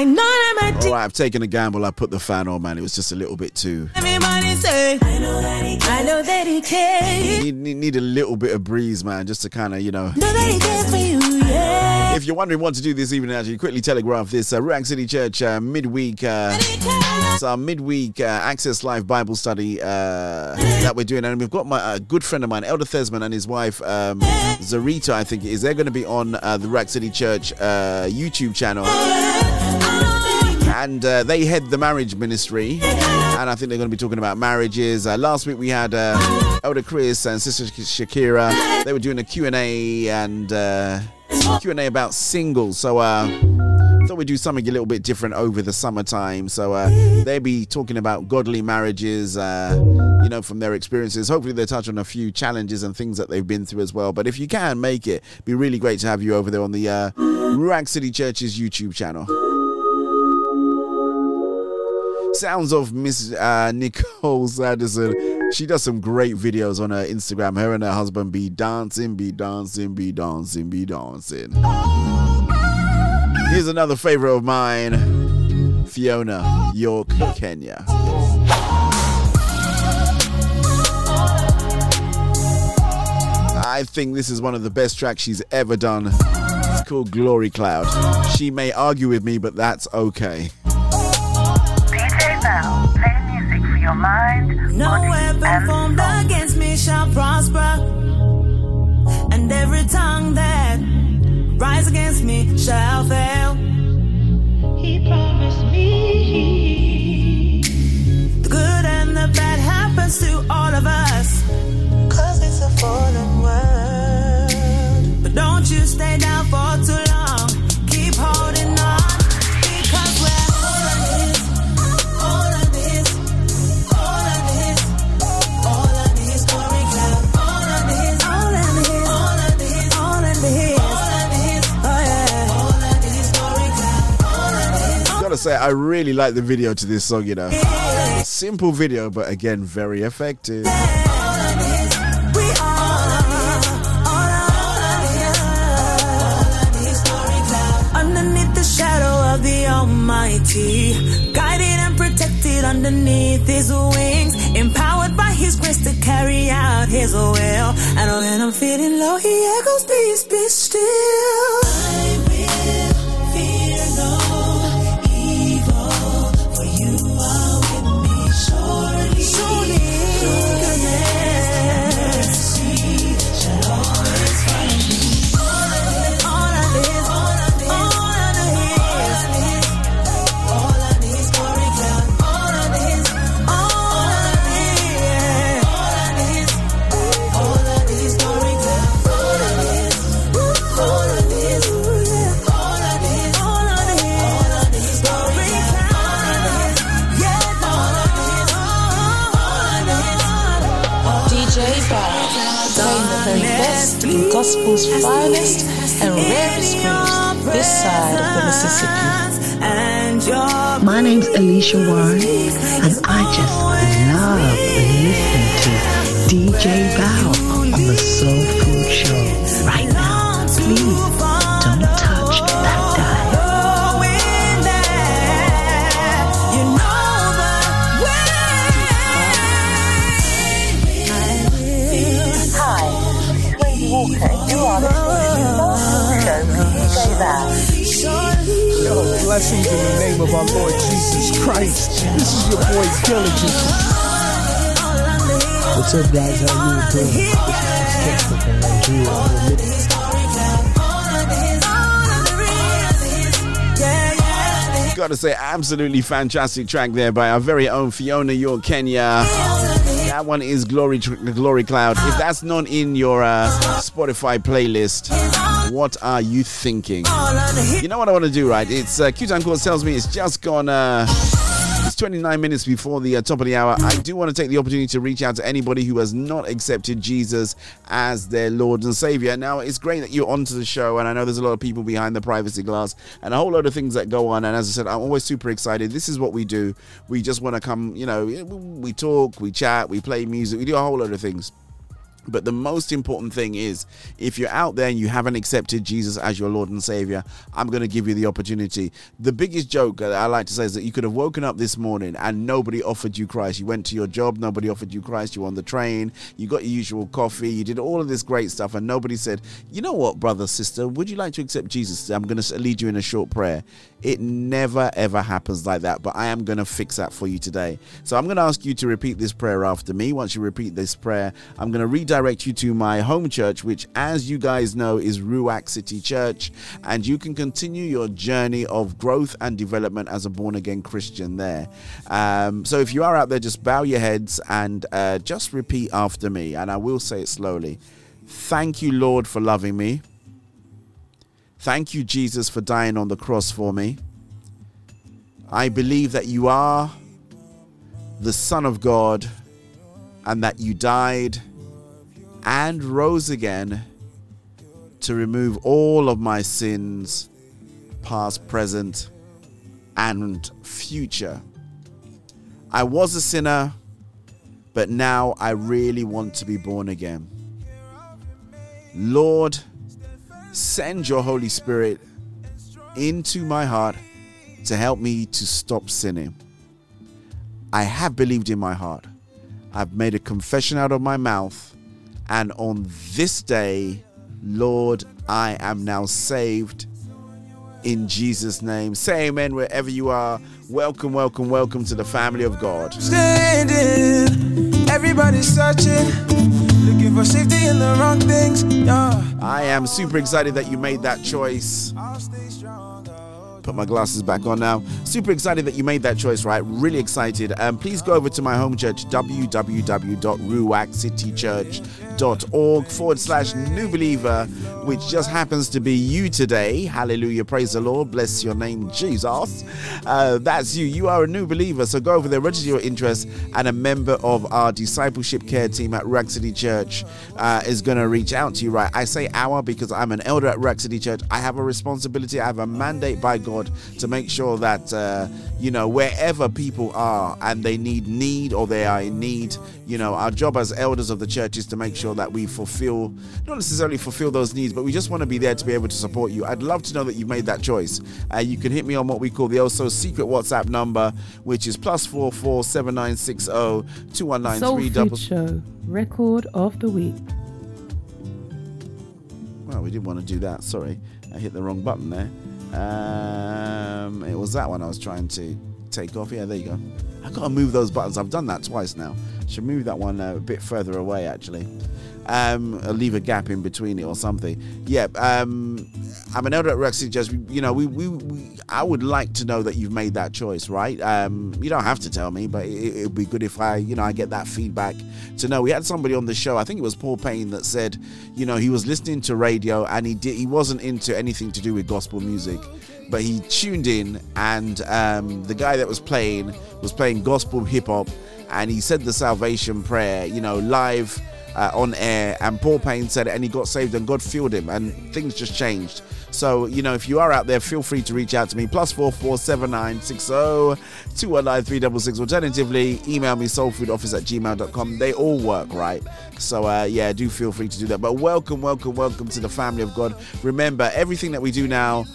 I know that my All right, I've taken a gamble. I put the fan on, man. It was just a little bit too. everybody say, I know that he, I know that he cares. Need, need, need a little bit of breeze, man, just to kind of, you know. Know that he cares for you, yeah. If you're wondering what to do this evening, actually, quickly telegraph this. Uh, City Church uh, midweek, uh, it's our midweek uh, Access Live Bible study uh, that we're doing. And we've got my uh, good friend of mine, Elder Thesman, and his wife, um, Zarita, I think it is. They're going to be on uh, the Ruach City Church uh, YouTube channel. And uh, they head the marriage ministry. And I think they're going to be talking about marriages. Uh, last week we had uh, Elder Chris and Sister Shakira. They were doing a Q&A and uh, Q&A about singles. So uh, thought we'd do something a little bit different over the summertime. So uh, they'll be talking about godly marriages, uh, you know, from their experiences. Hopefully they touch on a few challenges and things that they've been through as well. But if you can make it, be really great to have you over there on the uh, Ruach City Church's YouTube channel. Sounds of Miss uh, Nicole Sanderson. She does some great videos on her Instagram. Her and her husband be dancing, be dancing, be dancing, be dancing. Here's another favorite of mine Fiona, York, Kenya. I think this is one of the best tracks she's ever done. It's called Glory Cloud. She may argue with me, but that's okay. Your mind, No body, weapon and formed against me shall prosper. And every tongue that rise against me shall fail. He promised me the good and the bad happens to all of us. Gotta say, I really like the video to this song, you know. Simple video, but again, very effective. Underneath the shadow of the Almighty, guided and protected underneath His wings, empowered by His grace to carry out His will. And when I'm feeling low, He echoes, "Peace, be still." I will fear no gospel's finest and rarest grooves this side of the Mississippi. My name's Alicia Warren, and I just love listening to DJ Bow on the Soul Food Show right now. Please blessings in the name of our Lord Jesus Christ. This is your boy Diligent. What's up, guys? How you doing? This is Skeptic from Nigeria. We're living- Gotta say, absolutely fantastic track there by our very own Fiona York Kenya. That one is Glory Glory Cloud. If that's not in your uh, Spotify playlist, what are you thinking? You know what I want to do, right? It's uh, Q-Time Course tells me it's just gone. Uh, it's 29 minutes before the uh, top of the hour. I do want to take the opportunity to reach out to anybody who has not accepted Jesus as their Lord and Savior. Now, it's great that you're onto the show, and I know there's a lot of people behind the privacy glass and a whole lot of things that go on. And as I said, I'm always super excited. This is what we do. We just want to come, you know, we talk, we chat, we play music, we do a whole lot of things. But the most important thing is if you're out there and you haven't accepted Jesus as your Lord and Savior, I'm going to give you the opportunity. The biggest joke that I like to say is that you could have woken up this morning and nobody offered you Christ. You went to your job, nobody offered you Christ. You were on the train, you got your usual coffee, you did all of this great stuff, and nobody said, You know what, brother, sister, would you like to accept Jesus? I'm going to lead you in a short prayer. It never ever happens like that, but I am going to fix that for you today. So I'm going to ask you to repeat this prayer after me. Once you repeat this prayer, I'm going to redirect you to my home church, which, as you guys know, is Ruach City Church, and you can continue your journey of growth and development as a born again Christian there. Um, so if you are out there, just bow your heads and uh, just repeat after me, and I will say it slowly. Thank you, Lord, for loving me. Thank you, Jesus, for dying on the cross for me. I believe that you are the Son of God and that you died and rose again to remove all of my sins, past, present, and future. I was a sinner, but now I really want to be born again. Lord, send your Holy Spirit into my heart to help me to stop sinning. I have believed in my heart. I've made a confession out of my mouth. And on this day, Lord, I am now saved in Jesus' name. Say amen wherever you are. Welcome, welcome, welcome to the family of God. Standing, everybody's searching, looking for safety in the wrong things. Yeah. I am super excited that you made that choice. Put my glasses back on now. Super excited that you made that choice, right? Really excited. Um, please go over to my home church, www.ruachcitychurch.org forward slash new believer, which just happens to be you today. Hallelujah. Praise the Lord. Bless your name, Jesus. Uh, that's you. You are a new believer. So go over there, register your interest, and a member of our discipleship care team at Ruach City Church uh, is going to reach out to you, right? I say our because I'm an elder at Ruach City Church. I have a responsibility, I have a mandate by God to make sure that, uh, you know, wherever people are and they need need or they are in need, you know, our job as elders of the church is to make sure that we fulfill, not necessarily fulfill those needs, but we just want to be there to be able to support you. I'd love to know that you've made that choice. Uh, you can hit me on what we call the also secret WhatsApp number, which is plus four four seven nine six zero two one nine Soul double. Show record of the week. Well, we didn't want to do that. Sorry, I hit the wrong button there. Um, it was that one I was trying to take off. Yeah, there you go. I gotta move those buttons. I've done that twice now. Should move that one uh, a bit further away actually. Um, leave a gap in between it or something. Yeah. Um, I'm an elder at Ruach City Church. You know, we, we, we I would like to know that you've made that choice, right? Um, you don't have to tell me, but it, it'd be good if I, you know, I get that feedback to know. We had somebody on the show. I think it was Paul Payne that said, you know, he was listening to radio and he did. He wasn't into anything to do with gospel music but he tuned in and um, the guy that was playing was playing gospel hip hop and he said the salvation prayer you know live uh, on air. And paul payne said it and he got saved and god filled him and things just changed. So you know if you are out there feel free to reach out to me plus four four seven nine six zero two one nine three double six. Alternatively email me soulfoodoffice at gmail.com they all work right? So uh, yeah do feel free to do that. But welcome welcome welcome to the family of god. Remember everything that we do now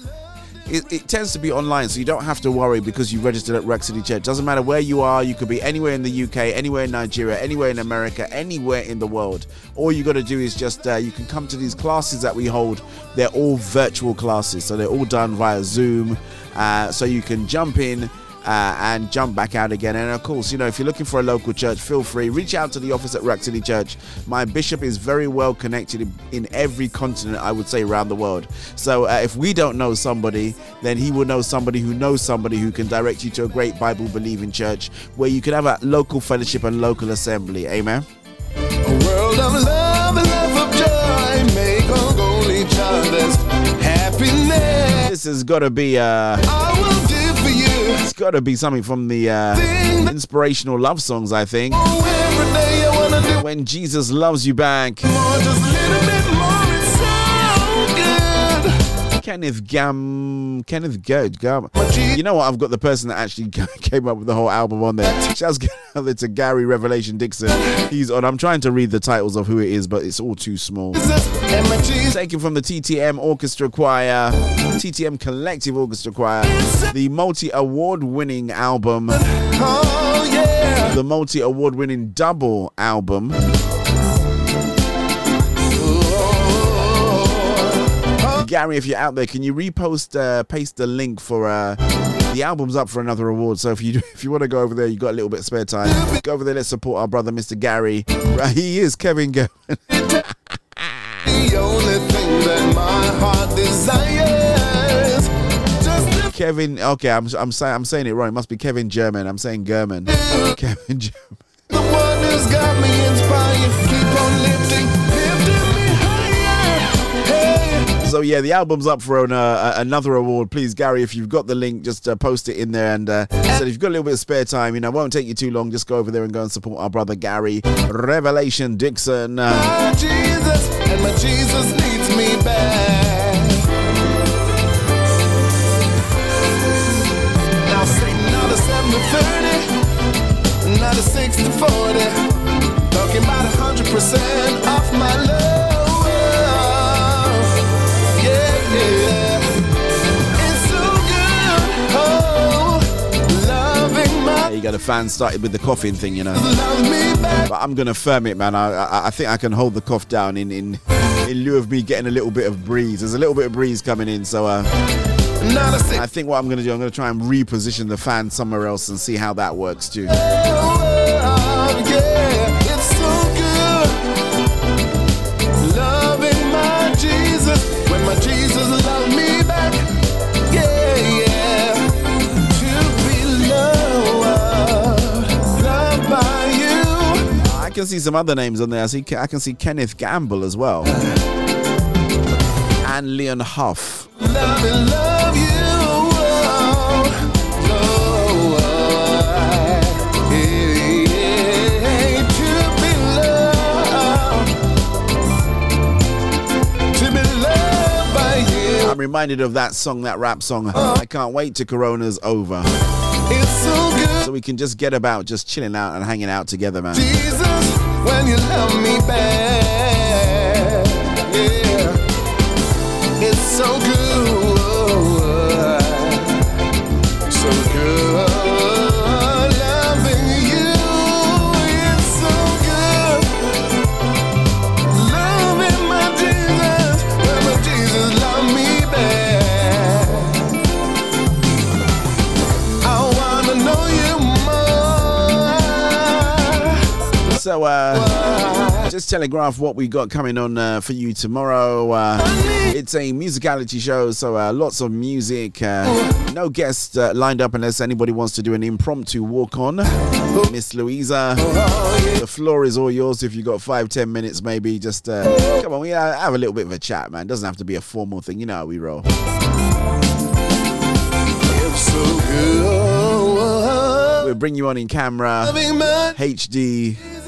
it, it tends to be online, so you don't have to worry because you registered at Ruach City Church. Doesn't matter where you are, you could be anywhere in the UK, anywhere in Nigeria, anywhere in America, anywhere in the world. All you got to do is just uh, you can come to these classes that we hold. They're all virtual classes, so they're all done via Zoom. Uh, so you can jump in. Uh, and jump back out again. And of course, you know, if you're looking for a local church, feel free. Reach out to the office at Ruach City Church. My bishop is very well connected in, in every continent, I would say, around the world. So uh, if we don't know somebody, then he will know somebody who knows somebody who can direct you to a great Bible believing church where you can have a local fellowship and local assembly. Amen. A world of love and love of joy make our only child happiness. This has got to be. Uh, got to be something from the uh, inspirational love songs, I think. I When Jesus loves you back. Kenneth Gam, Kenneth Good Gam. You know what? I've got the person that actually came up with the whole album on there. Shouts out to Gary Revelation Dixon. He's on. I'm trying to read the titles of who it is, but it's all too small. Taken from the TTM Orchestra Choir, TTM Collective Orchestra Choir, the multi award winning album, Oh yeah. the multi award winning double album. Gary, if you're out there, can you repost, uh, paste the link for uh, the album's up for another award. So if you if you want to go over there, you got a little bit of spare time. Go over there. Let's support our brother, Mr. Gary. Right, he is Kevin. Go- The only thing that my heart desires. Kevin. Okay, I'm I'm saying I'm saying it wrong. It must be Kevin German. I'm saying German. Kevin German. So yeah, the album's up for an, uh, another award. Please, Gary, if you've got the link, just uh, post it in there. And uh, so if you've got a little bit of spare time, you know, won't take you too long. Just go over there and go and support our brother Gary Revelation Dixon. Uh, My Jesus, and my Jesus needs me back. Now not a 70 30, not a 60 40. Talking about 100% off my love. The fans started with the coughing thing, you know. But I'm gonna firm it, man. I, I I think I can hold the cough down in in in lieu of me getting a little bit of breeze. There's a little bit of breeze coming in, so uh, Not a 60 I think what I'm gonna do, I'm gonna try and reposition the fan somewhere else and see how that works too. Oh, yeah, some other names on there. I see. I can see Kenneth Gamble as well, and Leon Huff. Love love. I'm reminded of that song, that rap song. I can't wait till Corona's over. It's so good, So we can just get about just chilling out and hanging out together, man. Jesus, So, uh, just telegraph what we got coming on uh, for you tomorrow. Uh, it's a musicality show, so uh, lots of music. Uh, no guests uh, lined up unless anybody wants to do an impromptu walk on. Miss Louisa, the floor is all yours if you got five, ten minutes, maybe. Just uh, come on, we uh, have a little bit of a chat, man. Doesn't have to be a formal thing, you know how we roll. It's so good. We'll bring you on in camera, Loving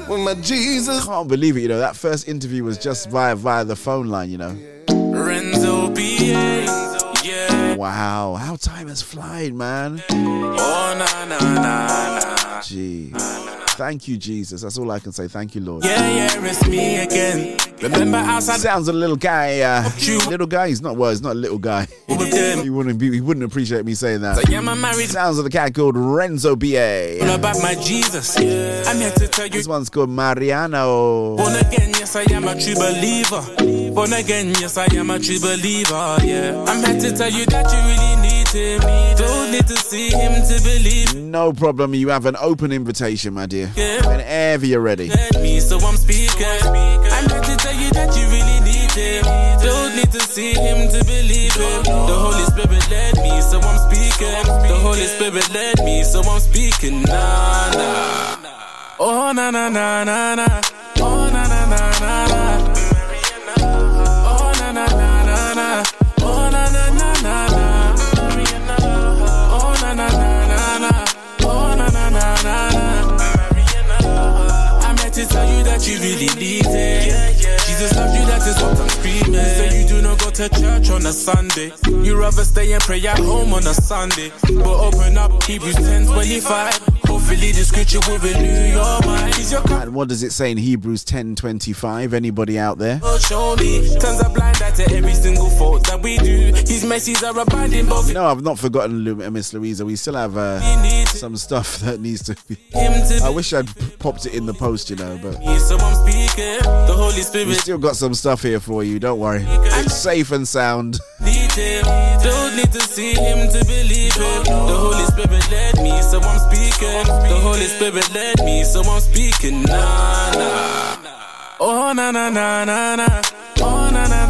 my with my Jesus. Can't believe it, you know. That first interview was just via via the phone line, you know. Renzo B.A. Yeah. Wow, how time has flied, man. Oh, na, na, na, na. Gee. Thank you, Jesus. That's all I can say. Thank you, Lord. Yeah, yeah, it's me again. Remember outside Sounds a little guy. Uh, little guy. He's not. Well, he's not a little guy. he wouldn't be. He wouldn't appreciate me saying that. So, yeah, my married Sounds of the cat called Renzo all B.A. about my Jesus. I'm here to tell you. This one's called Mariano. Born again, yes, I am a true believer. Born again, yes, I am a true believer. Yeah, I'm here to tell you that you really need him. Don't need to see him to believe. No problem. You have an open invitation, my dear. Yeah. Whenever you're ready. Me, so I'm speaking. I'm here to tell you that you really need him. Don't need to see him to believe him. The Holy Spirit led me, so I'm speaking. The Holy Spirit led me, so I'm speaking. Nah, nah. Oh, na na na na na. That you really need it. Jesus loves you, that is what I'm screaming. Say you do not go to church on a Sunday. You rather stay and pray at home on a Sunday. But open up Hebrews 10 25. Hopefully the scripture will renew your mind. Is your And what does it say in Hebrews 10:25? Anybody out there? Oh, show me. Turns a blind eye to every single fault that we do. His mercies are abiding both No, I've not forgotten Lu- uh, Miss Louisa. We still have uh, some stuff that needs to be. I wish I'd popped it in the post, you know, but me. So I'm speaking. The Holy we still got some stuff here for you. Don't worry, it's safe and sound. Don't need to see him to believe. The Holy Spirit led me, so I'm speaking. The Holy Spirit led me, so I'm speaking. Nah, nah. Oh, na na na na na. Oh, na na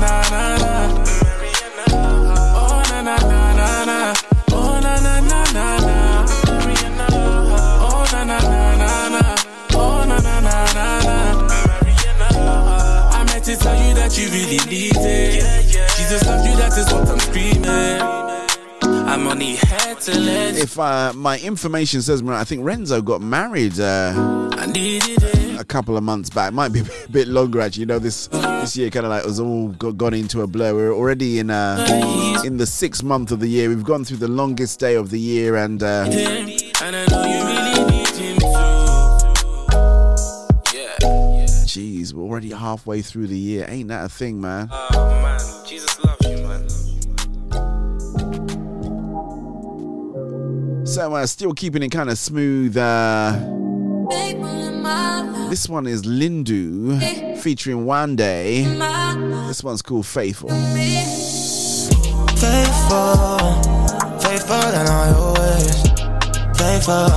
that you really need it. Jesus loves you, that is what I'm screaming. I'm only here to let. If uh, my information says me right, I think Renzo got married uh, I needed it. a couple of months back. Might be a bit longer actually. You know, this this year kind of like was all got, gone into a blur. We're already in uh, in the sixth month of the year. We've gone through the longest day of the year, and Yeah. geez, we're already halfway through the year. Ain't that a thing, man? Oh man, Jesus loves you, man. So uh, still keeping it kind of smooth. Uh, this one is Lindu featuring One Day. This one's called Faithful. Faithful, faithful in all your ways. Faithful,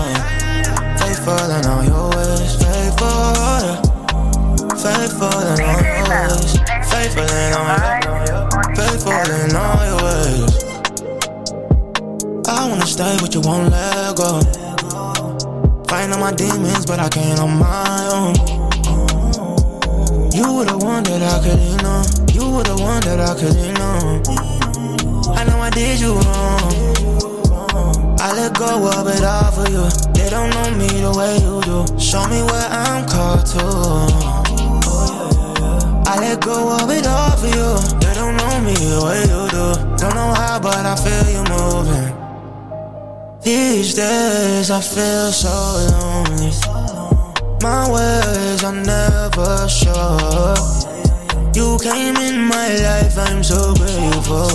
faithful in all your ways. Faithful, faithful in all your ways. Faithful in all your faithful in all your ways. I wanna stay, but you won't let go. Fighting all my demons, but I can't on my own. You were the one that I could lean on. You were the one that I could lean on. I know I did you wrong. I let go of it all for you. They don't know me the way you do. Show me where I'm caught to. I let go of it all for you. They don't know me the way you do. Don't know how, but I feel you moving. These days I feel so lonely. My ways are never sure. You came in my life, I'm so grateful.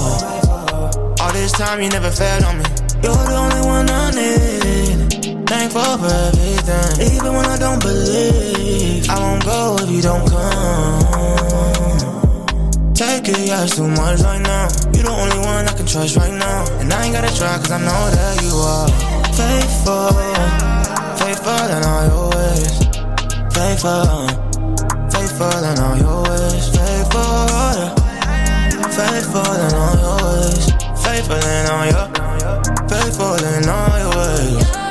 All this time you never failed on me. You're the only one I need. Thankful for everything. Even when I don't believe, I won't go if you don't come. Take it, yeah, it's too much right now. You the only one I can trust right now. And I ain't gotta try, cause I know that you are faithful. Faithful in all your ways. Faithful. Faithful in all your ways. Faithful. Faithful in all your ways. Faithful in all your Faithful in all your ways.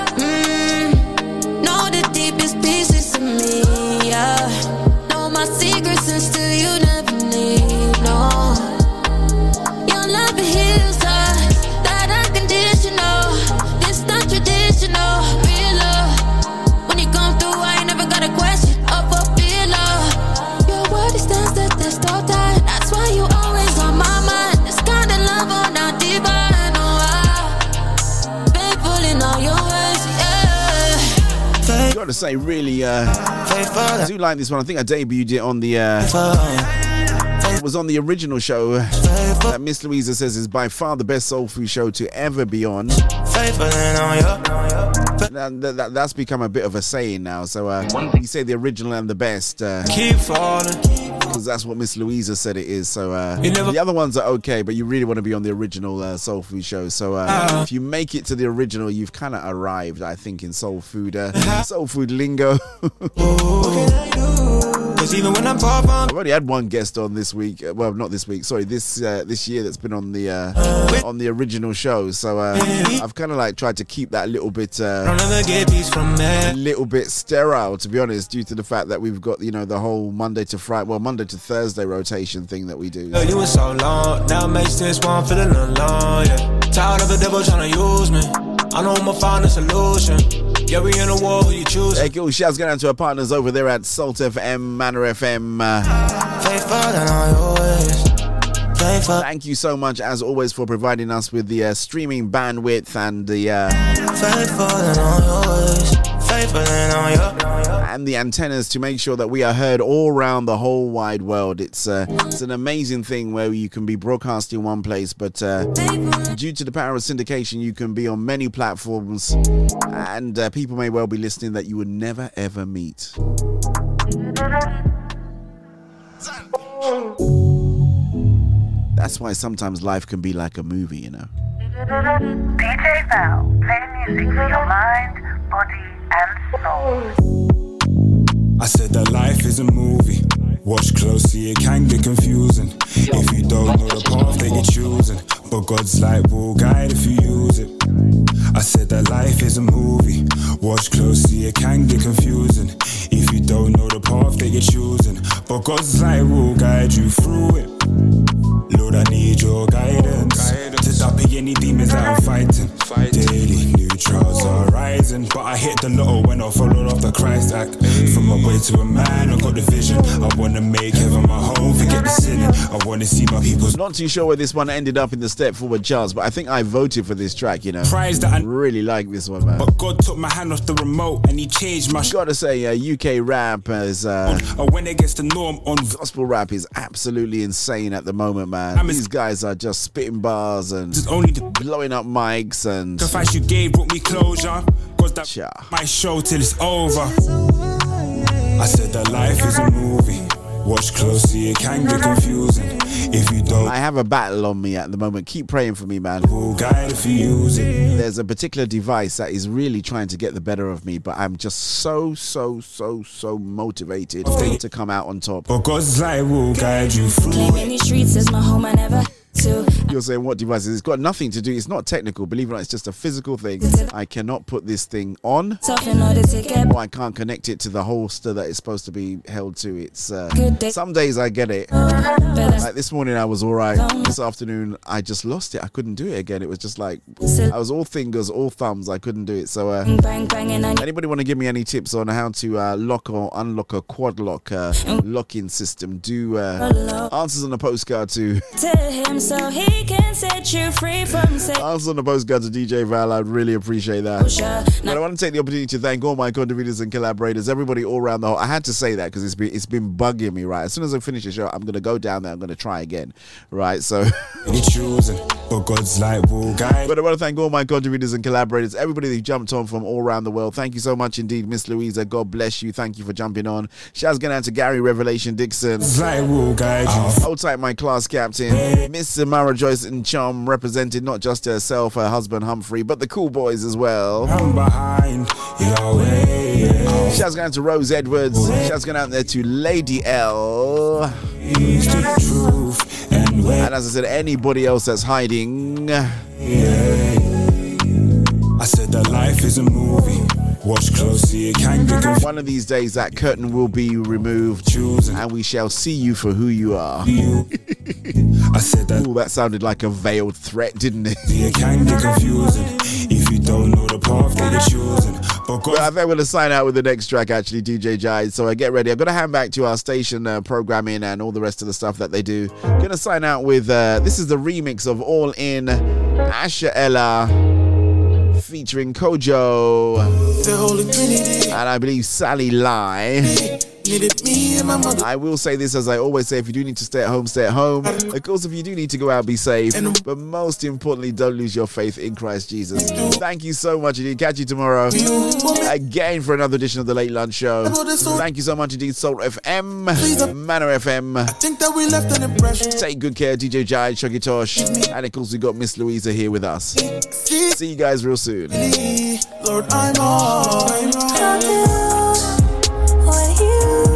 Got to say, really, uh, I do like this one. I think I debuted it on the. Uh, it was on the original show that Miss Louisa says is by far the best soul food show to ever be on. Faithful in all your Now, that, that- that's become a bit of a saying now. So uh, you say the original and the best. Uh, Keep falling. Because that's what Miss Louisa said it is. So uh, never- the other ones are okay, but you really want to be on the original uh, soul food show. So uh, Ah. if you make it to the original, you've kind of arrived, I think, in soul food, uh, soul food lingo. Cause even when I'm far from I've already had one guest on this week. uh, Well, not this week. Sorry, this uh, this year that's been on the uh, on the original show. So uh, I've kind of like tried to keep that a little bit. Uh, Don't ever get peace from a little bit sterile, to be honest, due to the fact that we've got you know the whole Monday to Friday, well Monday to Thursday rotation thing that we do. Girl, you were so long. Now makes this one feeling alone, yeah. Tired of the devil trying to use me. I know I'ma find a solution. Yeah, we in a war, who you choose? Hey, cool. Shouts going out to our partners over there at Salt FM, Manor FM. Uh, Faithful in all your ways. Faithful. thank you so much, as always, for providing us with the uh, streaming bandwidth and the uh, Faithful in all your ways. Faithful in all your and the antennas to make sure that we are heard all around the whole wide world. It's uh, it's an amazing thing where you can be broadcast in one place, but uh, due to the power of syndication, you can be on many platforms, and uh, people may well be listening that you would never ever meet. That's why sometimes life can be like a movie, you know. DJ Val, playing music for your mind, body, and soul. I said that life is a movie. Watch closely, it can get confusing. If you don't know the path that you're choosing, but God's light will guide if you use it. I said that life is a movie. Watch closely, it can get confusing. If you don't know the path that you're choosing, but God's light will guide you through it. Lord, I need your guidance to stop any demons that I'm fighting. Daily trials are rising, but I hit the lotto when I followed off the Christ act. From a way to a man, I got the vision. I wanna make heaven my home, forget the sinning. I wanna see my people's Not too sure where this one ended up in the step forward charts, but I think I voted for this track, you know. Prize that I really like this one, man. But God took my hand off the remote and he changed my. Gotta say, uh, UK rap is. Uh, uh, when it gets the norm on. Gospel rap is absolutely insane at the moment, man. These guys are just spitting bars and only blowing up mics and. The fight you gave brought me closure. Cause that my show till it's over. I said that life is a movie. Watch closely, it can get confusing. If you don't, I have a battle on me at the moment. Keep praying for me, man. guide if you use it. There's a particular device that is really trying to get the better of me, but I'm just so, so, so, so motivated to come out on top. But God's light will guide you through Claiming these streets is my home, I never You're saying what devices? It's got nothing to do. It's not technical. Believe it or not, it's just a physical thing. I cannot put this thing on, or I can't connect it to the holster that it's supposed to be held to. It's uh, some days I get it. Like this morning, I was all right. This afternoon, I just lost it. I couldn't do it again. It was just like I was all fingers, all thumbs. I couldn't do it. So, uh, anybody want to give me any tips on how to uh, lock or unlock a quad lock uh, locking system? Do uh, answers on the postcard to to him so he can set you free from sex. answers on the post postcard to DJ Val. I'd really appreciate that. But I want to take the opportunity to thank all my contributors and collaborators, everybody all around the whole. I had to say that because it's been it's been bugging me. Right, as soon as I finish the show, I'm gonna go down there. I'm gonna try again. Right, so. You choosing, but God's like will guide. But I want to thank all my contributors and collaborators, everybody that jumped on from all around the world. Thank you so much indeed, Miss Louisa. God bless you. Thank you for jumping on. Shouts going out to Gary Revelation Dixon. Like will guide you. Hold tight, my class captain. Miss Samara Joyce and Chum represented not just herself, her husband Humphrey, but the cool boys as well. I'm behind your way. Shouts going out to Rose Edwards. Shouts going out there to Lady L. He's the truth and And as I said, anybody else that's hiding. I said that life is a movie. Watch closely, it can get confusing. One of these days, that curtain will be removed, and we shall see you for who you are. I said that Ooh, that sounded like a veiled threat, didn't it? it can get confusing if you don't know the path that you're choosing. But Well, I think I'm going to sign out with the next track, actually, DJ Jai. So I get ready. I'm to hand back to our station uh, programming and all the rest of the stuff that they do. Going to sign out with uh, this is the remix of All In Asha Ella featuring Kojo The Holy Trinity and I believe Sally Lai. Needed me and my mother. I will say this as I always say if you do need to stay at home, stay at home. Of course, if you do need to go out, be safe. But most importantly, don't lose your faith in Christ Jesus. Thank you so much indeed. Catch you tomorrow again for another edition of the Late Lunch Show. Thank you so much indeed, Soul FM, Manor FM. Think that we left an impression. Take good care, DJ Jai, Chucky Tosh. And of course, we got Miss Louisa here with us. See you guys real soon. Lord, I'm all. I'm What you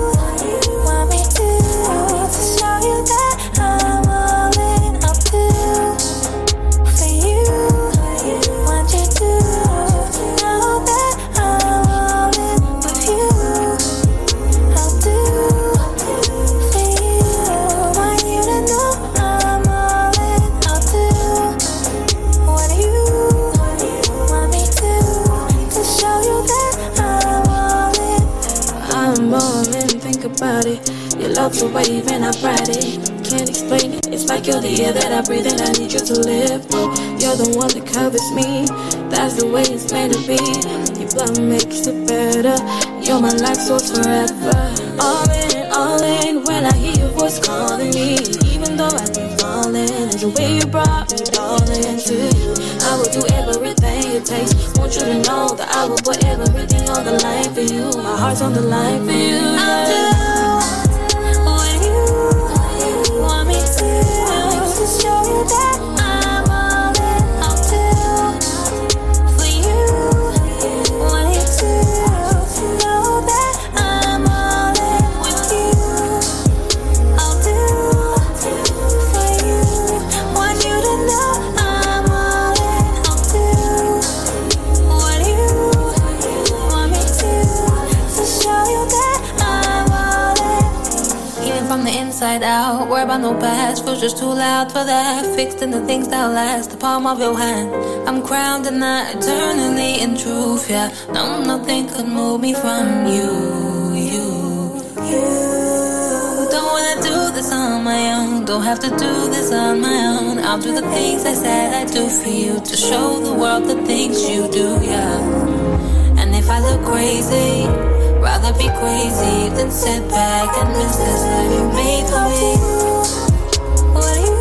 Love's a wave and I ride it. Can't explain it. It's like you're the air that I breathe and I need you to live. You're the one that covers me. That's the way it's meant to be. Your blood makes it better. You're my life source forever. All in, all in. When I hear your voice calling me, even though I've been falling, it's the way you brought me all into you. I will do everything it takes. Want you to know that I will put everything on the line for you. My heart's on the line for you. Want me to. To show you that inside out, worry about no past. Just too loud for that. Fixed in the things that last. The palm of your hand. I'm crowned in that eternally in truth. Yeah, no, nothing could move me from you. You, you. Don't wanna do this on my own. Don't have to do this on my own. I'll do the things I said I'd do for you to show the world the things you do. Yeah. And if I look crazy, rather be crazy than sit back and miss this life you made for me. What do you